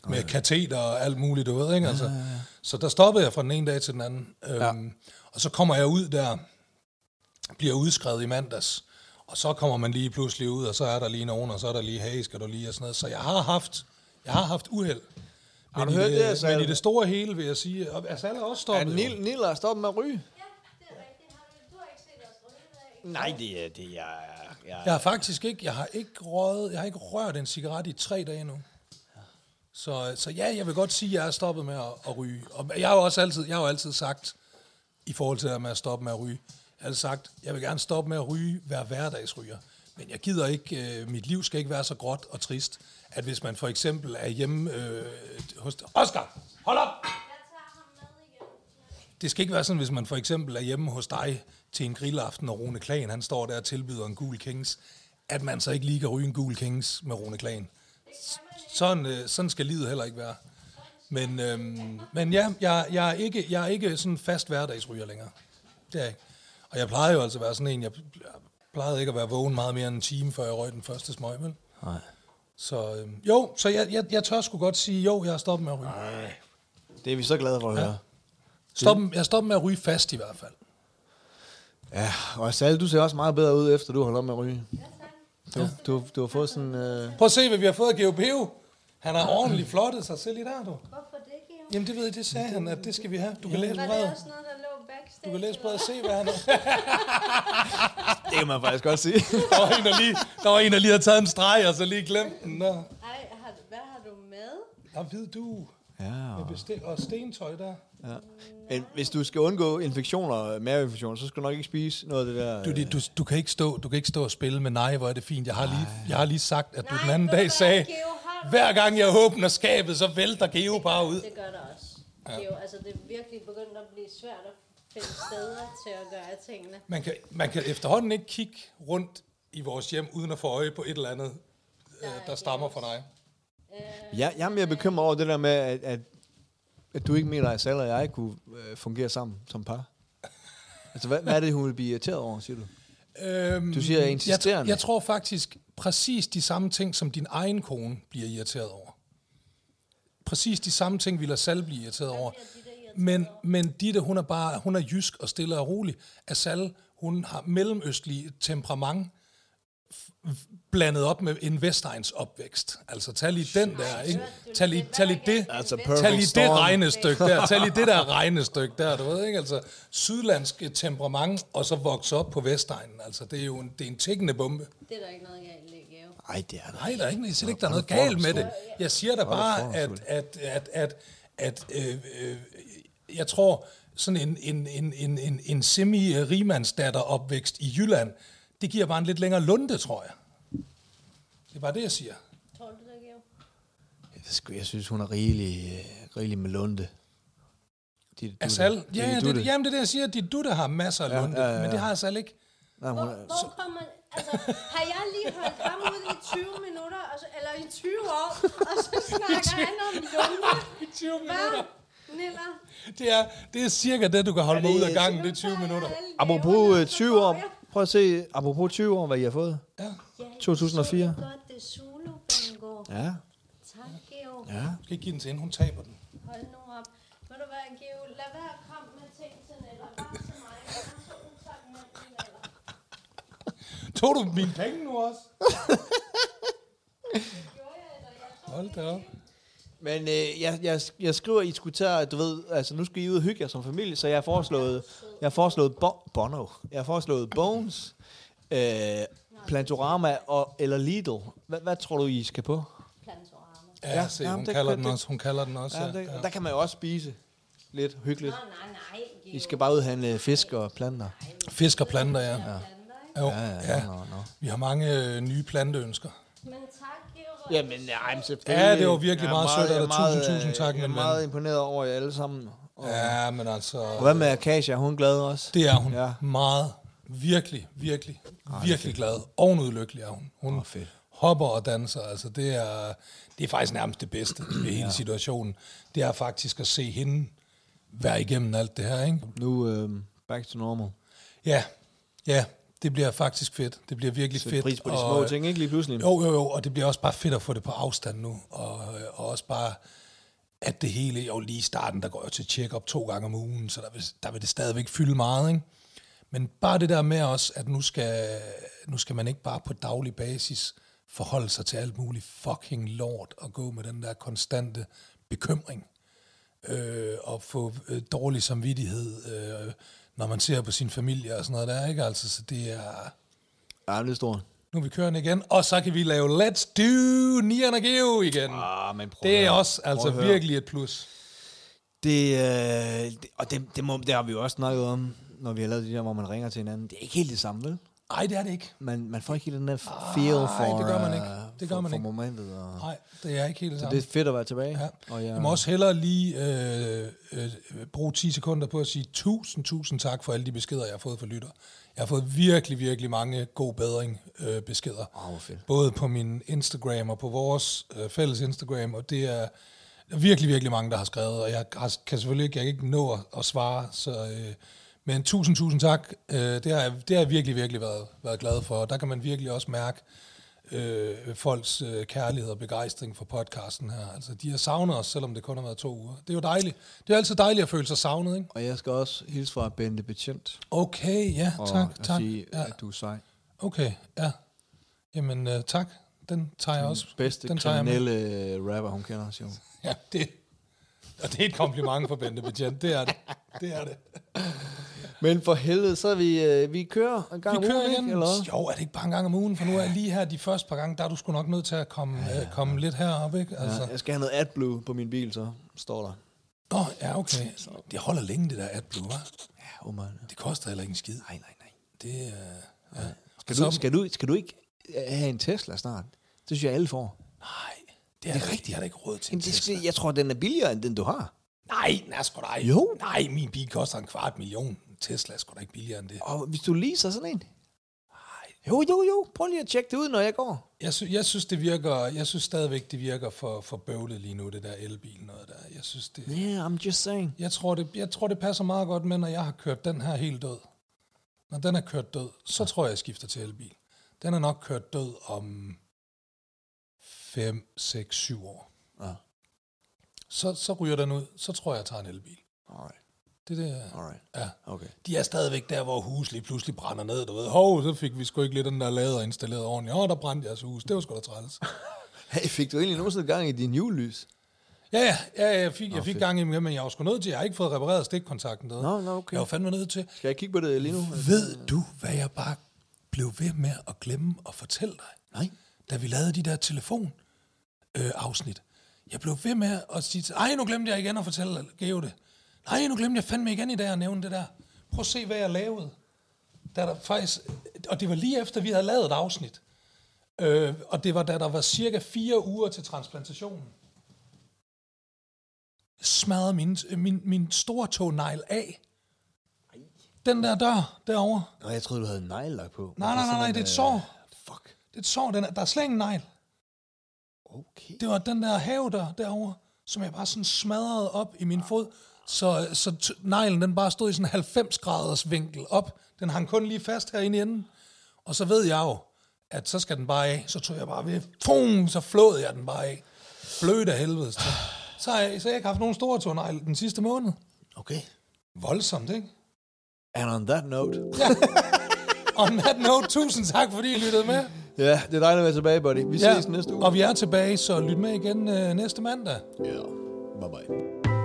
med kateter og alt muligt, du ved, ikke? Altså, ja, ja, ja. Så der stoppede jeg fra den ene dag til den anden. Øhm, Og så kommer jeg ud der, bliver udskrevet i mandags, og så kommer man lige pludselig ud, og så er der lige nogen, og så er der lige, hey, skal du lige, og sådan noget. Så jeg har haft, jeg har haft uheld. Har Men du i hørt det, jeg Men i det store hele vil jeg sige, og altså alle er også Ja, stoppet. jo. Nil, Nil er stoppet med at ryge. Ja, det er rigtigt. Har du, du har ikke set os ryge i dag? Nej, det er det, jeg... jeg Jeg har faktisk ikke, jeg har ikke røget, jeg har ikke rørt en cigaret i tre dage nu. Så, så ja, jeg vil godt sige, at jeg er stoppet med at, at ryge. Og jeg har jo også altid, jeg har jo altid sagt, i forhold til det med at stoppe med at ryge, jeg har sagt, jeg vil gerne stoppe med at ryge, være hverdagsryger. Men jeg gider ikke, øh, mit liv skal ikke være så gråt og trist, at hvis man for eksempel er hjemme øh, hos... Oscar, hold op! Jeg tager ham med igen. Det skal ikke være sådan, hvis man for eksempel er hjemme hos dig til en grillaften, og Rune Klagen, han står der og tilbyder en gul kings, at man så ikke lige kan ryge en gul kings med Rune Klagen. Sådan, øh, sådan skal livet heller ikke være. Men, øhm, men ja, jeg, jeg, er ikke, jeg er ikke sådan fast hverdagsryger længere. Det er jeg ikke. Og jeg plejer jo altså at være sådan en, jeg jeg plejede ikke at være vågen meget mere end en time, før jeg røg den første smøg, vel? Nej. Så øhm, jo, så jeg, jeg, jeg tør sgu godt sige, jo, jeg har stoppet med at ryge. Det er vi så glade for at høre. Stop, jeg har stoppet med at ryge fast i hvert fald. Ja, og Sal, du ser også meget bedre ud, efter du har holdt op med at ryge. Ja, Du, du, du har fået sådan... Øh... Prøv at se, hvad vi har fået af GeoPeo. Han har ordentligt flottet sig selv i der, du. Hvorfor det, Georg? Jamen det ved jeg, det sagde han, at det skal vi have. Du kan læse Var det brevet. også noget, der lå backstage? Du kan læse brevet og se, hvad han har. Det kan man faktisk godt sige. Der var en, der lige, der var en, der lige havde taget en streg, og så lige glemt den. Nå, hvad? Ej, har, hvad har du med? der ved du. ja, Med bestil- og stentøj der. Ja. Men hvis du skal undgå infektioner, maveinfektioner, så skal du nok ikke spise noget af det der... Du, det- du, du, kan ikke stå, du kan ikke stå og spille med nej, hvor er det fint. Jeg har lige, jeg har lige sagt, at du Nej, den anden du dag sagde, Geo, du- hver gang jeg åbner skabet, så vælter Geo bare ud. Det gør der også. Ja. Det er jo, altså, det er virkelig begyndt at blive svært at finde steder til at gøre tingene. Man kan, man kan efterhånden ikke kigge rundt i vores hjem, uden at få øje på et eller andet, øh, der stammer fra dig. Jeg, jeg er mere bekymret over det der med, at, at, at du ikke mener, at Sal og jeg kunne øh, fungere sammen som par. Altså, hvad, hvad er det, hun vil blive irriteret over, siger du? Øhm, Du siger, jeg er jeg, insisterende. jeg tror faktisk præcis de samme ting, som din egen kone bliver irriteret over. Præcis de samme ting, vil Sal blive irriteret over. Men, men Ditte, hun er bare, hun er jysk og stille og rolig. Asal, hun har mellemøstlig temperament, blandet op med en Vestegns opvækst. Altså, tag lige den der, ikke? Tag lige, tag lige det, Altså, tag lige det regnestykke der, tag lige det der regnestykke der, du ved ikke? Altså, sydlandsk temperament, og så vokse op på Vestegnen. Altså, det er jo en, det er en tækkende bombe. Det er der ikke noget galt i, Geo. Ej, det er der. Nej, der er ikke, jeg siger ikke, der er noget galt med det. Jeg siger da bare, at, at, at, at, at øh, øh, jeg tror, sådan en, en, en, en, en, en semi-rimandsdatter opvækst i Jylland, det giver bare en lidt længere lunde, tror jeg. Det er bare det, jeg siger. Tror du det, Geo? Jeg, synes, hun er rigelig, øh, rigelig med lunde. De, Asal, ja, det, jamen det er det, jeg siger, at du der har masser af Ja, lunde, ja, ja, ja. men det har Asal ikke. Nej, Hvor, er, hvor kommer... Altså, har jeg lige holdt ham ud i 20 minutter, og så, eller i 20 år, og så snakker han om lunde? 20 Hvad? Niller? Det er, det er cirka det, du kan holde Er mig ud af gangen, det er 20 minutter. apropos øh, 20 år, prøv at se, apropos 20 år, hvad I har fået. Ja. 2004. Er Zulu Bingo. Ja, Tak, Geo. ja. Du skal ikke give den til hende, hun taber den. Hold nu op. Ved du hvad, Geo? Lad være at komme med ting til Neller. Bare til mig. Så. Tog du mine penge nu også? Hold da op. Men øh, jeg, jeg, jeg skriver, at I skulle tage, du ved, altså nu skal I ud og hygge jer som familie, så jeg har foreslået, jeg har foreslået Bo- Bono, jeg har foreslået Bones, øh, Plantorama og, eller Lidl. Hvad, hvad tror du, I skal på? Plantorama. Ja, Ja, ja se, jamen, hun det kalder kan- den det- også. Hun kalder den også. Ja, Ja, det, ja. Der kan man jo også spise lidt hyggeligt. Nej, nej, Geo. I skal bare ud og handle fisk og planter. Fisk og planter, ja. Jo, Ja, ja, ja. nå, nå. Vi har mange øh, nye planteønsker. Men tak, Geo. hvor- Jamen, nej, men selvfølgelig. Ja, det var virkelig Jeg er meget sødt af jeg er dig. meget, Tusind, øh, tusind tak, Jeg er min meget imponeret over jer alle sammen. Og, Ja, men altså... og hvad med Akasia? Er hun glad også? Det er hun. Ja. Ja. Meget. Virkelig, virkelig, virkelig glad. Ovenud lykkelig er hun. Hun Åh, fedt. hopper og danser. Altså, det er, det er faktisk nærmest det bedste ved hele situationen. Det er faktisk at se hende være igennem alt det her, ikke? Nu øh, back to normal. Ja, ja. Det bliver faktisk fedt. Det bliver virkelig Sæt fedt. pris på de og- små ting, ikke lige pludselig? Jo, jo, jo, og det bliver også bare fedt at få det på afstand nu, og, øh, og også bare, at det hele, jo lige i starten, der går jeg til check-up to gange om ugen, så der vil, der vil det stadigvæk fylde meget, ikke? Men bare det der med også, at nu skal, nu skal man ikke bare på daglig basis forholde sig til alt muligt fucking lort, og gå med den der konstante bekymring, øh, og få øh, dårlig samvittighed, øh, når man ser på sin familie og sådan noget der, ikke? Altså, så det er... Ja, det er stort. Nu er vi kørende igen, og så kan vi lave Let's Do Nian og Geo igen. Ah, men prøv det er også altså virkelig et plus. Det, øh, det, og det, det, må, det har vi jo også snakket om, når vi har lavet det der, hvor man ringer til hinanden. Det er ikke helt det samme, vel? Nej, det er det ikke. Man, man får ikke helt den der feel for, det gør man øh, ikke. Det gør for, man for ikke. momentet. Og, Nej, det er ikke helt det så samme. det er fedt at være tilbage. Ja. Og Jeg må også hellere lige øh, øh, bruge 10 sekunder på at sige tusind, tusind tak for alle de beskeder, jeg har fået fra lytter. Jeg har fået virkelig, virkelig mange god bedring øh, beskeder. Hvor fedt. Både på min Instagram og på vores øh, fælles Instagram, og det er virkelig, virkelig mange, der har skrevet, og jeg har, kan selvfølgelig ikke, jeg kan ikke nå at, at svare, så, øh, men tusind, tusind tak. Øh, det, har jeg, det har jeg virkelig, virkelig været, været glad for, der kan man virkelig også mærke øh, folks øh, kærlighed og begejstring for podcasten her. Altså, de har savnet os, selvom det kun har været to uger. Det er jo dejligt. Det er altid dejligt at føle sig savnet, ikke? Og jeg skal også hilse fra Bente Betjent. Okay, ja, Og tak, og tak. sige, Ja, at du er sej. okay, ja. Jamen, øh, tak. Den tager jeg også. Bedste den tager jeg kriminelle rapper, hun kender, hun. Ja, det, og det er et kompliment for Bente Betjent. Det er det. Det er det. Men for helvede, så er vi, øh, vi kører en gang Vi om kører ugen, igen. ikke? Eller? Jo, er det ikke bare en gang om ugen? For nu er jeg lige her de første par gange, der er du sgu nok nødt til at komme, ja, ja. komme lidt herop, ikke? Altså. Ja, jeg skal have noget AdBlue på min bil, så står der. Åh, oh, ja, okay. Det holder længe, det der AdBlue, hva'? Ja, oh man. Det koster heller ikke en skid. Nej, nej, nej. Det er... Ja. Skal Så- du, skal, du, skal du ikke øh, have en Tesla snart? Det synes jeg, alle får. Nej, det er, det er rigtigt. Jeg har da ikke råd til en Jamen, det, Tesla. skal- jeg tror, den er billigere, end den du har. Nej, nej, sgu da. Jo. Nej, min bil koster en kvart million. Tesla er sgu da ikke billigere end det. Og hvis du leaser sådan en? Jo, jo, jo. Prøv lige at tjekke det ud, når jeg går. Jeg, sy- jeg synes, det virker... Jeg synes stadigvæk, det virker for, for bøvlet lige nu, det der elbil noget der. Jeg synes, det... Yeah, I'm just saying. Jeg tror, det, jeg tror, det passer meget godt med, når jeg har kørt den her helt død. Når den er kørt død, så tror jeg, jeg skifter til elbil. Den er nok kørt død om 5, 6, 7 år. Ja. Så, så ryger den ud. Så tror jeg, jeg tager en elbil. Alright. Det der. Alright. Ja. Okay. De er stadigvæk der, hvor hus lige pludselig brænder ned, du ved. Hov, så fik vi sgu ikke lidt den der lader installeret ordentligt. Åh, der brændte jeres hus. Det var sgu da træls. Hey, fik du egentlig nogensinde gang i din julelys? Ja, ja, ja, ja, jeg fik, jeg fik fedt. gang i dem, men jeg var sgu nødt til. Jeg har ikke fået repareret stikkontakten. Der. Nå, nå, okay. Jeg var fandme nødt til. Skal jeg kigge på det lige nu? Ved du, hvad jeg bare blev ved med at glemme at fortælle dig? Nej. Da vi lavede de der telefon øh, afsnit. Jeg blev ved med at sige, ej, nu glemte jeg igen at fortælle Geo det. Nej, nu glemte jeg fandme igen i dag at nævne det der. Prøv at se, hvad jeg lavede. Da der faktisk, og det var lige efter, vi havde lavet et afsnit. Øh, og det var, da der var cirka fire uger til transplantationen. Jeg smadrede min, min, min store tognegl af. Den der dør derovre. Nå, jeg troede, du havde en neglelak på. Nej, nej, nej, nej, det er et sår. Fuck. Det er et sår, den er, der er slet ingen negl. Okay. Det var den der have der derovre, som jeg bare sådan smadrede op i min fod, så, så neglen den bare stod i sådan en 90 graders vinkel op. Den hang kun lige fast herinde i enden. Og så ved jeg jo, at så skal den bare af. Så tog jeg bare ved, pum, så flåede jeg den bare af. Blødt af helvede. Så, så, har jeg, så har jeg ikke haft nogen store tårnegle den sidste måned. Okay. Voldsomt, ikke? And on that note. On that note, tusind tak, fordi I lyttede med. ja, det er dejligt at være tilbage, buddy. Vi ses næste uge. og vi er tilbage, så lyt med igen øh, næste mandag. Ja. Bye bye.